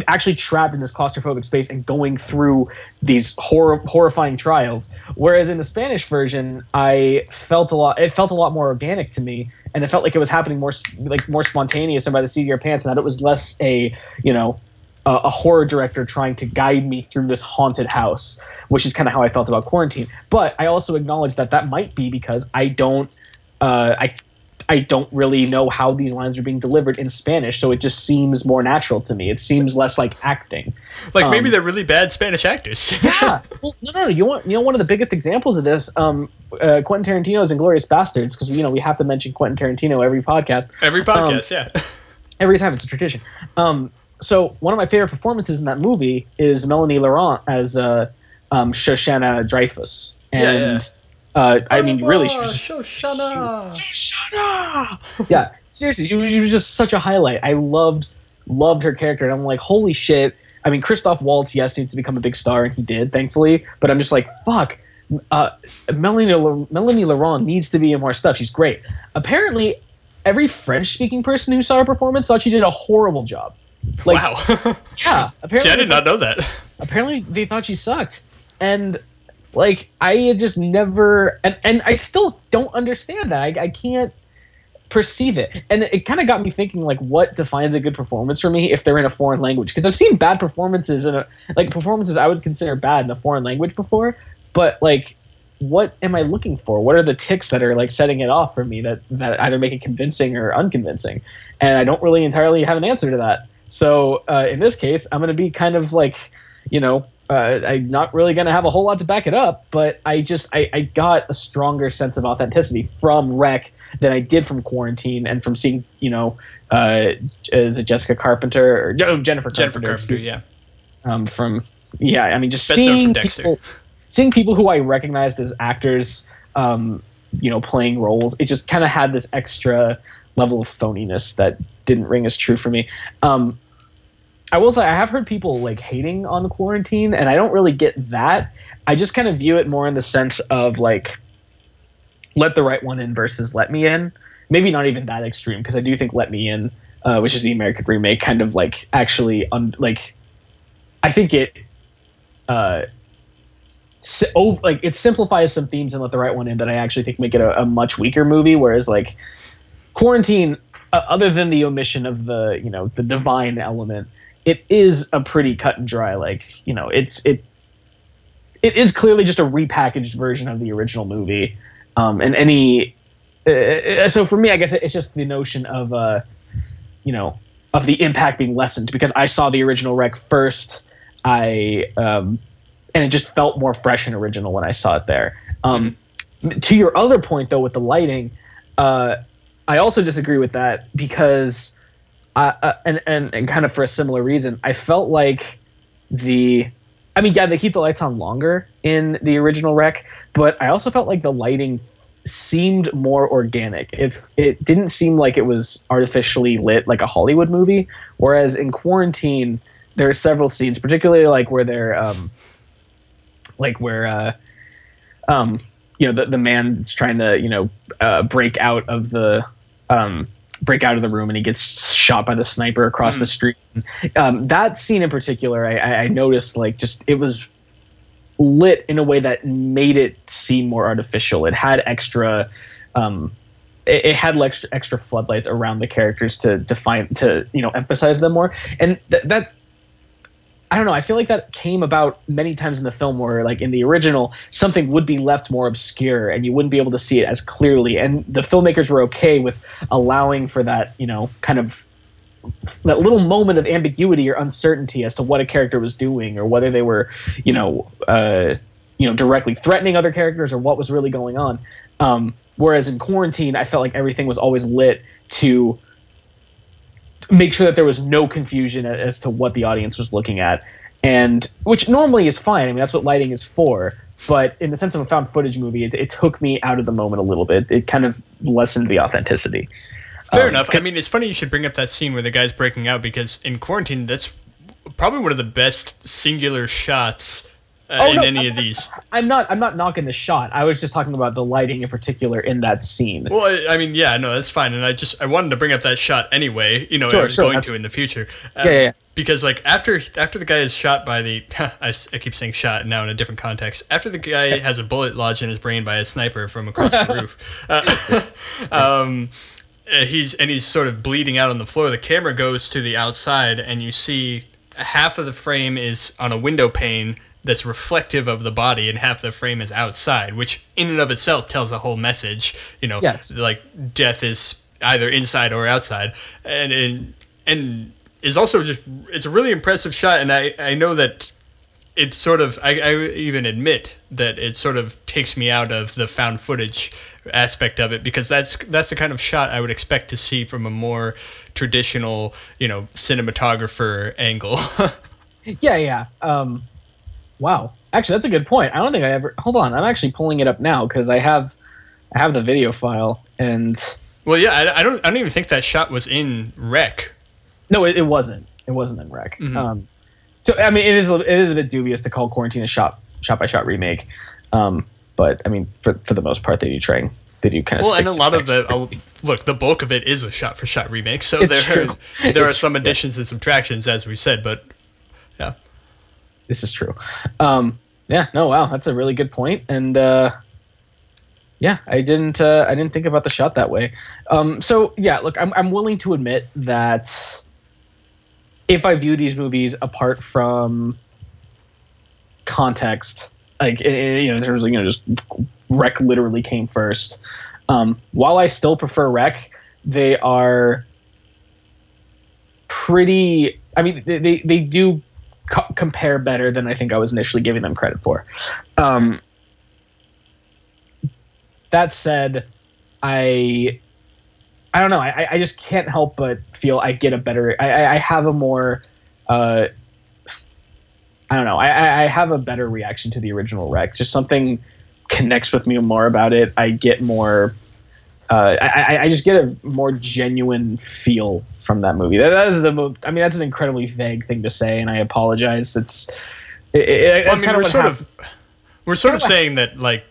actually trapped in this claustrophobic space and going through these horror horrifying trials whereas in the spanish version i felt a lot it felt a lot more organic to me and it felt like it was happening more like more spontaneous and by the seat of your pants and that it was less a you know a, a horror director trying to guide me through this haunted house which is kind of how i felt about quarantine but i also acknowledge that that might be because i don't uh, I I don't really know how these lines are being delivered in Spanish, so it just seems more natural to me. It seems less like acting. Like maybe Um, they're really bad Spanish actors. Yeah. well, no, no, no. You want you know one of the biggest examples of this, um, uh, Quentin Tarantino's Inglourious Basterds, because you know we have to mention Quentin Tarantino every podcast, Every podcast, yeah. every time it's a tradition. Um, so one of my favorite performances in that movie is Melanie Laurent as uh, um, Shosanna Dreyfus, and yeah. Uh, I mean, really, she was Shosanna. yeah, seriously, she was, she was just such a highlight. I loved loved her character, and I'm like, holy shit. I mean, Christoph Waltz, yes, needs to become a big star, and he did, thankfully. But I'm just like, fuck. Uh, Melanie Melanie Laurent needs to be in more stuff. She's great. Apparently, every French-speaking person who saw her performance thought she did a horrible job. Like, wow. yeah, apparently See, I did not know that. apparently they thought she sucked and like i just never and, and i still don't understand that I, I can't perceive it and it kind of got me thinking like what defines a good performance for me if they're in a foreign language because i've seen bad performances in a like performances i would consider bad in a foreign language before but like what am I looking for? What are the ticks that are like setting it off for me that that either make it convincing or unconvincing? And I don't really entirely have an answer to that. So uh, in this case, I'm going to be kind of like, you know, uh, I'm not really going to have a whole lot to back it up, but I just I, I got a stronger sense of authenticity from Rec than I did from Quarantine and from seeing, you know, uh, is it Jessica Carpenter or oh, Jennifer Carpenter? Jennifer Carpenter, yeah. Um, from yeah, I mean, just Best seeing people, seeing people who I recognized as actors, um, you know, playing roles, it just kind of had this extra level of phoniness that didn't ring as true for me. Um, I will say I have heard people like hating on the quarantine, and I don't really get that. I just kind of view it more in the sense of like, let the right one in versus let me in. Maybe not even that extreme because I do think Let Me In, uh, which is the American remake, kind of like actually un- like, I think it, uh, si- oh, like it simplifies some themes and let the right one in that I actually think make it a, a much weaker movie. Whereas like Quarantine, uh, other than the omission of the you know the divine element, it is a pretty cut and dry. Like you know it's it it is clearly just a repackaged version of the original movie. Um, and any uh, so for me, I guess it's just the notion of uh, you know of the impact being lessened because I saw the original rec first. I um, and it just felt more fresh and original when I saw it there. Um, To your other point though, with the lighting, uh, I also disagree with that because, uh, and and and kind of for a similar reason, I felt like the, I mean, yeah, they keep the lights on longer in the original rec, but I also felt like the lighting seemed more organic. It it didn't seem like it was artificially lit like a Hollywood movie. Whereas in Quarantine, there are several scenes, particularly like where they're um, like where uh, um, you know the the man's trying to you know uh, break out of the um, break out of the room and he gets shot by the sniper across the street. Um, that scene in particular, I, I noticed like just it was lit in a way that made it seem more artificial. It had extra. Um, it, it had like extra, extra floodlights around the characters to define to you know emphasize them more, and th- that I don't know. I feel like that came about many times in the film where, like in the original, something would be left more obscure and you wouldn't be able to see it as clearly. And the filmmakers were okay with allowing for that, you know, kind of that little moment of ambiguity or uncertainty as to what a character was doing or whether they were, you know, uh, you know, directly threatening other characters or what was really going on. Um, whereas in Quarantine, I felt like everything was always lit to make sure that there was no confusion as to what the audience was looking at. And which normally is fine. I mean that's what lighting is for. But in the sense of a found footage movie it, it took me out of the moment a little bit. It kind of lessened the authenticity. Fair Um, enough. I mean, it's funny you should bring up that scene where the guy's breaking out because in quarantine, that's probably one of the best singular shots uh, Oh, in no, any of these. i'm not i'm not knocking the shot i was just talking about the lighting in particular in that scene Well, I, I mean, yeah, no, that's fine, and I just I wanted to bring up that shot anyway. You know, Sure, I was sure, going to in the future. Um, Yeah, yeah, yeah. Because like after after the guy is shot by the I keep saying shot now in a different context. After the guy has a bullet lodged in his brain by a sniper from across the roof, uh, um, uh, he's and he's sort of bleeding out on the floor. The camera goes to the outside, and you see half of the frame is on a window pane that's reflective of the body, and half the frame is outside, which in and of itself tells a whole message. You know, Yes. like death is either inside or outside, and and, and is also just it's a really impressive shot, and I I know that it sort of I, I even admit that it sort of takes me out of the found footage aspect of it because that's that's the kind of shot I would expect to see from a more traditional you know cinematographer angle. yeah yeah um wow actually that's a good point i don't think i ever hold on i'm actually pulling it up now because i have i have the video file and well, yeah, I, I don't I don't even think that shot was in Rec. No, it, it wasn't. It wasn't in Rec. Mhm. Um, so I mean, it is a, it is a bit dubious to call Quarantine a shot shot by shot remake. Um, but I mean, for for the most part, they do try they do kind of. Well, and a lot of the look, the bulk of it is a shot for shot remake. So It's there true. are, there are some true, additions and subtractions as we said, but. This is true. Um, yeah. No. Wow. That's a really good point. And uh, yeah, I didn't uh, I didn't think about the shot that way. Um, so yeah, look, I'm I'm willing to admit that if I view these movies apart from context, like you know in terms of you know just Rec literally came first. Um, while I still prefer Rec, they are pretty. I mean, they they, they do co- compare better than I think I was initially giving them credit for. Um, that said, I I don't know. I, I just can't help but feel I get a better. I, I have a more. Uh, I don't know. I, I have a better reaction to the original Rec. Just something connects with me more about it. I get more. Uh, I, I just get a more genuine feel from that movie. That, that is the. most, I mean, that's an incredibly vague thing to say, and I apologize. That's. It, it, Well, I mean, kind we're of sort happened. of we're sort of saying that like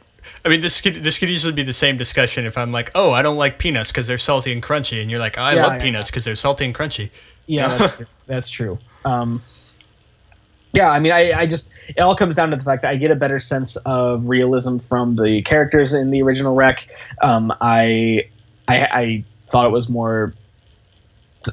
I mean this could this could easily be the same discussion if I'm like, "Oh, I don't like peanuts because they're salty and crunchy." And you're like, "I Yeah, love yeah, peanuts because they're salty and crunchy." Yeah, that's true. That's true. Um, yeah, I mean, I, I just it all comes down to the fact that I get a better sense of realism from the characters in the original rec. Um, I, I I thought it was more.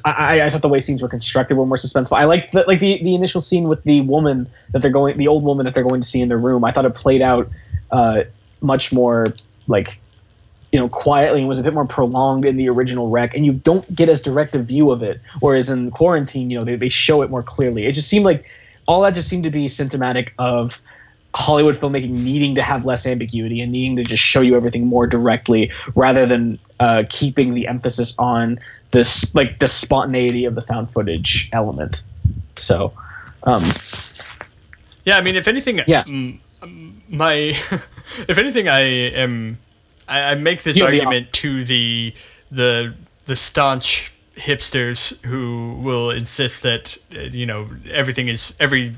I, I thought the way scenes were constructed were more suspenseful. I liked the, like the, the initial scene with the woman that they're going, the old woman that they're going to see in their room. I thought it played out uh, much more like you know, quietly and was a bit more prolonged in the original rec and you don't get as direct a view of it. Whereas in Quarantine, you know, they, they show it more clearly. It just seemed like all that just seemed to be symptomatic of Hollywood filmmaking needing to have less ambiguity and needing to just show you everything more directly rather than uh, keeping the emphasis on this, like the spontaneity of the found footage element. So, um, Yeah, I mean, if anything, Yeah. um, my if anything, I am I, I make this You have the argument to the the the staunch hipsters who will insist that you know everything is every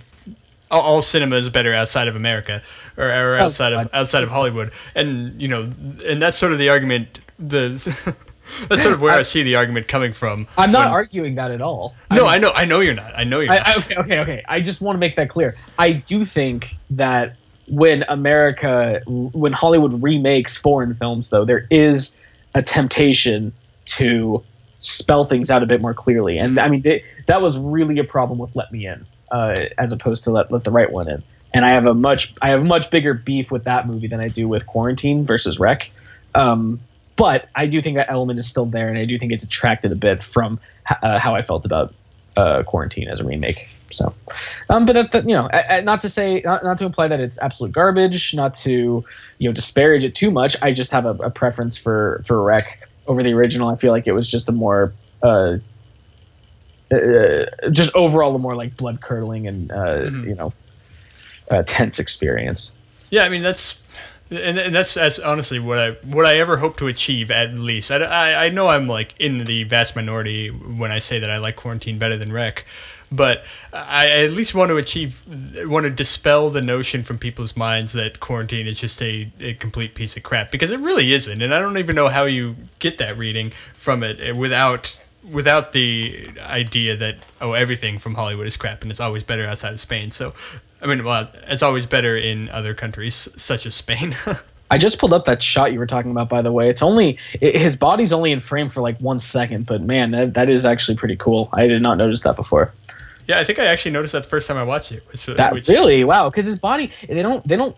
all, cinema is better outside of America or, or Oh, outside of outside of Hollywood, and you know, and that's sort of the argument. The that's sort of where I, I- see the argument coming from. I'm not when- arguing that at all. No, I'm- I know, I know you're not. I know you're I, not. I, okay, okay, okay. I just want to make that clear. I do think that when America, when Hollywood remakes foreign films, though, there is a temptation to spell things out a bit more clearly. And I mean, they, that was really a problem with Let Me In, uh, as opposed to Let Let the Right One In. And I have a much, I have a much bigger beef with that movie than I do with Quarantine versus Rec. Um, but I do think that element is still there, and I do think it's attracted a bit from uh, how I felt about uh, Quarantine as a remake. So, um, but that, that, you know, not to say, not, not to imply that it's absolute garbage, not to you know disparage it too much. I just have a, a preference for for Rec over the original. I feel like it was just a more uh, uh, just overall a more like blood curdling and uh, Mhm. you know uh, tense experience. Yeah, I mean that's and, and that's that's honestly what I what I ever hope to achieve at least. I, I, I know I'm like in the vast minority when I say that I like Quarantine better than Rec, but I, at least want to achieve want to dispel the notion from people's minds that Quarantine is just a, a complete piece of crap because it really isn't, and I don't even know how you get that reading from it eh, without without the idea that oh everything from Hollywood is crap and it's always better outside of Spain. So I mean, well, it's always better in other countries such as Spain. I just pulled up that shot you were talking about, by the way. It's only it, his body's only in frame for like one second, but man, that, that is actually pretty cool. I did not notice that before. yeah, I think I actually noticed that the first time I watched it. Which, That which, really wow, because his body they don't they don't,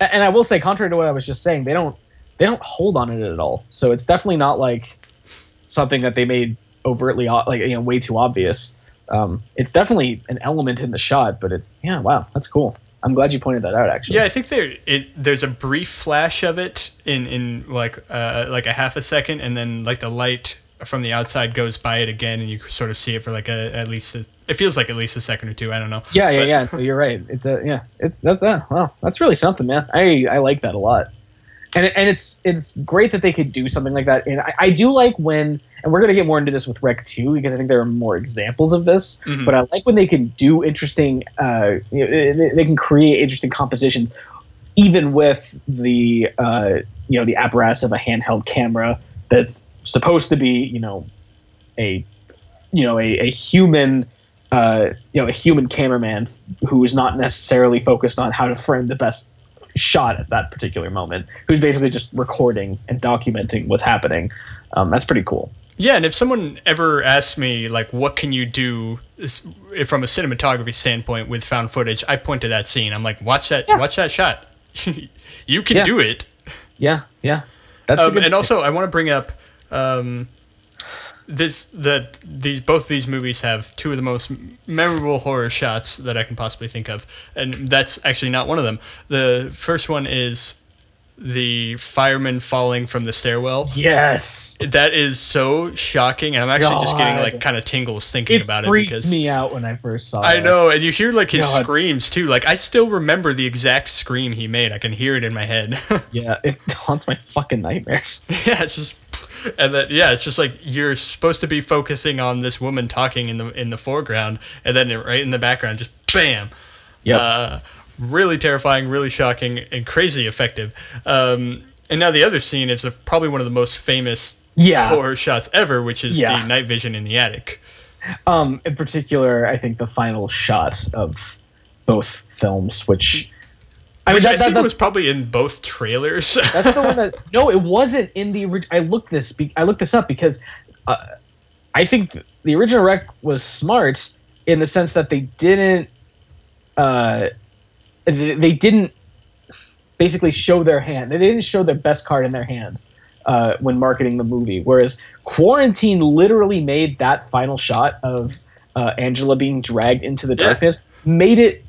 and I will say contrary to what I was just saying, they don't they don't hold on it at all. So it's definitely not like something that they made overtly like you know way too obvious. Um, it's definitely an element in the shot, but it's yeah wow that's cool. I'm glad you pointed that out actually. Yeah, I think there it there's a brief flash of it in in like uh like a half a second, and then like the light from the outside goes by it again, and you sort of see it for like a at least a, it feels like at least a second or two. I don't know. Yeah, yeah, But- yeah. No, you're right. It's a, yeah, it's that's uh, wow, that's really something, man. I I like that a lot, and and it's it's great that they could do something like that. And I, I do like when, and we're gonna get more into this with Rec 2 because I think there are more examples of this. Mhm. But I like when they can do interesting, uh, you know, they, they can create interesting compositions, even with the uh, you know the apparatus of a handheld camera that's supposed to be you know a you know a, a human uh, you know a human cameraman who is not necessarily focused on how to frame the best shot at that particular moment who's basically just recording and documenting what's happening um, that's pretty cool Yeah, and if someone ever asks me like, what can you do is- from a cinematography standpoint with found footage, I point to that scene. I'm like, watch that, Yeah. watch that shot. you can Yeah. do it. Yeah, yeah. That's Um, good and also, I want to bring up um, this that these both these movies have two of the most memorable horror shots that I can possibly think of, and that's actually not one of them. The first one is the fireman falling from the stairwell. yes. That is so shocking, and I'm actually just getting like kind of tingles thinking about It about it because me out when I first saw it. I it. know, and you hear like his God. screams too. Like I still remember the exact scream he made. I can hear it in my head. Yeah, it haunts my fucking nightmares. yeah, it's just and then yeah, it's just like you're supposed to be focusing on this woman talking in the in the foreground, and then right in the background, just bam. Yep. Uh, really terrifying, really shocking, and crazy effective. Um, and now the other scene is probably one of the most famous yeah. horror shots ever, which is Yeah. the night vision in the attic. Um, in particular, I think the final shot of both films, which I mean, Which that, I that, think that- was probably in both trailers. that's the one that no, it wasn't in the original. I looked this. I looked this up because uh, I think the original rec was smart in the sense that they didn't. Uh, they, they didn't basically show their hand. They didn't show their best card in their hand uh, when marketing the movie. Whereas Quarantine literally made that final shot of uh, Angela being dragged into the Yeah. darkness, made it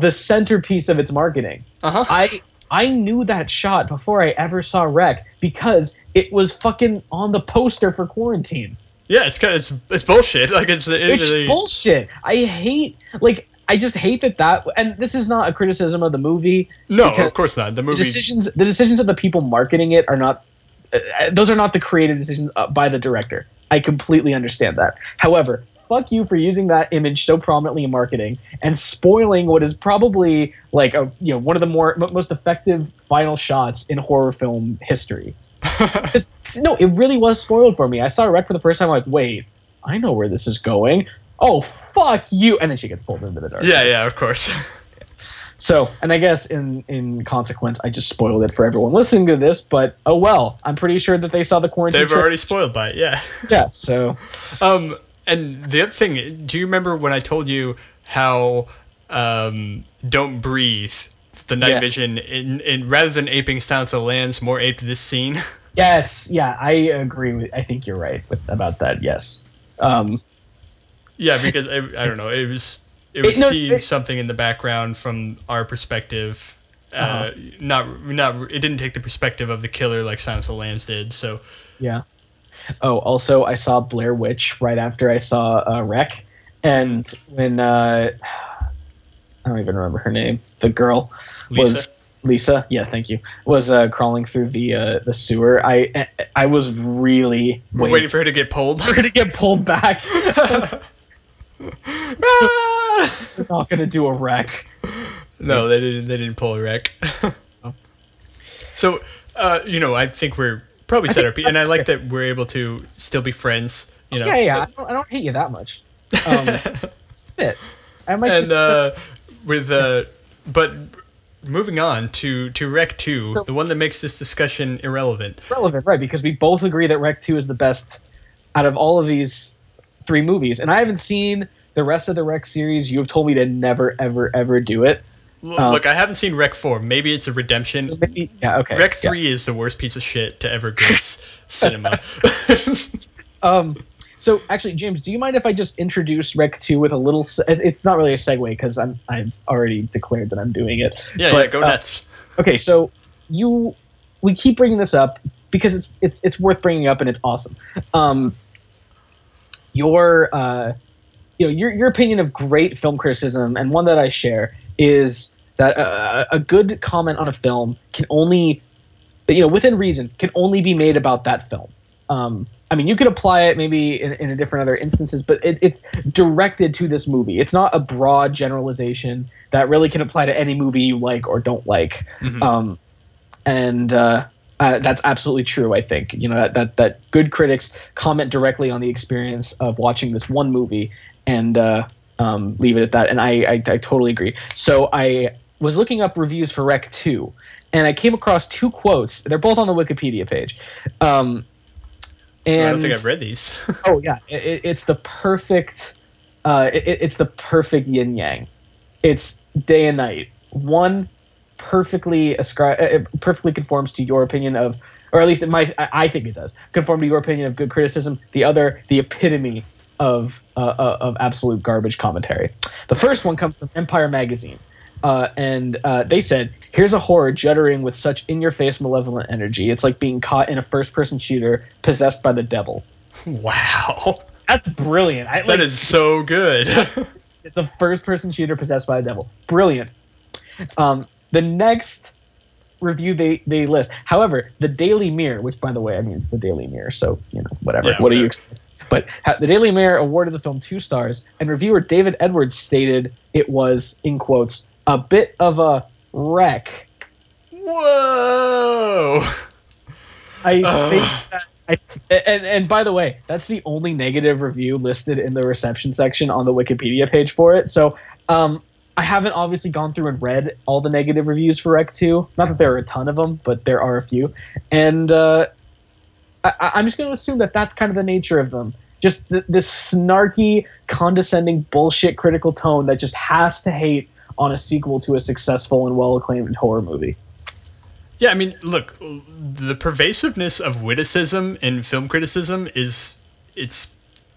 the centerpiece of its marketing. uh-huh. I I knew that shot before I ever saw Rec because it was fucking on the poster for Quarantine. yeah, it's kind of it's, it's bullshit. Like it's the, It's the- bullshit. I hate like I just hate that that and this is not a criticism of the movie. No, of course not. The The movie. decisions the decisions of the people marketing it are not uh, those are not the creative decisions uh, by the director. I completely understand that. However, fuck you for using that image so prominently in marketing and spoiling what is probably like a you know one of the more m- most effective final shots in horror film history. no, it really was spoiled for me. I saw Rec for the first time. I'm like, wait, I know where this is going. Oh fuck you! And then she gets pulled into the dark. yeah, yeah, of course. So, and I guess in in consequence, I just spoiled it for everyone listening to this. But oh well, I'm pretty sure that they saw the quarantine. They've tra- already spoiled by it. Yeah. yeah. So Um, and the other thing, do you remember when I told you how um, "Don't Breathe" the night Yeah. vision in, in rather than aping Silence of the Lambs, more aped this scene? yes, yeah, I agree with. I think you're right with, about that. Yes. Um, yeah, because I, I don't know, it was it It- was no, seeing it- something in the background from our perspective. Uh, Uh-huh. Not not it didn't take the perspective of the killer like Silence of the Lambs did. So yeah. Oh, also, I saw Blair Witch right after I saw uh, Rec, and when uh, I don't even remember her name, the girl Lisa. was Lisa. Yeah, thank you. Was uh, crawling through the uh, the sewer. I I was really we're waiting for her to get pulled. for her to get pulled back. We're not gonna do a Rec. No, they didn't. They didn't pull a Rec. So, uh, you know, I think we're probably set up, think- and I like that we're able to still be friends. You know. Yeah, yeah. I don't, I don't hate you that much. Um, Bit. I might and just uh, with uh, but moving on to to Rec Two, So- the one that makes this discussion irrelevant. relevant, right? Because we both agree that Rec Two is the best out of all of these three movies, and I haven't seen the rest of the Rec series. You have told me to never, ever, ever do it. Uh, Look, I haven't seen Rec Four. Maybe it's a redemption. So maybe, yeah, okay. Rec yeah. Three is the worst piece of shit to ever grace cinema. Um, so actually, James, do you mind if I just introduce Rec Two with a little? se- It's not really a segue because I'm I've already declared that I'm doing it. yeah, yeah, But, go uh, nuts. Okay, so you we keep bringing this up because it's it's it's worth bringing up and it's awesome. Um, your uh, you know your your opinion of great film criticism and one that I share is that uh, a good comment on a film can only you know within reason can only be made about that film. Um, I mean, you could apply it maybe in, in a different other instances, but it, it's directed to this movie. It's not a broad generalization that really can apply to any movie you like or don't like. Mhm. Um, and uh, uh, that's absolutely true. I think you know that, that that good critics comment directly on the experience of watching this one movie and uh, um, leave it at that. And I, I I totally agree. So I was looking up reviews for Rec Two, and I came across two quotes. They're both on the Wikipedia page. Um, and I don't think I've read these. Oh yeah, it, it- it's the perfect. Uh, it, it- it's the perfect yin yang. It's day and night. One perfectly ascribe, uh, perfectly conforms to your opinion of, or at least it might. I I think it does conform to your opinion of good criticism. The other, the epitome of uh, uh, of absolute garbage commentary. The first one comes from Empire Magazine, uh, and uh, they said, "Here's a horror juddering with such in-your-face malevolent energy. It's like being caught in a first-person shooter possessed by the devil." Wow. That's brilliant. I, That like, is so good. It's a first-person shooter possessed by the devil. Brilliant. Um, the next review they they list, however, the Daily Mirror, which by the way, I mean it's the Daily Mirror, so you know whatever. Yeah, what do you? expect? But the Daily Mirror awarded the film two stars, and reviewer David Edwards stated it was, in quotes, a bit of a wreck. Whoa. I think that. I, and, and by the way, that's the only negative review listed in the reception section on the Wikipedia page for it. So um, I haven't obviously gone through and read all the negative reviews for Rec 2. Not that there are a ton of them, but there are a few. And uh, I, I- I'm just going to assume that that's kind of the nature of them. Just th- this snarky, condescending bullshit critical tone that just has to hate on a sequel to a successful and well acclaimed horror movie. Yeah, I mean, look, the pervasiveness of witticism in film criticism is it's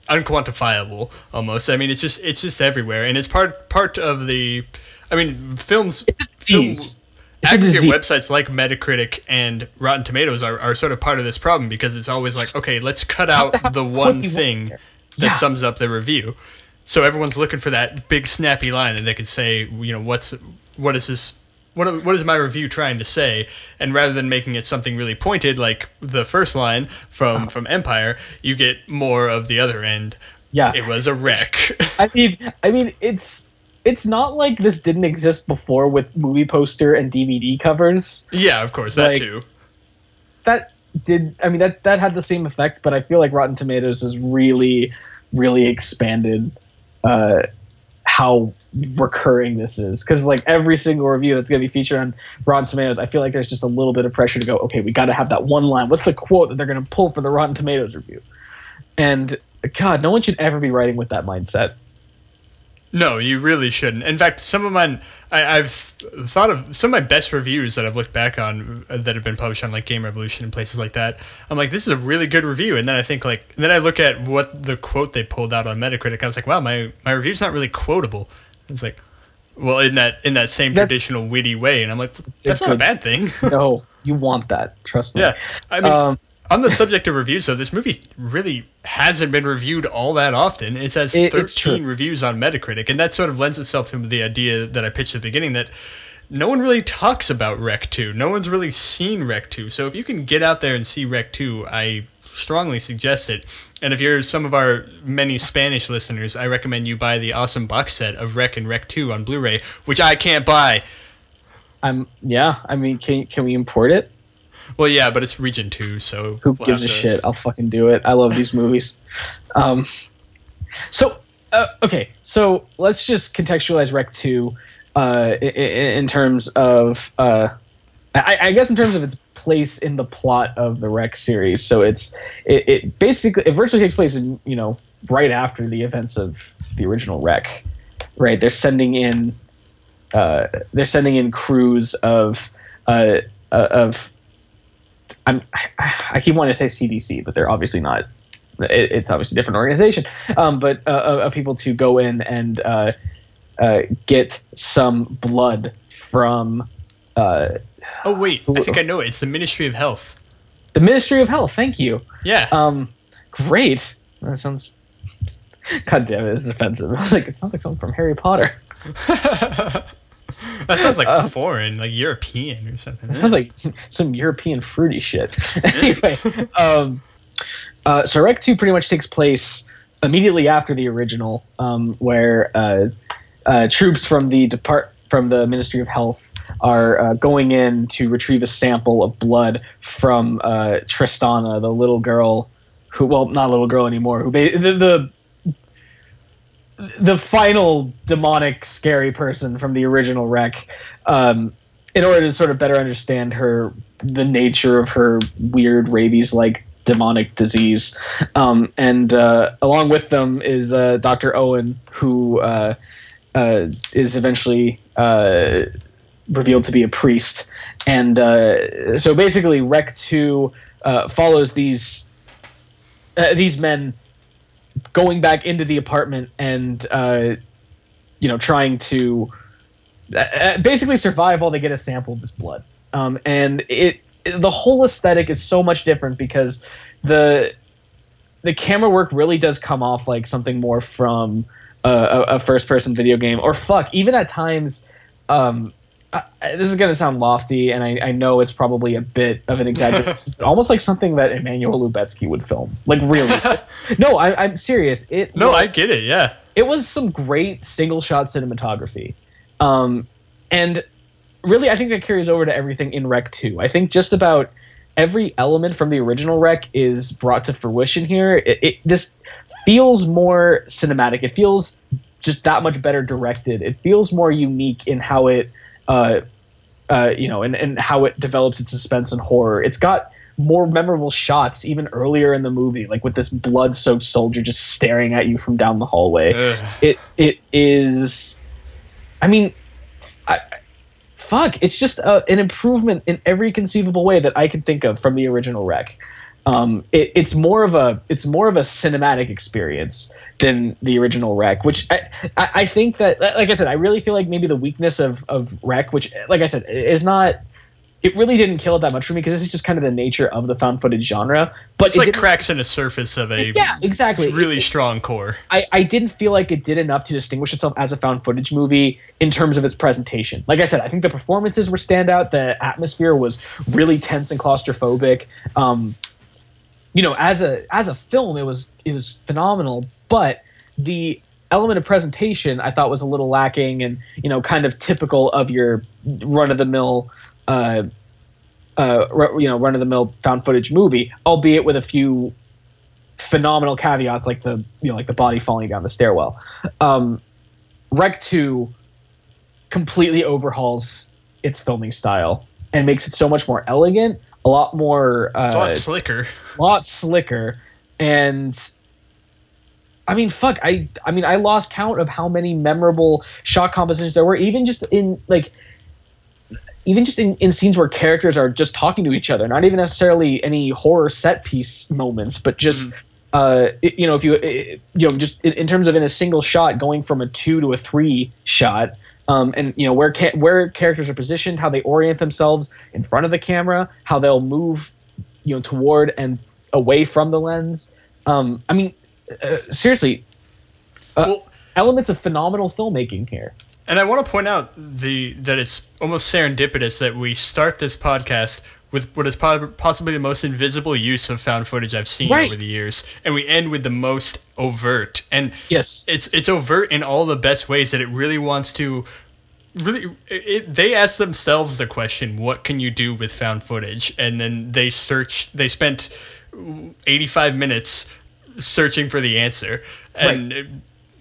unquantifiable almost. I mean, it's just it's just everywhere, and it's part part of the. I mean, films. It's a disease. A aggregate websites like Metacritic and Rotten Tomatoes are, are sort of part of this problem because it's always like, okay, let's cut out the one thing that Yeah. sums up the review. So everyone's looking for that big snappy line that they can say, you know, what's what is this what what is my review trying to say? And rather than making it something really pointed like the first line from Uh-huh. from Empire, you get more of the other end. Yeah. It was a wreck. I mean, I mean, it's it's not like this didn't exist before with movie poster and DVD covers. yeah, of course, that Like- too. That did, I mean, that that had the same effect, but I feel like Rotten Tomatoes has really, really expanded uh, how recurring this is. Because like every single review that's gonna be featured on Rotten Tomatoes, I feel like there's just a little bit of pressure to go, okay, we got to have that one line. What's the quote that they're gonna pull for the Rotten Tomatoes review? And God, no one should ever be writing with that mindset. No, you really shouldn't. In fact, some of my I, I've thought of some of my best reviews that I've looked back on uh, that have been published on like Game Revolution and places like that. I'm like, this is a really good review, and then I think like, then I look at what the quote they pulled out on Metacritic. I was like, wow, my my review's not really quotable. It's like, well, in that in that same That's- traditional witty way, and I'm like, that's not a bad thing. No, you want that. Trust me. yeah, I mean, um, on the subject of reviews, though, this movie really hasn't been reviewed all that often. It has It- 13 reviews on Metacritic, and that sort of lends itself to the idea that I pitched at the beginning that no one really talks about Rec 2. No one's really seen Rec 2. So if you can get out there and see Rec 2, I strongly suggest it. And if you're some of our many Spanish listeners, I recommend you buy the awesome box set of Rec and Rec 2 on Blu-ray, which I can't buy. I'm yeah. I mean, can can we import it? Well, yeah, but it's Region 2, so Who we'll gives a to- shit? I'll fucking do it. I love these movies. Um, so uh, okay, so let's just contextualize Rec Two uh, in, in terms of uh, I, I guess in terms of its place in the plot of the Rec series. So it's it, it basically it virtually takes place in you know right after the events of the original Rec. Right, they're sending in uh, they're sending in crews of uh, uh, of I'm, I, I keep wanting to say CDC, but they're obviously not. It, it's obviously a different organization. Um, but uh, of, of people to go in and uh, uh, get some blood from uh, Oh, wait, I think I know it. It's the Ministry of Health. the Ministry of Health. Thank you. Yeah. Um, great. That sounds. God damn it, this is offensive. I was like, it sounds like something from Harry Potter. that sounds like Uh, foreign, like European or something. Sounds like some European fruity shit. anyway, um, uh, so Rec 2 pretty much takes place immediately after the original, um, where uh, uh, troops from the depart from the Ministry of Health are uh, going in to retrieve a sample of blood from uh, Tristana, the little girl who, well, not a little girl anymore, who ba- the, the the final demonic scary person from the original Rec um, in order to sort of better understand her the nature of her weird rabies like demonic disease um, and uh, along with them is uh, dr owen who uh, uh, is eventually uh, revealed to be a priest. And uh, so basically, Rec Two uh, follows these these men going back into the apartment and uh, you know trying to uh, uh, basically survive while they get a sample of this blood. Um, and it the whole aesthetic is so much different because the the camera work really does come off like something more from a, a first person video game or fuck even at times um, I, this is going to sound lofty, and I, I, know it's probably a bit of an exaggeration, almost like something that Emmanuel Lubezki would film. Like really? no, I, am serious. It no, was, I get it. Yeah, it was some great single shot cinematography, um, and really, I think that carries over to everything in Rec 2. I think just about every element from the original Rec is brought to fruition here. It, it this feels more cinematic. It feels just that much better directed. It feels more unique in how it uh, uh, you know, and, and how it develops its suspense and horror. It's got more memorable shots even earlier in the movie, like with this blood-soaked soldier just staring at you from down the hallway. Ugh. It it is, I mean, I, fuck, it's just a, an improvement in every conceivable way that I can think of from the original Rec. um, it, it's more of a it's more of a cinematic experience than the original Rec, which I, I, think that like I said, I really feel like maybe the weakness of of Rec, which like I said, is not it really didn't kill it that much for me because this is just kind of the nature of the found footage genre. But it's it like cracks in the surface of a yeah, exactly really it, strong core. I, I didn't feel like it did enough to distinguish itself as a found footage movie in terms of its presentation. Like I said, I think the performances were standout. The atmosphere was really tense and claustrophobic. Um, you know, as a as a film, it was it was phenomenal, but the element of presentation I thought was a little lacking and you know kind of typical of your run of the mill uh, uh, you know run of the mill found footage movie, albeit with a few phenomenal caveats like the you know like the body falling down the stairwell. Um, Rec Two completely overhauls its filming style and makes it so much more elegant a lot more. Uh, it's a lot slicker. A lot slicker, and I mean, fuck. I I mean, I lost count of how many memorable shot compositions there were, even just in like. Even just in, in scenes where characters are just talking to each other, not even necessarily any horror set piece moments, but just mm. Uh, you know, if you you know, just in, in, terms of in a single shot, going from a two to a three shot, um, and you know where ca- where characters are positioned, how they orient themselves in front of the camera, how they'll move, you know, toward and away from the lens. Um, I mean, uh, seriously, uh, well, elements of phenomenal filmmaking here. And I want to point out the that it's almost serendipitous that we start this podcast with what is possibly the most invisible use of found footage I've seen right. over the years, and we end with the most overt. And yes, it's it's overt in all the best ways that it really wants to. Really, it, they ask themselves the question, "What can you do with found footage?" And then they search. They spent 85 minutes searching for the answer and right.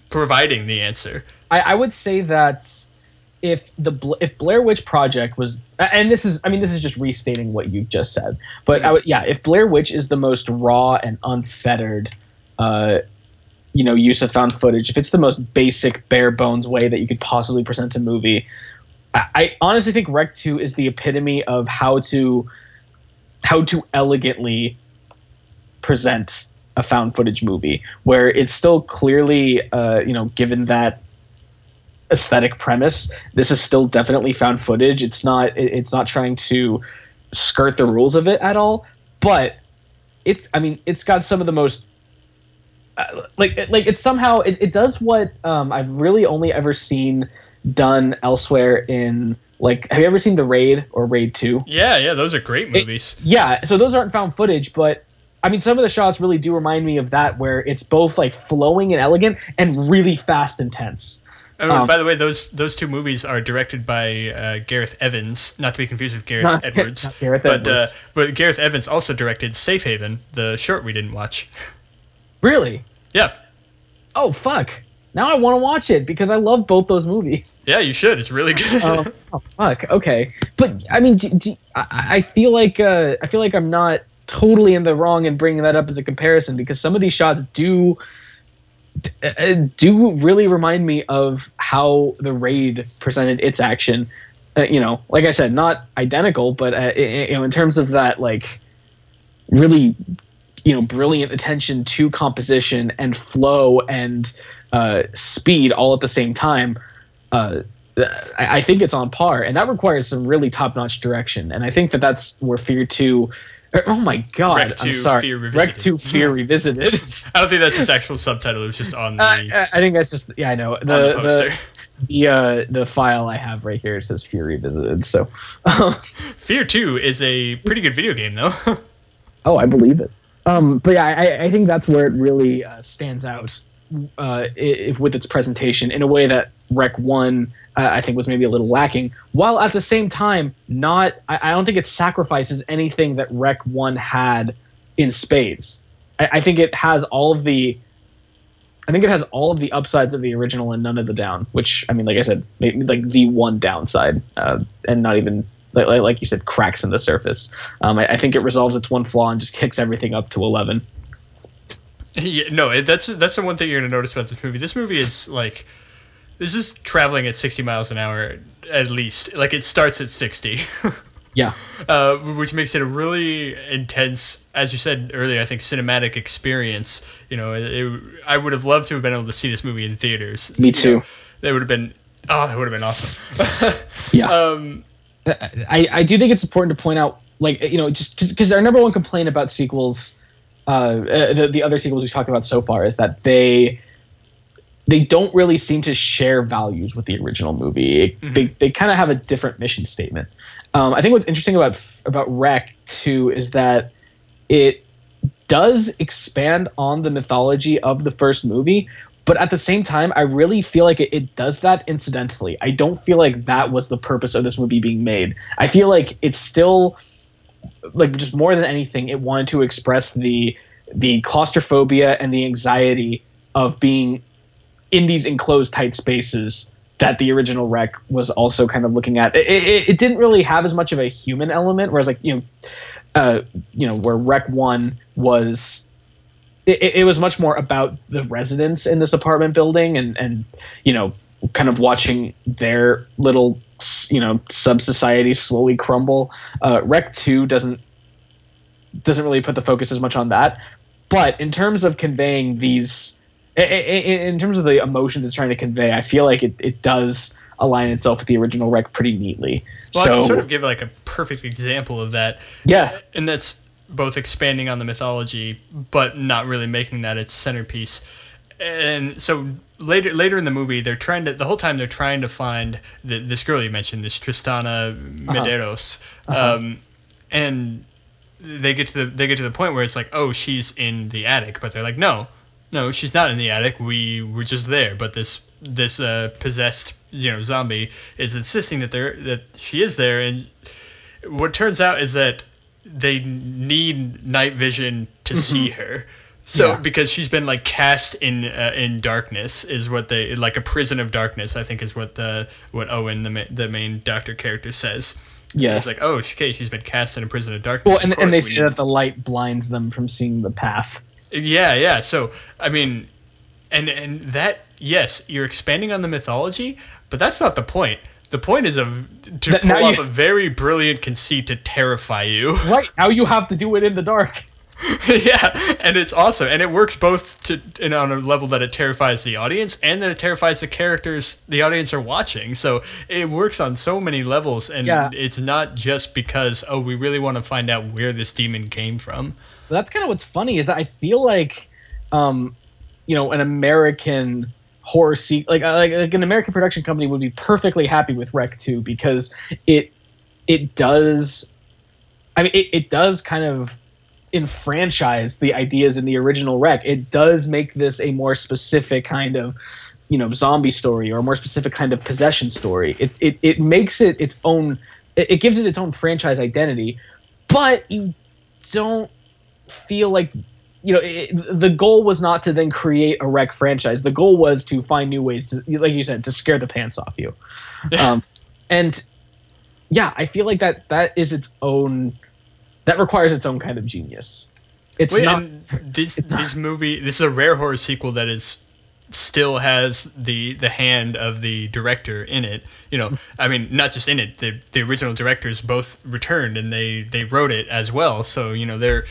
providing the answer. I, I would say that if the if Blair Witch Project was and this is I mean this is just restating what you just said, but I would, yeah, if Blair Witch is the most raw and unfettered uh, you know use of found footage, if it's the most basic bare bones way that you could possibly present a movie, I, I honestly think Rec 2 is the epitome of how to how to elegantly present a found footage movie where it's still clearly uh, you know given that aesthetic premise. This is still definitely found footage. It's not it's not trying to skirt the rules of it at all, but it's I mean it's got some of the most uh, like like it's somehow it, it does what um, I've really only ever seen done elsewhere in like have you ever seen the raid or raid 2 yeah yeah those are great movies it, yeah so those aren't found footage but i mean some of the shots really do remind me of that where it's both like flowing and elegant and really fast and tense Oh, um, by the way, those those two movies are directed by uh, Gareth Evans, not to be confused with Gareth not, Edwards. Not Gareth but, uh, Edwards. Uh, but Gareth Evans also directed Safe Haven, the short we didn't watch. Really? Yeah. Oh fuck! Now I want to watch it because I love both those movies. Yeah, you should. It's really good. um, oh fuck. Okay, but I mean, do, do, I, I feel like uh, I feel like I'm not totally in the wrong in bringing that up as a comparison because some of these shots do uh, do really remind me of how the raid presented its action uh, you know, like I said, not identical, but uh, you know, in terms of that, like really, you know, brilliant attention to composition and flow and uh, speed all at the same time. Uh, I, think it's on par, and that requires some really top-notch direction. And I think that that's where Fear Two. Oh my God! Rec 2 I'm sorry. Fear Revisited. Two Fear Revisited. I don't think that's his actual subtitle. It was just on the, Uh, I think that's just yeah. I know on the poster. the uh, the file I have right here says Fear Revisited. So, Fear 2 is a pretty good video game, though. oh, I believe it. Um, but yeah, I, I think that's where it really uh, stands out uh, if, with its presentation in a way that Rec One uh, I think was maybe a little lacking, while at the same time not. I, I don't think it sacrifices anything that Rec One had in spades. I, I think it has all of the I think it has all of the upsides of the original and none of the down. Which I mean, like I said, like the one downside, uh, and not even like, like- like you said, cracks in the surface. Um, I, I think it resolves its one flaw and just kicks everything up to eleven. yeah, no, that's that's the one thing you're gonna notice about this movie. This movie is like, this is traveling at 60 miles an hour at least. Like it starts at 60. Yeah, uh, which makes it a really intense, as you said earlier, I think cinematic experience. You know, it, it- I would have loved to have been able to see this movie in theaters. Me You too. know, that would have been, oh, that would have been awesome. Yeah. Um, I, I do think it's important to point out, like you know, just because our number one complaint about sequels, uh, uh, the the other sequels we've talked about so far is that they they don't really seem to share values with the original movie. They they kind of have a different mission statement. Um, I think what's interesting about about Rec too is that it does expand on the mythology of the first movie, but at the same time, I really feel like it, it does that incidentally. I don't feel like that was the purpose of this movie being made. I feel like it's still like just more than anything, it wanted to express the the claustrophobia and the anxiety of being in these enclosed tight spaces that the original Rec was also kind of looking at. It, it, it didn't really have as much of a human element, whereas like you know, uh, you know, where Rec One was, it, it was much more about the residents in this apartment building and and you know, kind of watching their little you know sub society slowly crumble. Uh, Rec Two doesn't doesn't really put the focus as much on that, but in terms of conveying these, in terms of the emotions it's trying to convey, I feel like it, it does align itself with the original Rec pretty neatly. well, I so can sort of give like a perfect example of that. yeah, and that's both expanding on the mythology but not really making that its centerpiece and so later later in the movie they're trying to the whole time they're trying to find the, this girl you mentioned this Tristana Medeiros Uh-huh. um, and they get to the they get to the point where it's like oh she's in the attic but they're like no no she's not in the attic we were just there but this this uh, possessed you know zombie is insisting that there that she is there and what turns out is that they need night vision to see her. So Yeah. because she's been like cast in uh, in darkness is what they like a prison of darkness I think is what the what Owen the ma- the main doctor character says. yeah. It's like oh okay she's been cast in a prison of darkness. Well, and, and they we say that the light blinds them from seeing the path. Yeah, yeah. So I mean, and and that yes, you're expanding on the mythology, but that's not the point. The point is of to That- pull now up you- a very brilliant conceit to terrify you. Right now, you have to do it in the dark. yeah, and it's awesome, and it works both to and on a level that it terrifies the audience and that it terrifies the characters the audience are watching. So it works on so many levels, and Yeah. it's not just because oh we really want to find out where this demon came from. But that's kind of what's funny is that I feel like, um, you know, an American horror like, uh, like like an American production company would be perfectly happy with Rec 2 because it it does, I mean, it, it does kind of enfranchise the ideas in the original Rec. It does make this a more specific kind of you know zombie story or a more specific kind of possession story. It it, it makes it its own. It, it gives it its own franchise identity, but you don't feel like you know it, the goal was not to then create a rec franchise the goal was to find new ways to like you said to scare the pants off you um, and yeah i feel like that that is its own that requires its own kind of genius it's Wait, not this it's not- this movie this is a rare horror sequel that is still has the the hand of the director in it. You know, I mean, not just in it. The the original directors both returned and they they wrote it as well. So you know, they're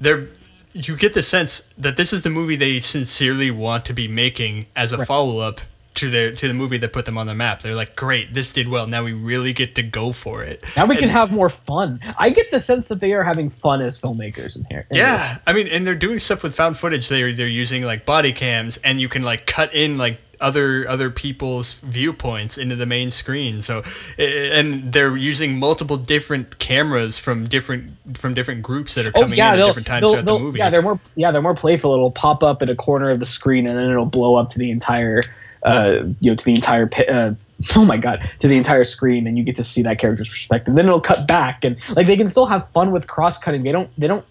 they're you get the sense that this is the movie they sincerely want to be making as a right. follow up to the to the movie that put them on the map. They're like, great, this did well. Now we really get to go for it. Now we and, can have more fun. I get the sense that they are having fun as filmmakers in here. In yeah, this. I mean, and they're doing stuff with found footage. They're they're using like body cams, and you can like cut in like other other people's viewpoints into the main screen. So, and they're using multiple different cameras from different from different groups that are oh, coming oh, yeah, in at different times throughout the movie. Yeah, they're more yeah they're more playful. It'll pop up in a corner of the screen, and then it'll blow up to the entire uh, you know, to the entire uh, oh my god, to the entire screen, and you get to see that character's perspective. Then it'll cut back, and like they can still have fun with cross cutting. They don't they don't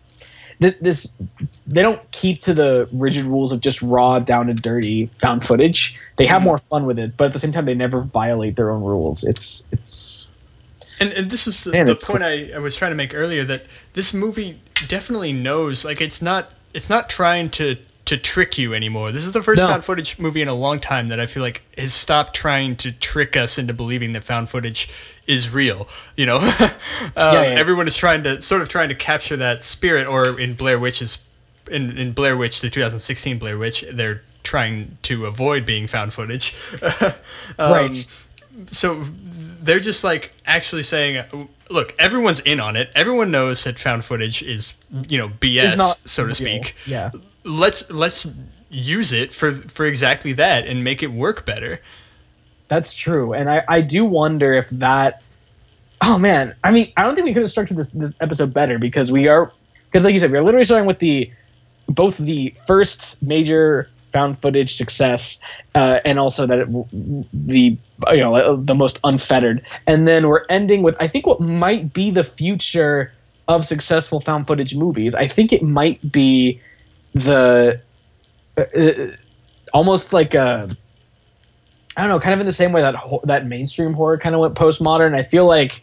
this they don't keep to the rigid rules of just raw down and dirty found footage. They have mm-hmm. more fun with it, but at the same time they never violate their own rules. It's it's and, and this is the, Man, the point I, I was trying to make earlier that this movie definitely knows like it's not it's not trying to to trick you anymore. This is the first no. found footage movie in a long time that I feel like has stopped trying to trick us into believing that found footage is real. You know, um, yeah, yeah. everyone is trying to sort of trying to capture that spirit, or in Blair Witch's in, in Blair Witch, the 2016 Blair Witch, they're trying to avoid being found footage. um, right. So they're just like actually saying, look, everyone's in on it. Everyone knows that found footage is, you know, BS, so to real. speak. Yeah let's let's use it for for exactly that and make it work better. That's true, and I I do wonder if that. Oh man, I mean, I don't think we could have structured this this episode better because we are because like you said, we're literally starting with the both the first major found footage success uh, and also that it, the you know the most unfettered and then we're ending with i think what might be the future of successful found footage movies i think it might be the uh, uh, almost like a I don't know, kind of in the same way that that mainstream horror kind of went postmodern. I feel like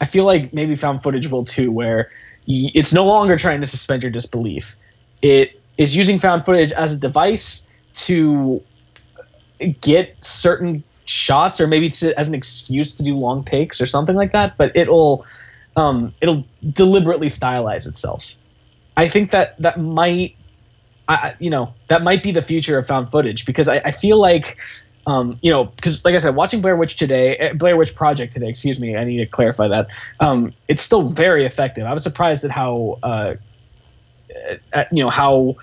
I feel like maybe found footage will too, where it's no longer trying to suspend your disbelief. It is using found footage as a device to get certain shots, or maybe to, as an excuse to do long takes or something like that. But it'll um, it'll deliberately stylize itself. I think that that might I, you know, that might be the future of found footage because I, I feel like, um, you know, because like I said, watching Blair Witch today, eh, Blair Witch Project today, excuse me, I need to clarify that. Um, it's still very effective. I was surprised at how, uh, at, you know, how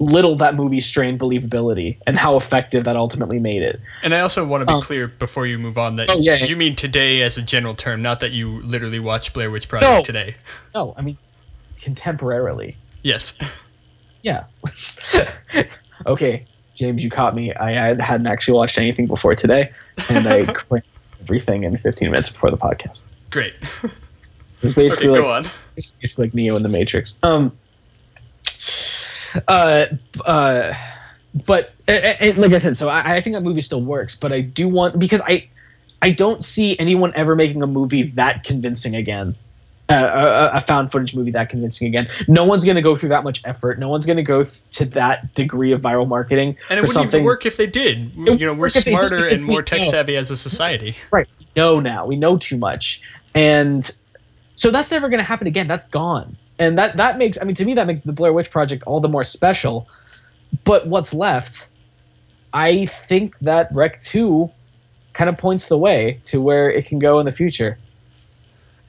little that movie strained believability and how effective that ultimately made it. And I also want to be um, clear before you move on that oh, yeah, you mean today as a general term, not that you literally watched Blair Witch Project no, today. No, I mean contemporarily. Yes. Yeah. okay, James, you caught me. I, hadn't actually watched anything before today, and I cranked everything in 15 minutes before the podcast. Great. It's basically okay, like, It's basically like Neo in the Matrix. Um. Uh. Uh. But and, like I said, so I, I think that movie still works, but I do want because I I don't see anyone ever making a movie that convincing again a, a, found footage movie that convincing again. No one's going to go through that much effort. No one's going to go th- to that degree of viral marketing. And it wouldn't something. even work if they did. You know, we're smarter and more tech savvy as a society. Right. We know now. We know too much. And so that's never going to happen again. That's gone. And that, that makes, I mean, to me, that makes the Blair Witch Project all the more special. But what's left, I think that Rec 2 kind of points the way to where it can go in the future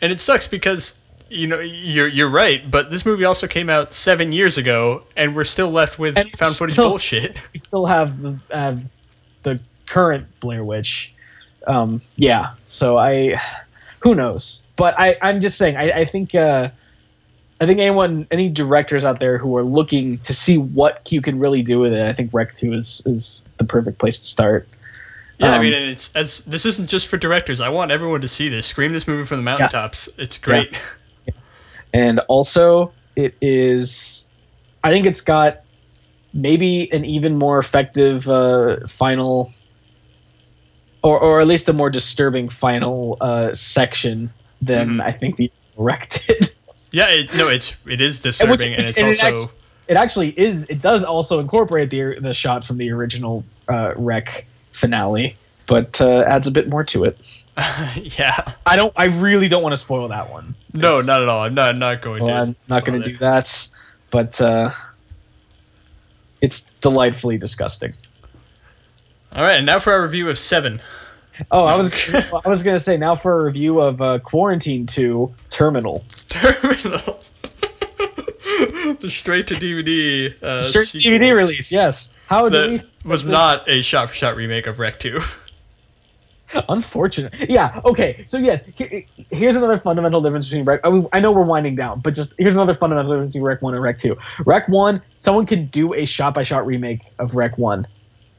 and it sucks because you know you're you're right, but this movie also came out seven years ago, and we're still left with and found footage still, bullshit. We still have the have the current Blair Witch. Um, yeah, so I, who knows? But I I'm just saying I I think. Uh, I think anyone, any directors out there who are looking to see what you can really do with it, I think Rec 2 is is the perfect place to start. Yeah, um, I mean, it's as this isn't just for directors. I want everyone to see this. Scream this movie from the mountaintops. Yes. It's great. Yeah. And also, it is. I think it's got maybe an even more effective uh, final, or or at least a more disturbing final uh, section than mm-hmm. I think the erected. Yeah, it, no, it's it is disturbing, and, which, and it's and also. It it actually is. It does also incorporate the the shot from the original uh, Rec finale, but uh, adds a bit more to it. yeah. I don't. I really don't want to spoil that one. No, It's- not at all. I'm not not going well, to. I'm not going to do that. But uh, it's delightfully disgusting. All right, and now for our review of Seven. Oh, I was I was going to say now for a review of uh, Quarantine Two Terminal. Terminal. the straight to DVD. Uh, Straight sequel DVD release. Yes. How do That we? was not a shot for shot remake of Rec 2. Unfortunate. Yeah. Okay. So yes, he- here's another fundamental difference between Rec. I, mean, I know we're winding down, but just here's another fundamental difference between Rec One and Rec Two. Rec One, someone can do a shot-by-shot remake of Rec One.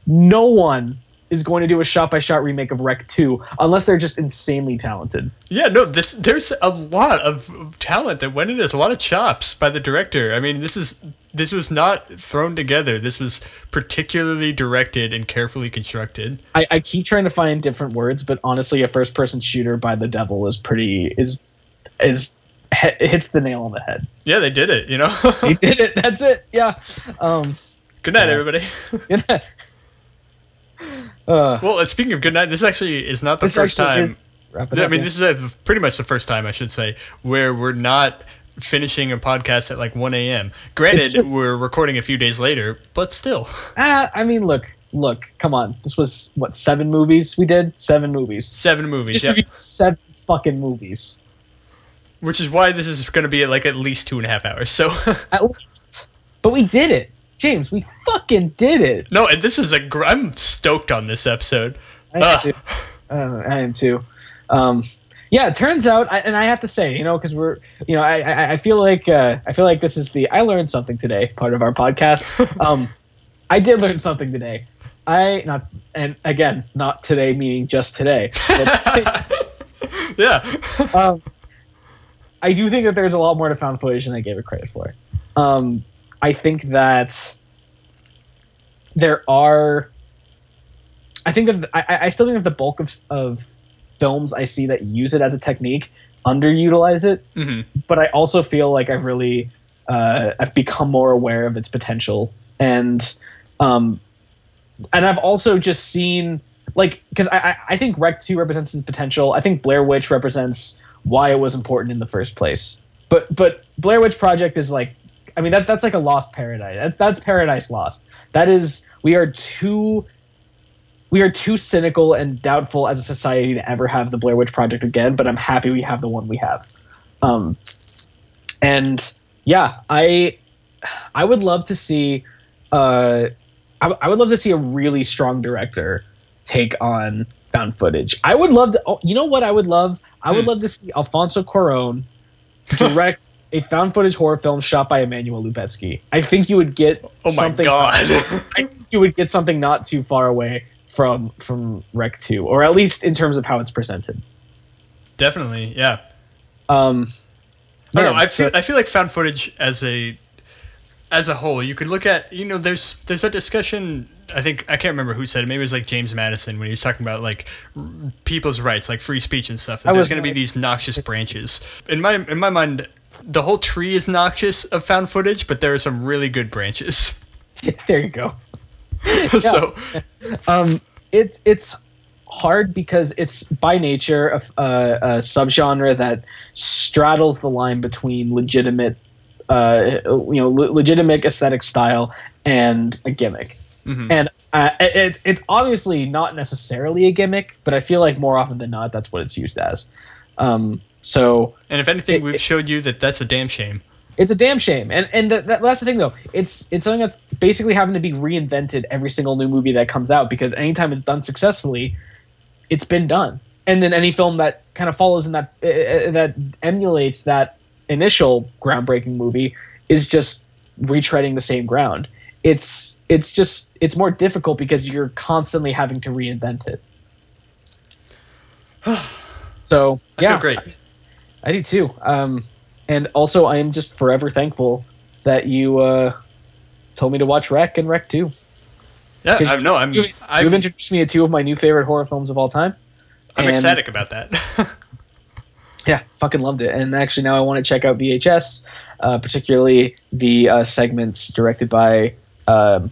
No one is going to do a shot-by-shot remake of Rec Two unless they're just insanely talented. Yeah, no, this there's a lot of talent that went into this, a lot of chops by the director. I mean, this is this was not thrown together. This was particularly directed and carefully constructed. I, I keep trying to find different words, but honestly, a first-person shooter by the devil is pretty is is it hits the nail on the head. Yeah, they did it, you know. they did it. That's it. Yeah. Um. good night, Yeah. everybody. uh, well, speaking of good night, this actually is not the first time. is- I up, mean, yeah. this is a, pretty much the first time I should say where we're not finishing a podcast at like 1 a.m. Granted, just- we're recording a few days later, but still. Ah, I mean, look, look, come on. This was what seven movies we did? Seven movies. Seven movies, Just yeah. seven fucking movies. Which is why this is going to be like at least two and a half hours. So, At least. But we did it, James. We fucking did it. no, and this is a. Gr- I'm stoked on this episode. I am too. Uh, I am too. Um, yeah, it turns out, I, and I have to say, you know, because we're, you know, I, I, I feel like, uh, I feel like this is the I learned something today part of our podcast. Um, I did learn something today. I not, and again, not today meaning just today. Yeah. um, I do think that there's a lot more to found footage than I gave it credit for. Um, I think that there are. I think that I, I still think that the bulk of, of films I see that use it as a technique underutilize it, hmm but I also feel like I've really uh, I've become more aware of its potential, and um, and I've also just seen like because I, I I think Rec Two represents its potential. I think Blair Witch represents why it was important in the first place. But but Blair Witch Project is like I mean that that's like a lost paradise. That's that's paradise lost. That is we are too we are too cynical and doubtful as a society to ever have the Blair Witch Project again. But I'm happy we have the one we have. Um, and yeah, I I would love to see uh I, I would love to see a really strong director take on found footage. I would love to. Oh, you know what I would love? I would Hmm. love to see Alfonso Cuarón direct a found footage horror film shot by Emmanuel Lubezki. I think you would get Oh my something. god. I think you would get something not too far away from from Rec Two, or at least in terms of how it's presented. Definitely, yeah. Um, I don't know. I feel I feel like found footage as a as a whole, you could look at you know there's there's that discussion. I think I can't remember who said it. Maybe it was like James Madison when he was talking about like r- people's rights, like free speech and stuff. That there's going to be these noxious branches. In my in my mind, the whole tree is noxious of found footage, but there are some really good branches. there you go. so um, it's it's hard because it's by nature a, a, a subgenre that straddles the line between legitimate, uh, you know, le- legitimate aesthetic style and a gimmick. mhm. And uh, it, it's obviously not necessarily a gimmick, but I feel like more often than not, that's what it's used as. Um, so and if anything, it- we've it- showed you that that's a damn shame. it's a damn shame, and and that, that, that's the thing though. It's it's something that's basically having to be reinvented every single new movie that comes out because anytime it's done successfully, it's been done. And then any film that kind of follows in that uh, that emulates that initial groundbreaking movie is just retreading the same ground. It's it's just it's more difficult because you're constantly having to reinvent it. So I yeah, feel great. I do too. Um, and also, I am just forever thankful that you uh, told me to watch Rec and Rec 2. Yeah, I know. I'm You, I'm, you've introduced me to two of my new favorite horror films of all time. I'm and- ecstatic about that. Yeah, fucking loved it. And actually, now I want to check out VHS uh, particularly the uh, segments directed by um,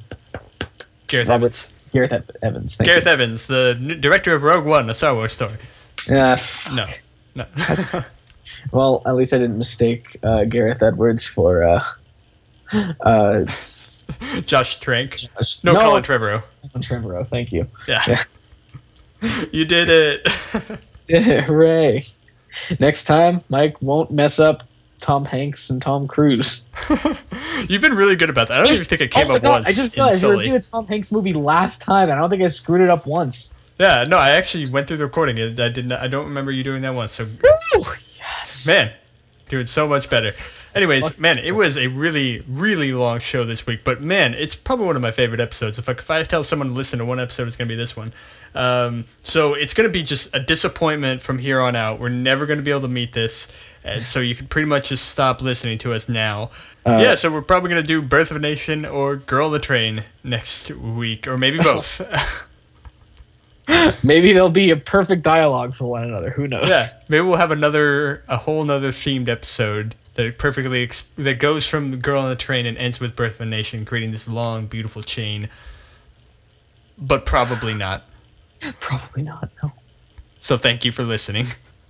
Gareth Robert- Evans. Gareth Ev- Evans. Gareth Evans, the n- director of Rogue One, a Star Wars story. you. Uh, No, no. well, at least I didn't mistake uh, Gareth Edwards for uh, uh, Josh Trank. No, Colin Trevorrow. Colin Trevorrow. Thank you. Yeah. you did it. did it, Hooray! Next time, Mike won't mess up Tom Hanks and Tom Cruise. You've been really good about that. I don't even think it came oh up God, once I just realized we Sully. reviewed a Tom Hanks movie last time, and I don't think I screwed it up once. Yeah, no, I actually went through the recording. and I didn't. I don't remember you doing that once. So, Woo! Yes. man, doing so much better. Anyways, man, it was a really, really long show this week, but man, it's probably one of my favorite episodes. If I, if I tell someone to listen to one episode, it's gonna be this one. Um, so it's gonna be just a disappointment from here on out. We're never gonna be able to meet this, and so you can pretty much just stop listening to us now. Uh, yeah, so we're probably gonna do Birth of a Nation or Girl the Train next week, or maybe both. Maybe there'll be a perfect dialogue for one another. Who knows? Yeah, maybe we'll have another, a whole nother themed episode that perfectly ex- that goes from Girl on the Train and ends with Birth of a Nation, creating this long, beautiful chain. But probably not. Probably not. No. So thank you for listening.